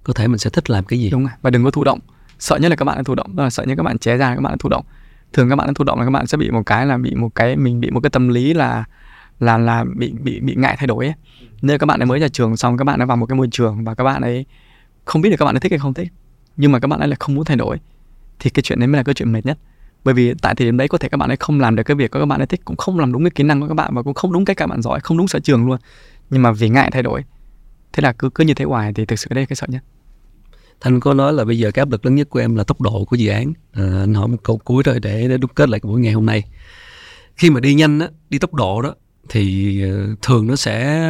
có thể mình sẽ thích làm cái gì đúng rồi và đừng có thụ động sợ nhất là các bạn đang thụ động đó là sợ nhất các bạn ché ra các bạn đang thụ động thường các bạn đang thụ động là các bạn sẽ bị một cái là bị một cái mình bị một cái tâm lý là là là bị bị bị ngại thay đổi ấy. nên các bạn ấy mới ra trường xong các bạn đã vào một cái môi trường và các bạn ấy không biết được các bạn ấy thích hay không thích nhưng mà các bạn ấy lại không muốn thay đổi thì cái chuyện đấy mới là cái chuyện mệt nhất bởi vì tại thời điểm đấy có thể các bạn ấy không làm được cái việc các bạn ấy thích cũng không làm đúng cái kỹ năng của các bạn và cũng không đúng cách các bạn giỏi không đúng sở trường luôn nhưng mà vì ngại thay đổi thế là cứ cứ như thế hoài thì thực sự đây là cái sợ nhất Thanh có nói là bây giờ cái áp lực lớn nhất của em là tốc độ của dự án. À, anh hỏi một câu cuối thôi để, để đúc kết lại buổi ngày hôm nay. Khi mà đi nhanh á, đi tốc độ đó thì ờ, thường nó sẽ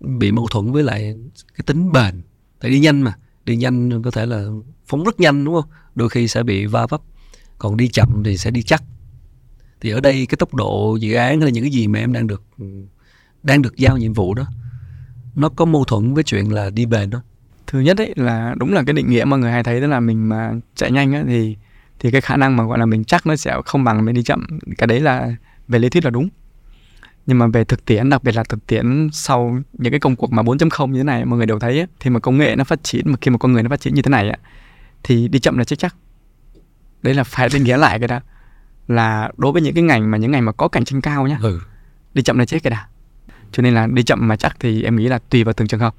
bị mâu thuẫn với lại cái tính bền. Tại đi nhanh mà, đi nhanh có thể là phóng rất nhanh đúng không? Đôi khi sẽ bị va vấp. Còn đi chậm thì sẽ đi chắc. Thì ở đây cái tốc độ dự án hay là những cái gì mà em đang được đang được giao nhiệm vụ đó nó có mâu thuẫn với chuyện là đi bền đó thứ nhất ấy là đúng là cái định nghĩa mà người hay thấy đó là mình mà chạy nhanh ấy, thì thì cái khả năng mà gọi là mình chắc nó sẽ không bằng mình đi chậm. Cái đấy là về lý thuyết là đúng. Nhưng mà về thực tiễn đặc biệt là thực tiễn sau những cái công cuộc mà 4.0 như thế này mọi người đều thấy ấy, thì mà công nghệ nó phát triển mà khi mà con người nó phát triển như thế này ấy, thì đi chậm là chết chắc đấy là phải định nghĩa lại cái đó là đối với những cái ngành mà những ngành mà có cạnh tranh cao nhá ừ. đi chậm là chết cái đã. Cho nên là đi chậm mà chắc thì em nghĩ là tùy vào từng trường hợp.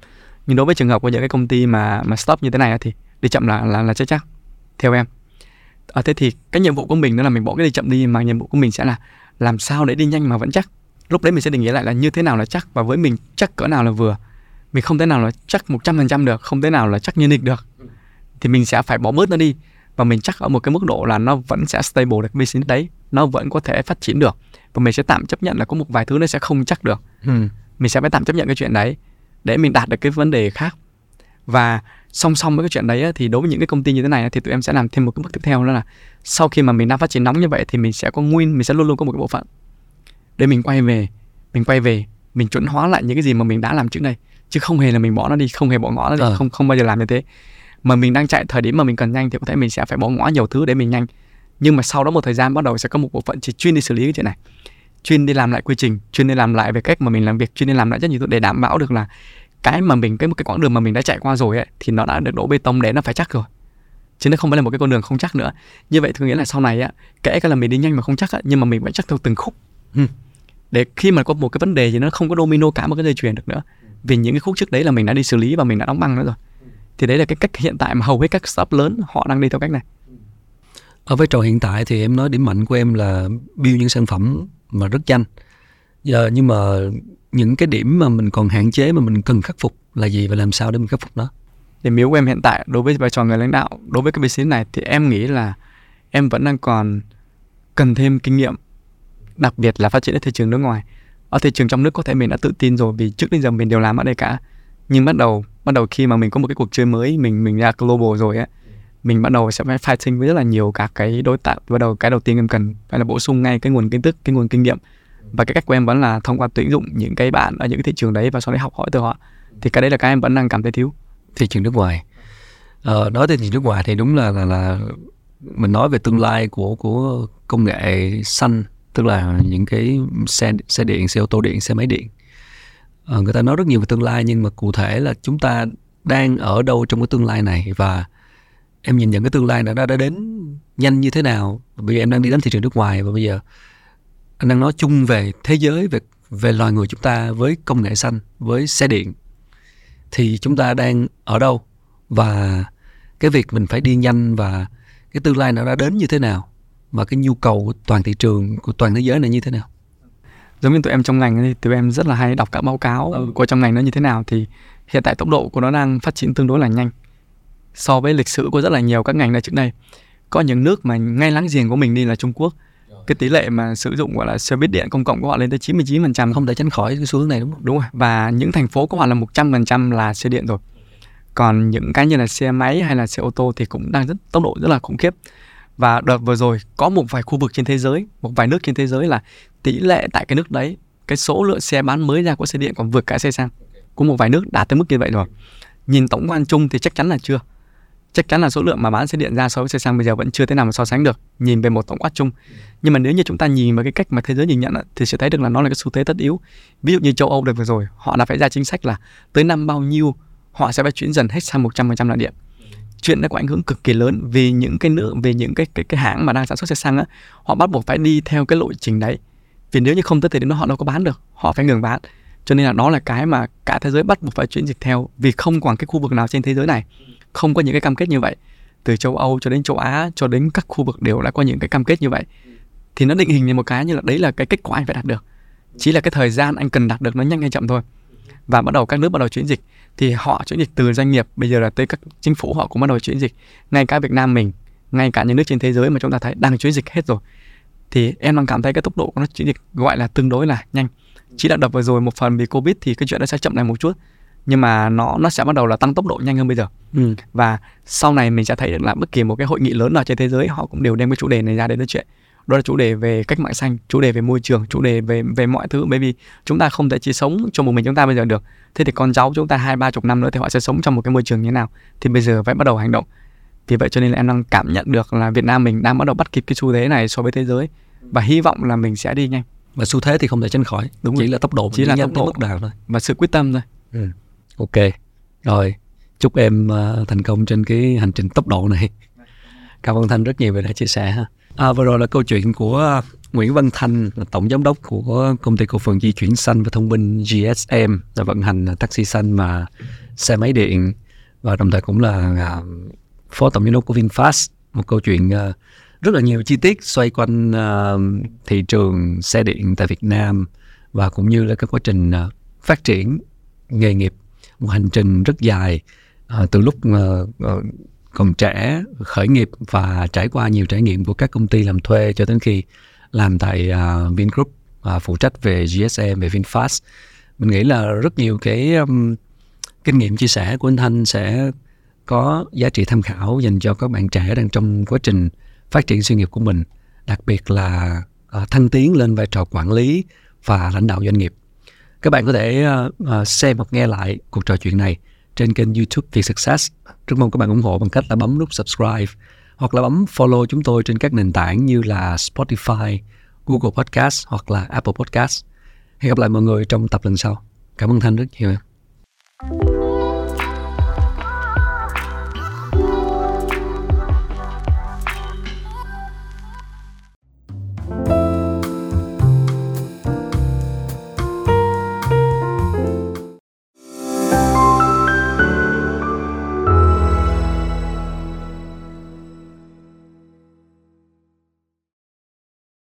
Nhưng đối với trường hợp của những cái công ty mà mà stop như thế này thì đi chậm là là là chắc chắc theo em. À, thế thì cái nhiệm vụ của mình đó là mình bỏ cái đi chậm đi mà nhiệm vụ của mình sẽ là làm sao để đi nhanh mà vẫn chắc. Lúc đấy mình sẽ định nghĩa lại là như thế nào là chắc và với mình chắc cỡ nào là vừa. Mình không thể nào là chắc một trăm phần trăm được không thể nào là chắc như nịch được. Thì mình sẽ phải bỏ bớt nó đi và mình chắc ở một cái mức độ là nó vẫn sẽ stable được business đấy. Nó vẫn có thể phát triển được. Và mình sẽ tạm chấp nhận là có một vài thứ nó sẽ không chắc được. Ừ. mình sẽ phải tạm chấp nhận cái chuyện đấy để mình đạt được cái vấn đề khác. Và song song với cái chuyện đấy thì đối với những cái công ty như thế này thì tụi em sẽ làm thêm một cái bước tiếp theo đó là sau khi mà mình đang phát triển nóng như vậy thì mình sẽ có nguyên mình sẽ luôn luôn có một cái bộ phận để mình quay về mình quay về mình chuẩn hóa lại những cái gì mà mình đã làm trước đây. Chứ không hề là mình bỏ nó đi không hề bỏ ngỏ nó đi Ờ. không không bao giờ làm như thế mà mình đang chạy thời điểm mà mình cần nhanh thì có thể mình sẽ phải bỏ ngỏ nhiều thứ để mình nhanh. Nhưng mà sau đó một thời gian bắt đầu sẽ có một bộ phận chỉ chuyên đi xử lý cái chuyện này. Chuyên đi làm lại quy trình, chuyên đi làm lại về cách mà mình làm việc, chuyên đi làm lại rất nhiều thứ để đảm bảo được là cái mà mình, cái một cái quãng đường mà mình đã chạy qua rồi ấy, thì nó đã được đổ bê tông để nó phải chắc rồi. Chứ nó không phải là một cái con đường không chắc nữa. Như vậy thì nghĩa là sau này á, kể cả là mình đi nhanh mà không chắc á, nhưng mà mình vẫn chắc theo từng khúc. Để khi mà có một cái vấn đề thì nó không có domino cả một cái dây chuyền được nữa. Vì những cái khúc trước đấy là mình đã đi xử lý và mình đã đóng băng nữa rồi thì đấy là cái cách hiện tại mà hầu hết các startup lớn họ đang đi theo cách này Ở vai trò hiện tại thì em nói điểm mạnh của em là build những sản phẩm mà rất nhanh. Giờ nhưng mà những cái điểm mà mình còn hạn chế mà mình cần khắc phục là gì và làm sao để mình khắc phục nó? điểm yếu của em hiện tại đối với vai trò người lãnh đạo đối với cái business này thì em nghĩ là em vẫn đang còn cần thêm kinh nghiệm đặc biệt là phát triển ở thị trường nước ngoài ở thị trường trong nước có thể mình đã tự tin rồi vì trước đến giờ mình đều làm ở đây cả nhưng bắt đầu bắt đầu khi mà mình có một cái cuộc chơi mới mình mình ra global rồi á mình bắt đầu sẽ phải fighting với rất là nhiều các cái đối tác. Bắt đầu cái đầu tiên em cần phải là bổ sung ngay cái nguồn kiến thức cái nguồn kinh nghiệm. Và cái cách của em vẫn là thông qua tuyển dụng những cái bạn ở những cái thị trường đấy và sau đấy học hỏi từ họ. Thì cái đấy là cái em vẫn đang cảm thấy thiếu. Thị trường nước ngoài. Ờ, nói về thị trường nước ngoài thì đúng là là, là mình nói về tương lai của của công nghệ xanh tức là những cái xe xe điện xe ô tô điện xe máy điện. Ờ, người ta nói rất nhiều về tương lai, nhưng mà cụ thể là chúng ta đang ở đâu trong cái tương lai này? Và em nhìn nhận cái tương lai này nó đã đến nhanh như thế nào? Bây giờ em đang đi đến thị trường nước ngoài và bây giờ anh đang nói chung về thế giới, về về loài người chúng ta với công nghệ xanh, với xe điện, thì chúng ta đang ở đâu? Và cái việc mình phải đi nhanh và cái tương lai nó đã đến như thế nào? Và cái nhu cầu của toàn thị trường, của toàn thế giới này như thế nào? Giống như tụi em trong ngành thì tụi em rất là hay đọc các báo cáo ừ. của trong ngành nó như thế nào thì hiện tại tốc độ của nó đang phát triển tương đối là nhanh so với lịch sử của rất là nhiều các ngành này trước đây có những nước mà ngay láng giềng của mình đi là Trung Quốc cái tỷ lệ mà sử dụng gọi là xe buýt điện công cộng của họ lên tới 99% không thể tránh khỏi cái xu hướng này đúng không? Đúng rồi. Và những thành phố của họ là 100% là xe điện rồi. Còn những cái như là xe máy hay là xe ô tô thì cũng đang rất tốc độ rất là khủng khiếp. Và đợt vừa rồi có một vài khu vực trên thế giới, một vài nước trên thế giới là tỷ lệ tại cái nước đấy, cái số lượng xe bán mới ra của xe điện còn vượt cả xe xăng. của một vài nước đạt tới mức như vậy rồi. Nhìn tổng quan chung thì chắc chắn là chưa. Chắc chắn là số lượng mà bán xe điện ra so với xe xăng bây giờ vẫn chưa thế nào mà so sánh được, nhìn về một tổng quát chung. Nhưng mà nếu như chúng ta nhìn vào cái cách mà thế giới nhìn nhận thì sẽ thấy được là nó là cái xu thế tất yếu. Ví dụ như châu Âu được vừa rồi, họ đã phải ra chính sách là tới năm bao nhiêu, họ sẽ phải chuyển dần hết sang 100% là điện. Chuyện đó có ảnh hưởng cực kỳ lớn vì những cái nước về những cái cái cái hãng mà đang sản xuất xe xăng á, họ bắt buộc phải đi theo cái lộ trình đấy vì nếu như không tới thời điểm đó, họ đâu có bán được, họ phải ngừng bán. Cho nên là đó là cái mà cả thế giới bắt buộc phải chuyển dịch theo, vì không còn cái khu vực nào trên thế giới này, không có những cái cam kết như vậy. Từ châu Âu cho đến châu Á, cho đến các khu vực đều đã có những cái cam kết như vậy. Thì nó định hình như một cái như là đấy là cái kết quả anh phải đạt được. Chỉ là cái thời gian anh cần đạt được nó nhanh hay chậm thôi. Và bắt đầu các nước bắt đầu chuyển dịch, thì họ chuyển dịch từ doanh nghiệp, bây giờ là tới các chính phủ họ cũng bắt đầu chuyển dịch. Ngay cả Việt Nam mình, ngay cả những nước trên thế giới mà chúng ta thấy đang chuyển dịch hết rồi thì em đang cảm thấy cái tốc độ của nó chuyển dịch gọi là tương đối là nhanh. Chỉ là đập vừa rồi một phần vì covid thì cái chuyện nó sẽ chậm lại một chút nhưng mà nó nó sẽ bắt đầu là tăng tốc độ nhanh hơn bây giờ. Ừ. và sau này mình sẽ thấy được là bất kỳ một cái hội nghị lớn nào trên thế giới họ cũng đều đem cái chủ đề này ra để nói chuyện. Đó là chủ đề về cách mạng xanh chủ đề về môi trường chủ đề về về mọi thứ bởi vì chúng ta không thể chỉ sống cho một mình chúng ta bây giờ được. Thế thì con cháu chúng ta hai ba chục năm nữa thì họ sẽ sống trong một cái môi trường như thế nào? Thì bây giờ phải bắt đầu hành động. Vì vậy cho nên là em đang cảm nhận được là Việt Nam mình đang bắt đầu bắt kịp cái xu thế này so với thế giới và hy vọng là mình sẽ đi nhanh. Và xu thế thì không thể tránh khỏi đúng chỉ rồi. là tốc độ chỉ là tốc độ. thôi. Và sự quyết tâm thôi. Ừ ok. Rồi chúc em uh, thành công trên cái hành trình tốc độ này. Cảm ơn thanh rất nhiều về đã chia sẻ ha. À, vừa rồi là câu chuyện của Nguyễn Văn Thanh là tổng giám đốc của công ty cổ phần di chuyển xanh và thông minh GSM là vận hành taxi xanh mà xe máy điện. Và đồng thời cũng là uh, phó tổng giám đốc của VinFast. Một câu chuyện uh, rất là nhiều chi tiết xoay quanh uh, thị trường xe điện tại Việt Nam và cũng như là cái quá trình uh, phát triển nghề nghiệp một hành trình rất dài uh, từ lúc uh, uh, còn trẻ khởi nghiệp và trải qua nhiều trải nghiệm của các công ty làm thuê cho đến khi làm tại uh, Vingroup và uh, phụ trách về GSM về VinFast. Mình nghĩ là rất nhiều cái um, kinh nghiệm chia sẻ của anh Thanh sẽ có giá trị tham khảo dành cho các bạn trẻ đang trong quá trình phát triển sự nghiệp của mình đặc biệt là uh, thăng tiến lên vai trò quản lý và lãnh đạo doanh nghiệp các bạn có thể uh, xem hoặc nghe lại cuộc trò chuyện này trên kênh YouTube Việt Success. Rất mong các bạn ủng hộ bằng cách là bấm nút subscribe hoặc là bấm follow chúng tôi trên các nền tảng như là Spotify, Google Podcast hoặc là Apple Podcast. Hẹn gặp lại mọi người trong tập lần sau. Cảm ơn Thanh rất nhiều.